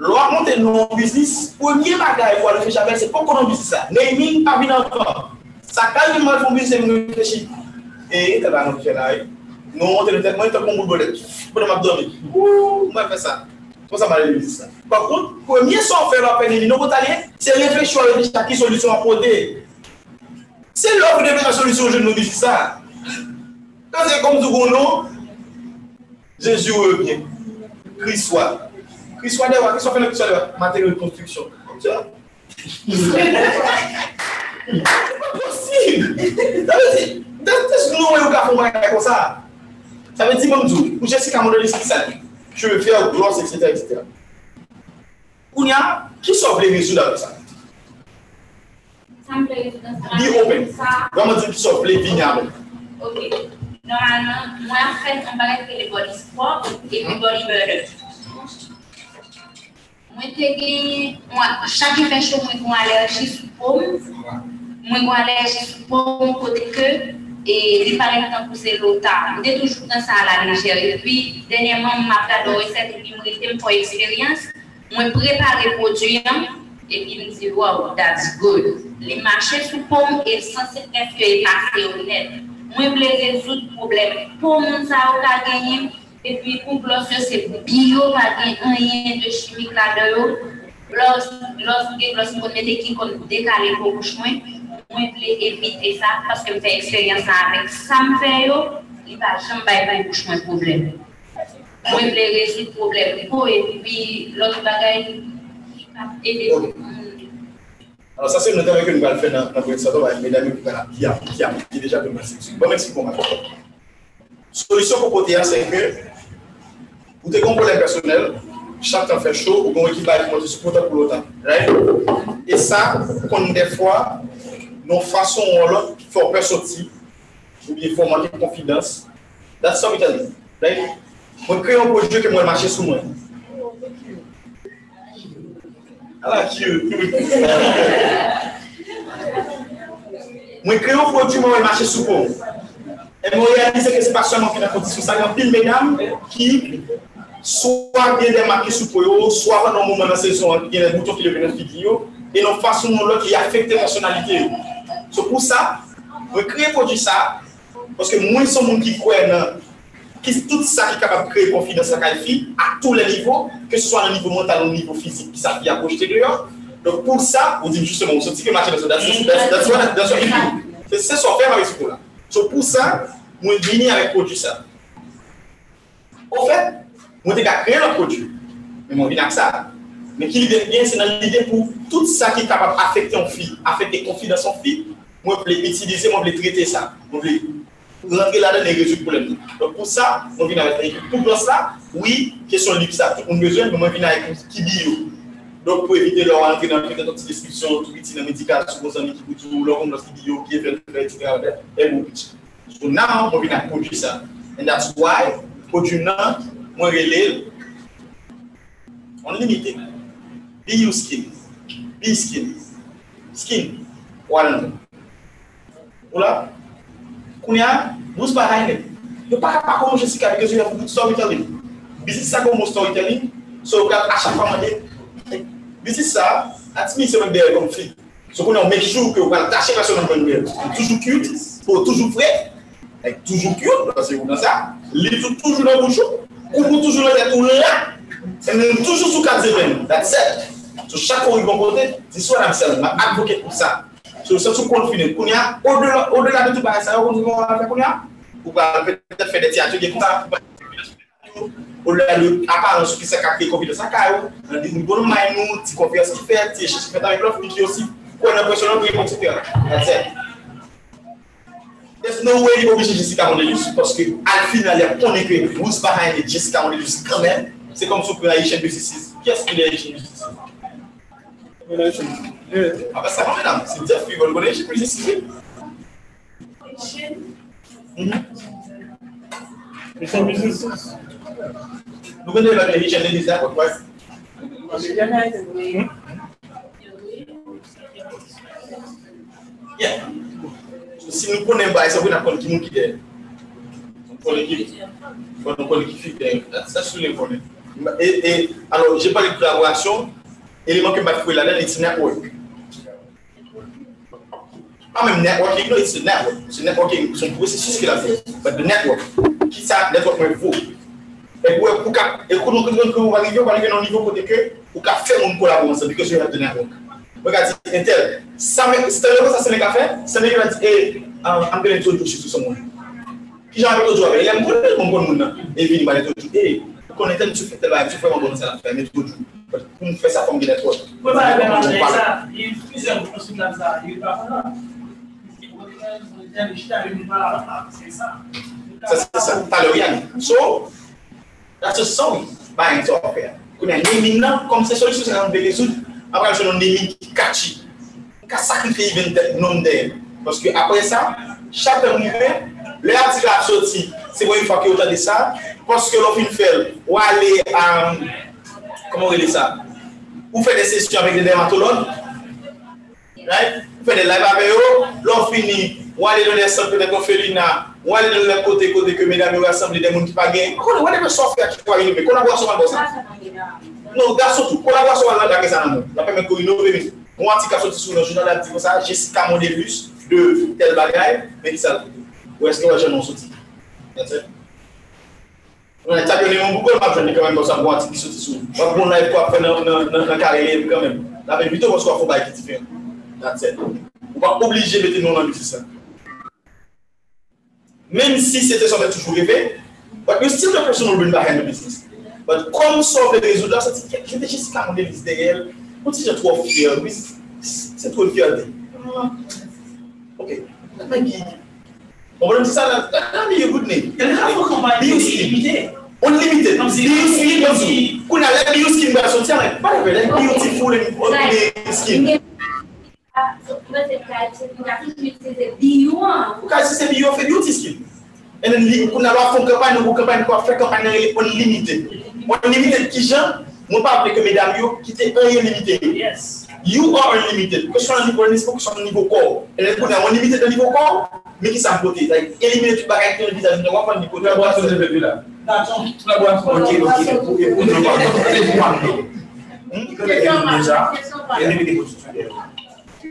S1: Loi monter non business, premier bagage pour aller faire c'est pas qu'on business ça? Naming pas bien encore. Ça quand il mal faire là. Non, on te le tête, moi il te comme boule. Pour m'abdominer. Ouh, moi faire ça. Pour ça m'a ça. Par premier son la quelle solution apporter. C'est l'offre de la nom, Jésus soit. Christ soit d'ailleurs, Christ soit fait le Christ soit matériau de construction. C'est pas possible. Ça veut dire, c'est nous, on va faire comme ça. Ça veut dire, même pour Jessica Mondelis, qui ça Je veux faire gloss, etc. etc. Kounia, qui sauve les résoudre avec ça? Be open. Vamos dire sont les vignables.
S9: Ok. Normalement, moi, en fait, on les body sport et puis body Mwen te gen, chak fè chou mwen kon alerji sou poum, mwen kon alerji sou poum kote ke, e li pare mwen tan kouse louta. Mwen te toujou nan sa la Nigeria. Pi, denyeman mwen apta do reset, mwen mwen rete mwen pou eksperyans, mwen prepare produyan, e pi mwen di, wow, that's good. Li mache sou poum, e sanse kè fè e pase ou net. Mwen ble rezout problem. Poum mwen sa ou ka genye, Et puis, pour gloss, c'est bio, pas rien de chimique là-dedans. Lorsque je gloss, je mettre qui décalé pour bouche moi. Moi, je éviter ça parce que je fais expérience avec ça. Je fais, il va jamais faire bouche moi problème. Moi, je voulais résoudre le problème. Et puis, l'autre bagaille, aider.
S1: Alors, ça, c'est une travail que nous allons faire dans notre saison avec mesdames qui a déjà commencé. Bon, merci pour ma Solution pour côté, c'est que vous avez un problème personnel, chaque temps fait chaud, ou un équipage qui est supportable pour l'autre. Right? Et ça, comme des fois, nos façons ou l'autre, il faut faire sortir, ou bien il faut manquer de confiance. That's what it is. Right? Moi, crée un produit que moi, marcher sous moi. I like you. Moi, créer un produit, moi, marché sous pont. Et moi, réaliser que ce n'est pas seulement une condition, ça y a pile mesdames qui soit bien démarquées sous pont, soit dans le moment de la saison, il y a des boutons qui viennent vidéo, et nos façons qui affectent la personnalité. C'est pour ça, créer un produit ça, parce que moi, sont gens qui croient qui, tout ça qui est capable de créer confiance à à tous les niveaux, que ce soit au niveau mental ou au niveau physique, qui ça qui a projeté dehors. Donc pour ça, vous dites justement, vous sortez que marché dans ce C'est ce qu'on fait avec ce coup-là. Donc pour ça, moi je viens avec produit ça. Au fait, j'ai créé un produit, mais moi je viens avec ça. Mais qui vient bien, c'est dans l'idée pour tout ça qui est capable d'affecter une fille, affecter la confiance en fille, moi je vais utiliser, moi je vais traiter ça. Moi, je rentrer là-dedans et résoudre le problème. Donc pour ça, on vient avec l'équipe. Pour ça, oui, question libre, ça, tout le monde besoin, mais on vient avec qui bio. Donc pour éviter leur entrer dans une petite discussion, tout petit dans médical, sur vos amis qui vous disent, leur on qui bio, qui est fait, etc. Et vous So now, on vient avec produire ça. And that's why, produit là, moi relais, on limité. Be your skin. Be skin. Skin. One. Ola, kounya, bous pa hayne. Yo pa pa kon because you have good storytelling. This is sa kon storytelling. So ka a chaque fois mande. This is ça, at me c'est un des conflit. So qu'on make sure que vous allez tâcher la son bonne Toujours cute, toujours frais. Toujours cute parce que vous ça, les toujours dans. Kou kou toujou la gen, ou la, se mwen toujou sou kat zeven, that's it. So chakou yon bon kote, diswa la msel, ma advoket pou sa. So se sou konfine, koun ya, ou de la, ou de la de tou ba, sa yo kon zivon la fe koun ya, ou ba pete fe de ti atyo gen konta, ou ba pete fe de ti atyo, ou la le aparan sou ki se kakpe konfine sa kayo, nan di nou bonon may nou, ti konfine sa ki fe, ti e chespe ta yon blof, ki ki osi, kwen nan presyonan pou yon konti te, that's it. There's no way you oblige Jessica Mondelus parce que à final il connaît que who's behind Jessica Mondelus quand même. C'est comme si on prenait Haïtien Businesses. Qu'est-ce qu'il est Haïtien Businesses? Ah ben ça va madame, c'est le la quoi. Yeah. Si nous prenons un ça veut dire qui nous qui est. On connaît qui. On connaît qui fait. Ça, c'est le connaît. Et, et alors, j'ai parlé de collaboration. Élément que je vais là-dedans, c'est network. Pas même networking, non, c'est network. C'est networking, un processus qu'il a fait. Mais le network, qui ça, network, mais vous. Et pour pour et pour nous que vous arrivez, vous niveau côté que vous faire une collaboration have the network. Regarde, Intel, ça me, c'est un ça c'est le café, hey, I'm going to introduce you to someone. Qui j'ai envie de dire, il un monde, et puis il va dire, hey, qu'on est tu fais tel tu fais un bon ça faire, mais tout pour nous faire ça comme
S2: ça, il y a plusieurs choses comme ça, il y a pas
S1: Ça, c'est ça, t'as le rien. So, that's a song by software. Qu'on a naming là, comme c'est solution, c'est un bel résoudre. apre al se non nemi ki kati, ka sakrifye yi non den. Paske apre sa, chate mouve, le ati la soti, se woy fwa ki yo tade sa, paske lo fin fel, wale an, koman wale sa, ou fe de sesyon avik de dermatolon, right? ou fe de live avè yo, lo fini, wale do de sanpe de konferina, wale do de kote kote ke medami ou asamble de moun ki pa gen, konon wale be sof ya ki kwa yi libe, konon wale soman bo sa. Qui va innover. Collaboration avec ça. Non, gars, surtout, collaboration avec ça. La permet qu'on innove. Mon article a sorti sur le journal d'article comme ça, Jessica Mondelus de tel bagaille, mais qui ça Où est-ce que les gens ont sorti On a tapé mon Google Maps, je quand même comme ça, bon article qui sorti sur. On va live quoi faire dans le carré quand même. La même vidéo, parce qu'on va faire qui différent. That's it. On va obliger de mettre nos noms ça. Même si c'était ça, on a toujours rêvé, but we're still the person who bring behind the business. But comme ça, le résultat, c'est que j'étais Jessica Mondelus derrière. On dit, j'ai trop fier, oui, c'est trop fierté. Ok. On va dire ça, là, là, good name.
S2: Unlimited.
S1: Unlimited. Bioskin, bioskin. Kuna la bioskin va sortir, mais pas la beautiful and skin. Kasi c'est bio fait beauty skin. Et then, kuna la font campagne, ou campagne, quoi, faire campagne unlimited. Unlimited qui genre, moi pas appeler que mesdames yo, qui était unlimited.
S2: Yes.
S1: You are unlimited. Que ce soit au niveau organisme, que ce soit au niveau corps. Et là, on est unlimited au niveau corps, mais qui s'en côté. Éliminer tout bagage qui est vis-à-vis de moi, pas niveau.
S3: La boisson de bébé là. La boisson.
S1: Ok, ok.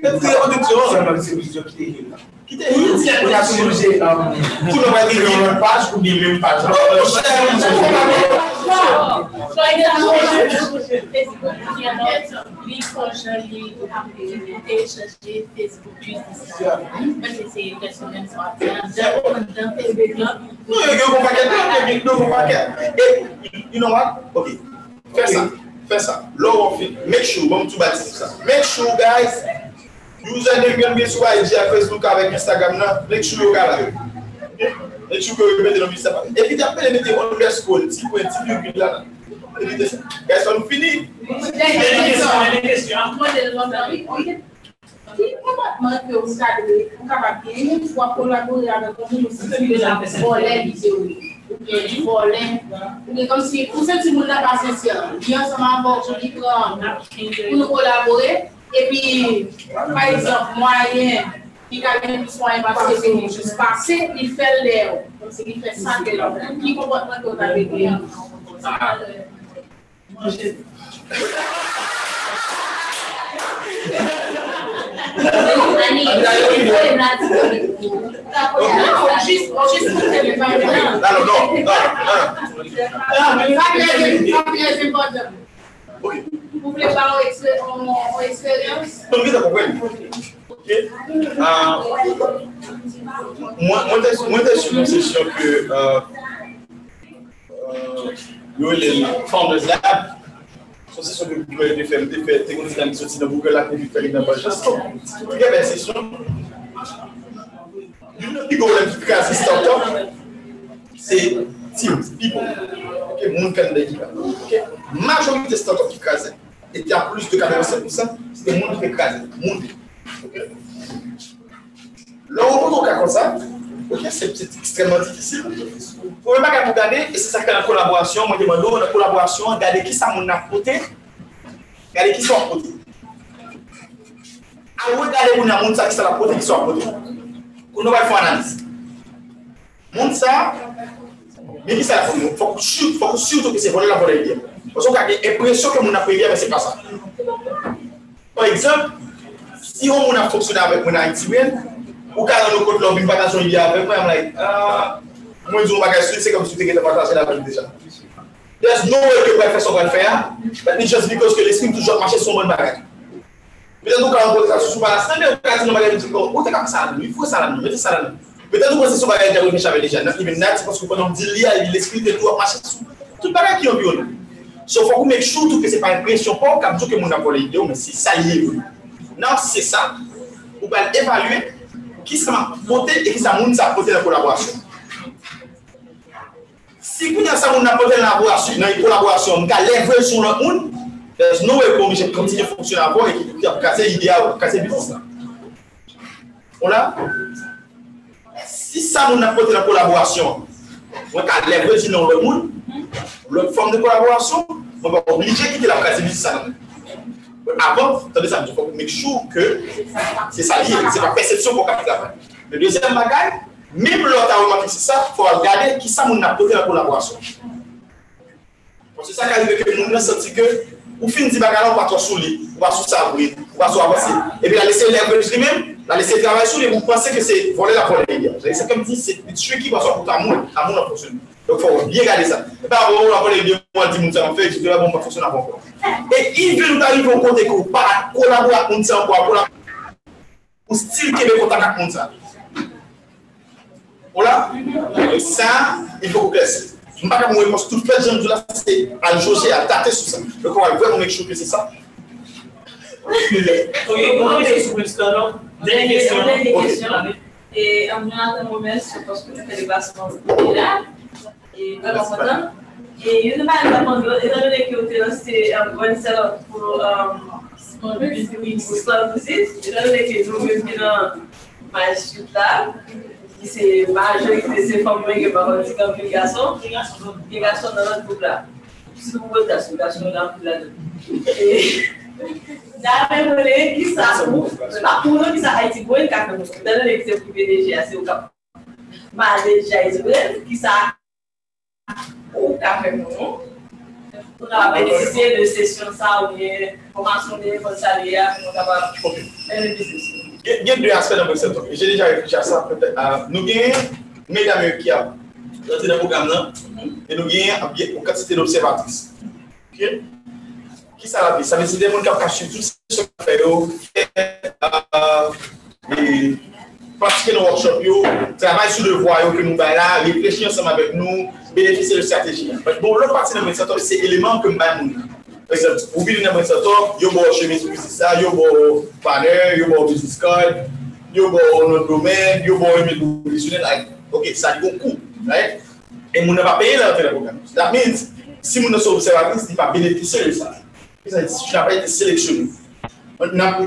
S1: Mwen se yon diksyon.
S5: Se yon diksyon ki te yon la. Ki te yon diksyon. Mwen a souje. Tou
S1: nou va di
S5: yon page ou di
S1: yon page. Mwen
S5: se yon diksyon.
S1: Li konje, li apre,
S5: li techaje, Facebook, Twitter. Mwen se
S1: se yon diksyon men so apre. Jan kon dan
S4: Facebook lan. Nou
S1: yon kon paket. Nou yon kon paket. E, you know what? Ok. Fè sa. Fè sa. Lò wò fè. Make sure. Mwen tou bati sa. Make sure guys. Username bien bien sur IG, Facebook avec Instagram là. You got it. Make sure que vous dans le. Et puis après, mettez underscore, petit point, petit virgule là.
S4: Une nous, ou ou si, nous a pour nous collaborer, et puis, par exemple, moyen, qui gagne plus soin parce que c'est juste passé, il fait l'air. Donc, c'est il fait ça que l'autre. Qui comportement qu'on a. Vous voulez parler
S1: vous comprenez? Ok? Ah, moi, session que euh, euh, les formes de lab, son session de Google, de faire, de faire, t'es connu dans sorti dans Google, là, puis faire une page. Il y c'est Teams, people. Ok, des équipes. Ok, majorité des startups qui était à plus de 87%, c'était monde craser. Monde. Ok. Là, on rencontre un cas comme ça, c'est extrêmement difficile. Vous pouvez pas regarder, et c'est ça que la collaboration, moi je la collaboration, regardez qui ça mon apporté, regardez qui sont apportés. Alors, regardez mon monde ça qui sont apporté, qui sont apportés. Pour nous, faire une analyse. Monde mais qui ça Il faut que surtout, faut que c'est la volée. Oso kage, epresyon ke moun ap prevye, men se pa sa. Par exemple, si yon moun ap foksyon avèk moun a itiwen, ou ka nan nou kote lòm bin patasyon yon avèk, mwen am like, mwen yon bagaj sou, se kom sou teke te patasyon avèk deja. There's no way ke wè fè son wè fè ya, but it's just because ke l'esprim toujou machè son bon bagaj. Mwen nou ka an kote sa sou sou pa la, se nan mè yon kati nou bagaj, mwen ti kon, ou te kap sa nan nou, yon fò sa nan nou, mwen te sa nan nou. Mwen te nou kon se sou bagaj diya wè mè chave deja, nan imen nat, se kon se kon an di li a, l'esprim te tou ap machè sou, tout bagaj ki yon biyon nou. So, faut qu'on make sure que ce n'est pas une pression, comme que mon a volé l'idée, mais c'est ça lié. Non, c'est ça. Vous pouvez évaluer qui m'a porté et qui m'a porté dans la collaboration. Si vous avez ça porté dans la collaboration, la collaboration, avez levé sur le monde, there's no way pour je continue à fonctionner avant et qui a cassé l'idée, casser le. On a Si ça dans la collaboration, vous avez levé sur le monde, l'autre forme de collaboration, on va obliger de quitter la casser le business. Avant, attendez ça, il faut make sure que c'est ça lié, c'est pas perception pour capter la Le deuxième bagage, même l'autre a remarqué ça, il faut regarder qui ça mon a porté la collaboration. Parce que ça qui arrive que nous avons senti que, ou fin de bagage, on va trop sous lui, on va sous ça, on va sous avancer. Et puis la laisser leverage lui-même, la laisser travailler vous pensez que c'est voler la volée. C'est comme dit, c'est qui va amour en fonctionne. Donc il faut bien regarder ça. Et moi, fait, je bon, encore. Et il veut nous arriver au côté qu'on pas collaborer avec nous. Et ça, il faut que vous Je ne sais pas comment parce que tout le gens à jauger, à tâter sur ça. Donc on va vraiment make sure que c'est ça.
S6: Dernière question. Dernière question. Et en je pense que tu fais les là. Et pas longtemps. Et pas de temps, étant donné que tu es lancé un bon salaire pour pour Star Music, étant donné que nous sommes dans ma chute là, qui c'est majorité ces femmes qui comme les garçons, les garçons dans notre groupe là. Voulez, les garçons dans le là. Dame mwole, ki sa mou, patou nou ki sa Haiti gwen kak nan mou. Dan nou lèk se pou PDG ase ou kap. Ma deja izbren, ki sa ou kap mè mou. Ou nan benefisye de sesyon sa ou ye, konwansyon
S1: de fonsalye a, nou kaba benefisye. Gen dwe aspe nan mwen seton. Jè deja refleja sa. Nou gen, mèdame ki a, jante nan program nan, nou gen, ou katite l'observatris. Ok? Ki sa la bi? Sa ve se de moun kap kache tout se fè yo, e, e, e, patike nou workshop yo, travay sou devwa yo ke nou bay la, reflechi ansam avèk nou, benefise de strategi. Bon, lò pati nan mwen sator, se eleman ke mbay moun. Eksep, ou bi nan mwen sator, yo bo chemis kouzisa, yo bo panè, yo bo business card, yo bo non domen, yo bo eme kouzisyonen, ok, sa di kon kou, right? E moun nan pa peye la anten la program. That means, si moun nan sou observatris, di pa benefise de sa. Tu n'as pas été sélectionné. On a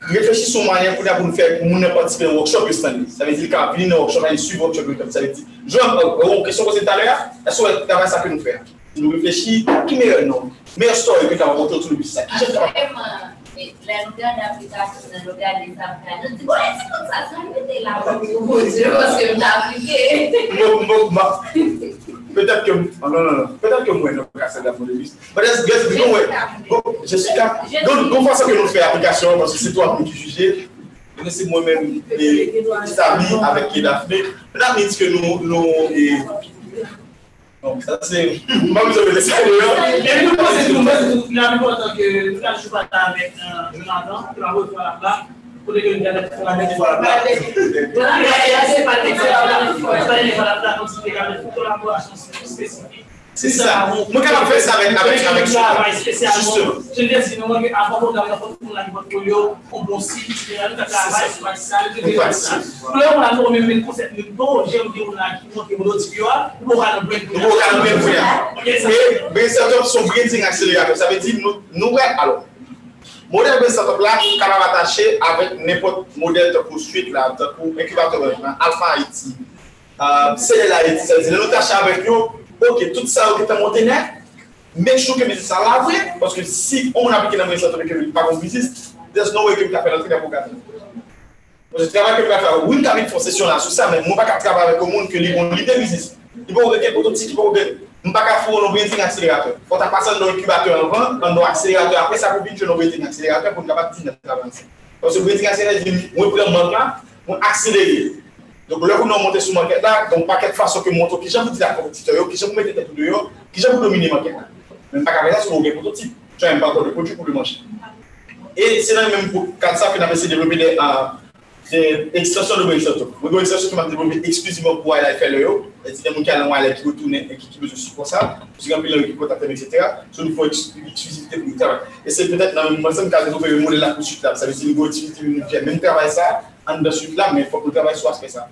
S1: réfléchi sur une manière pour nous faire pour nous participer au workshop stand. Ça veut dire qu'à venir dans le workshop, le workshop. Ça veut dire, je vais une question tout à l'heure, est-ce que c'est ça que nous faisons Nous réfléchissons, qui meilleur nom? Meilleur story que tu as montré autour de ça. Qui Peut-être que. oh, non, non, non. Peut-être que moi, je faire de la que. Bon, je suis là. Donc, donc, façon que nous faisons l'application, parce que c'est toi qui juges. C'est moi-même et Samy avec qui Daphné. Daphné dit que nous. nous et... Donc, ça, c'est. Moi, vous avez laissé
S2: Et puis, nous, c'est. Nous que nous avons pas avec Jonathan, qui va refaire la
S1: C'est ça. Moi, quand on fait ça avec avec avec. Justement.
S2: Je veux dire, sinon, avant qu'on travaille pour la portfolio, on bon site, on travaille, c'est pas ça, veux dire ça. Là, on a nous même un concept, mais bon, j'aime dire, on a qui montre que mon autre vidéo, on va le break.
S1: Quand même fait. Et ben startup son branding accélérateur. Ça veut dire nous nous alors. Modèle ben startup là capable attaché avec n'importe modèle de poursuite là, de pour incubateur Alpha Haïti. Euh, c'est là Haïti, ça veut dire nous tâcher avec nous. OK, tout ça qui est monté net. Make sure que ça là vrai parce que si on dans le startup que pas comme business, there's que. Moi, je travaille avec faire oui, une sur ça, mais moi, pas avec le monde que les business. Il faut que quelques prototypes, il faut que je ne pas faire un branding accélérateur. Il faut passer dans l'incubateur avant, dans l'accélérateur. Après, ça peut venir dans le branding accélérateur pour ne pas dire avancer. Parce que le branding accélérateur, moi, pour le monde là, on accélérer. Donc, là, on a monté sur le market là, donc, pas quelque façon que montre qui j'aime vous dire à compétiteur, qui j'aime vous mettre tête dehors, qui j'aime vous dominer le market là. Même pas qu'à faire ça sur le prototype. Tu n'as même pas encore de produit pour le marché. Et c'est là même pour quand ça qu'on a de développé exclusivement pour aller faire le yo. Et c'est des gens qui allaient qui retournent et qui ont besoin de support ça. Parce qu'il y a des gens qui contactent, etc. So, il faut exclusivité pour le travail. Et c'est peut-être dans le même sens qu'a développé le modèle là pour suite là. Ça veut dire une activité, une même travail ça, en de suite là, mais il faut que le travail soit fait ça.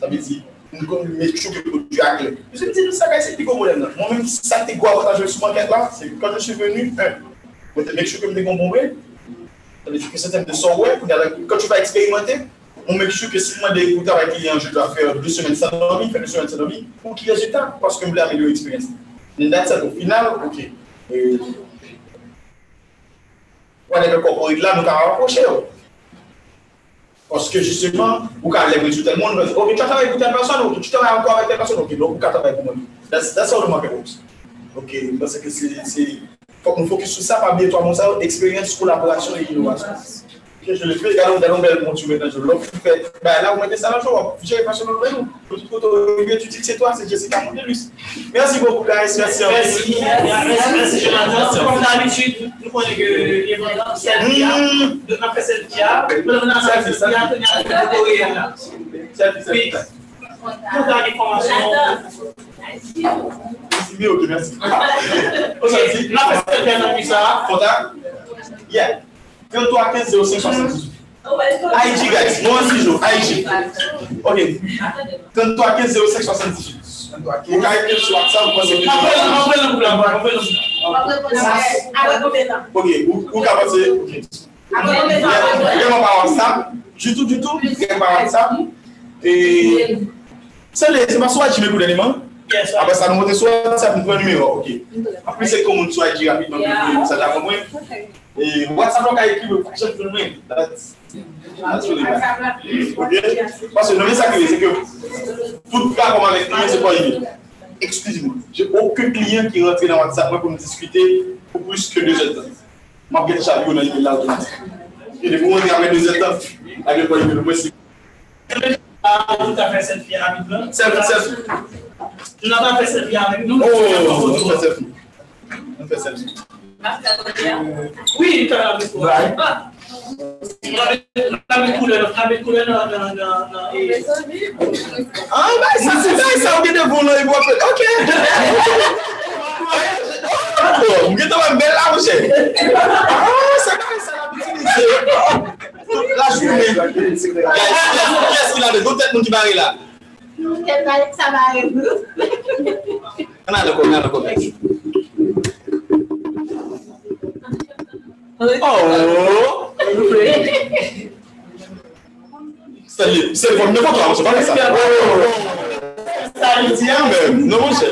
S1: Ça veut dire nous mettre toujours le produit à clé. Je me dis, ça, c'est le modèle là. Moi-même, ça, c'est quoi avantage sur le market là C'est que quand je suis venu. Ça veut dire que c'est un de software. Quand tu vas expérimenter, on make sure que si moi des écouteurs avec client, je dois faire deux semaines sans dormir, faire deux semaines sans dormir, pour qu'il y ait résultat, parce que je voulais améliorer l'expérience. Et that's it. Au final, ok. Et... On est corporate là, nous avons rapproché. Parce que justement, vous avez les résultats, tout le monde va dire, ok, tu travailles avec telle personne, tu travailles encore avec telle personne, ok, donc vous travaillez avec moi. That's, that's how the market works. Ok, parce que c'est. Faut qu'on focus sur ça, pas bien toi, mon ça, expérience, collaboration et innovation. Je le fais, galon, galon, belle, mon tu maintenant, je l'offre, ben là, vous mettez ça dans le jour, j'ai pas sur le vélo. Petite photo, tu dis que c'est toi, c'est Jessica Mondelus. Merci beaucoup, guys, merci.
S2: Merci, merci, Jonathan. Comme d'habitude, nous connaissons que les vendeurs, selfie, de notre selfie, mais on a. Selfie, il y a un peu Nous avons l'information.
S1: C'est mieux, ok, merci.
S2: Aujourd'hui, la personne qui a dans ça,
S1: Fota, yeah, 23 15 05 78. IG, guys, moi aussi, je IG. Ok, 23 15 05 78. Ou ka ekip sou aksan ou konsepi. Anpwen
S2: nan problem, anpwen nan problem. Awe konpwen nan.
S1: Ok, ou ka pase. Awe konpwen nan. Gen mwen pa WhatsApp. Du tout, du tout. Gen mwen pa WhatsApp. E... C'est les. C'est pas soit IG, mais pour l'élément. Après ça, nous montre sur WhatsApp, nous prenons le numéro. Ok. Après, c'est comme on soit IG rapidement. Ça t'a compris? Et WhatsApp, on a écrit le de name. That's, that's really bad. Ok? Parce que le ça que c'est que tout cas comme avec client, c'est pas évident. Excusez-moi, j'ai aucun client qui rentre dans WhatsApp pour me discuter pour plus que deux heures de vais déjà vu dans l'email là automatique. Et les moments où il y a deux heures de temps, avec c'est.
S2: Tout à fait selfie. Jonathan fait selfie avec nous.
S1: Oh, on fait selfie. On fait selfie.
S2: Oui, tu as la couleur. On a mis couleur, on a mis couleur dans dans dans
S1: Ah, bah, ça, c'est ça, ça, on est de bon là, il voit Ok. Oh, vous un bel. Ah, l'a utilisé. Toute la journée. Qu'est-ce qu'il a de qui là?
S4: Ça va arriver.
S1: On a quoi, on a quoi. Oh! Salut, c'est bon, ne pas toi, c'est pas ça. Haïti, même. Non, mon cher.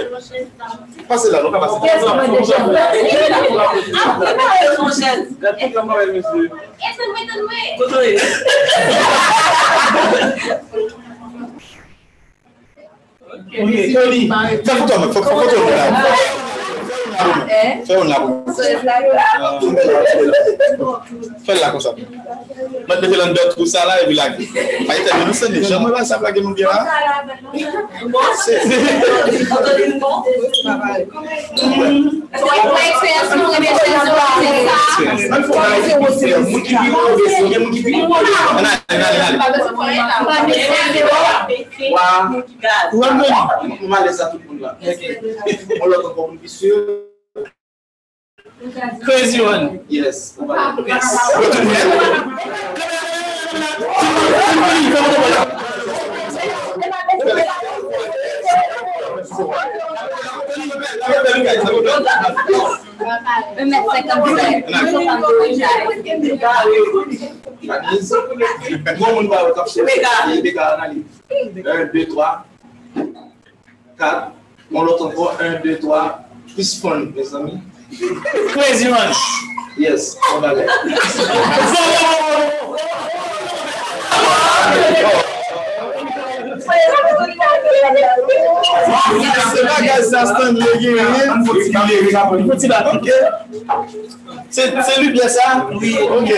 S1: Passez là, non, pas passer.
S9: Qu'est-ce qu'on va déjà faire? Préparez mon cher.
S1: Ok, Tony. Fais photo, mais faut faut photo là. Fais on là. Fais là comme ça. Maintenant, je vais l'en d'autres ça là et puis là. Pas été nous c'est déjà moi là ça blague nous bien là. C'est
S3: On va laisser tout le monde Fè yon la pou. Fè yon
S4: la kon
S3: sa. Mwen te fè lan dot pou sa
S1: la e bilag. A yon te mè nou se de. Jan mwen la sa plage moun gen la.
S6: Se. Mwen
S9: eksperyans moun gen eksperyans moun.
S1: Moun ki bi moun. Moun ki bi moun. Nan nan nan.
S4: Wa.
S6: Mwen
S3: mwen. Mwen mwen le sa tout moun la.
S4: Mwen
S3: lò kon kon moun ki sè. Chez les gars, on allait. 1, 2, 3, 4. On l'autre encore. 1, 2, 3. Plus fun, mes amis.
S4: Crazy one.
S3: Yes, on va aller.
S1: C'est pas gars ça stand le game.
S4: Petit là.
S1: OK. C'est c'est lui bien ça Oui. OK.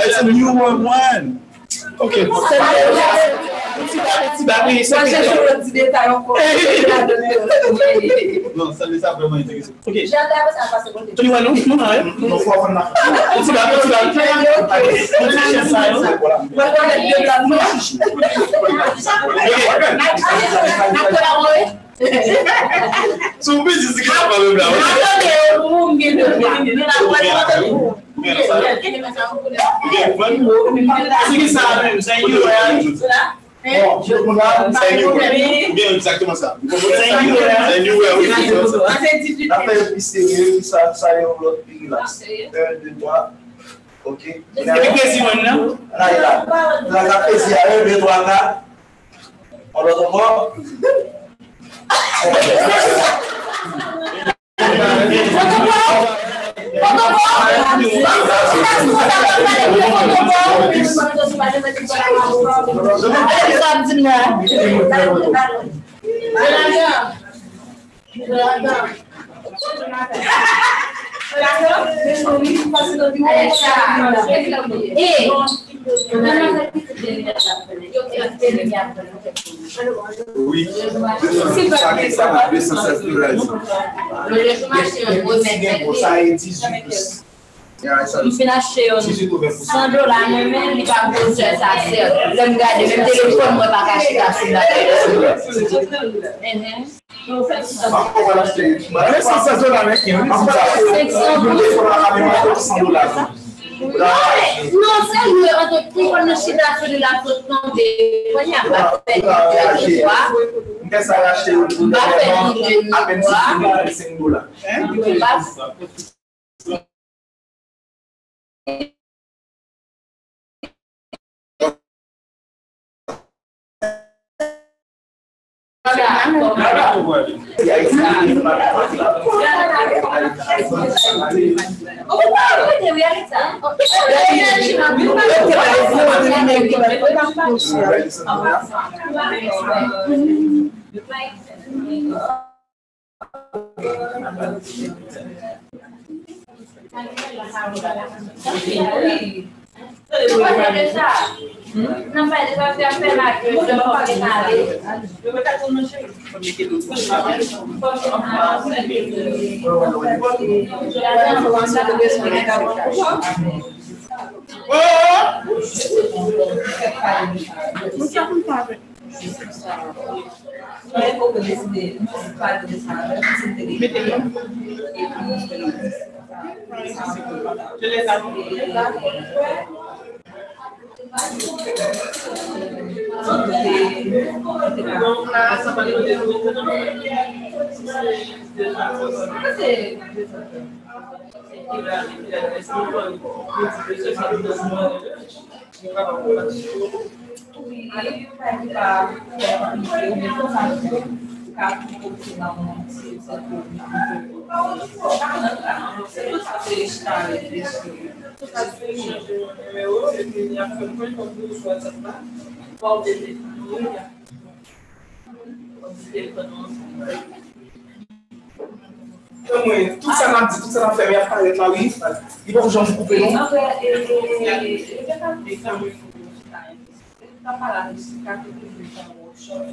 S1: It's a new one one. Ti
S4: bagay, sa li sa...
S1: Non, sa li sa vreman interese.
S4: Ok. Tony Wano, nou nan e?
S1: Non, fwa fwa nan. Ti bagay, ti bagay. Mwen nan jen sa yo. Mwen nan
S6: jen sa yo.
S9: Nan kon
S1: la
S4: woy? Sou mwen disi ki nan pa mwen
S1: bla woy? Nan kon la woy mwen gen.
S4: Nan kon la woy. Mwen nan sa yo. Mwen nan sa yo. Mwen nan sa yo. Mwen
S1: nan sa yo. Bon, je comprends. C'est new way. Bien exactement ça. C'est new way. C'est new way.
S3: Après, puis sérieux, ça, ça y est, on l'autre pays là. 1, 2, 3. Ok.
S4: Non?
S3: Là, il a. Là, la plaisir. 1, 2, 3, 4. On l'autre E,
S1: Oui,
S3: ça qui ça m'a 216 Ça est 18
S6: Mwen fin ache yon 100 dola mwen men li ka pose sa ser. Lèm gade, mwen telefon mwen pa kache ta sou la.
S4: Mwen
S3: 100 dola mwen ki mwen 100 dola.
S6: Non, se lè, an te pri kon nou sou de la nan de, kon yon pa fè di kwa,
S3: On peut ça l'acheter au bout
S6: fait, il est
S3: à peine 5 dollars.
S6: yon pa Nan fè de sa fè Muita vontade. Não vai
S2: pouco desse, não vai pouco desse nada.
S6: Aí o pé de barro, que é uma pintura, né? Não se
S3: Mwen, tout sa nan di, tout sa nan fè, mi ap pale la wi, di bon jan pou koupe non?
S6: Ele está parado, esse cara que ele está no workshop,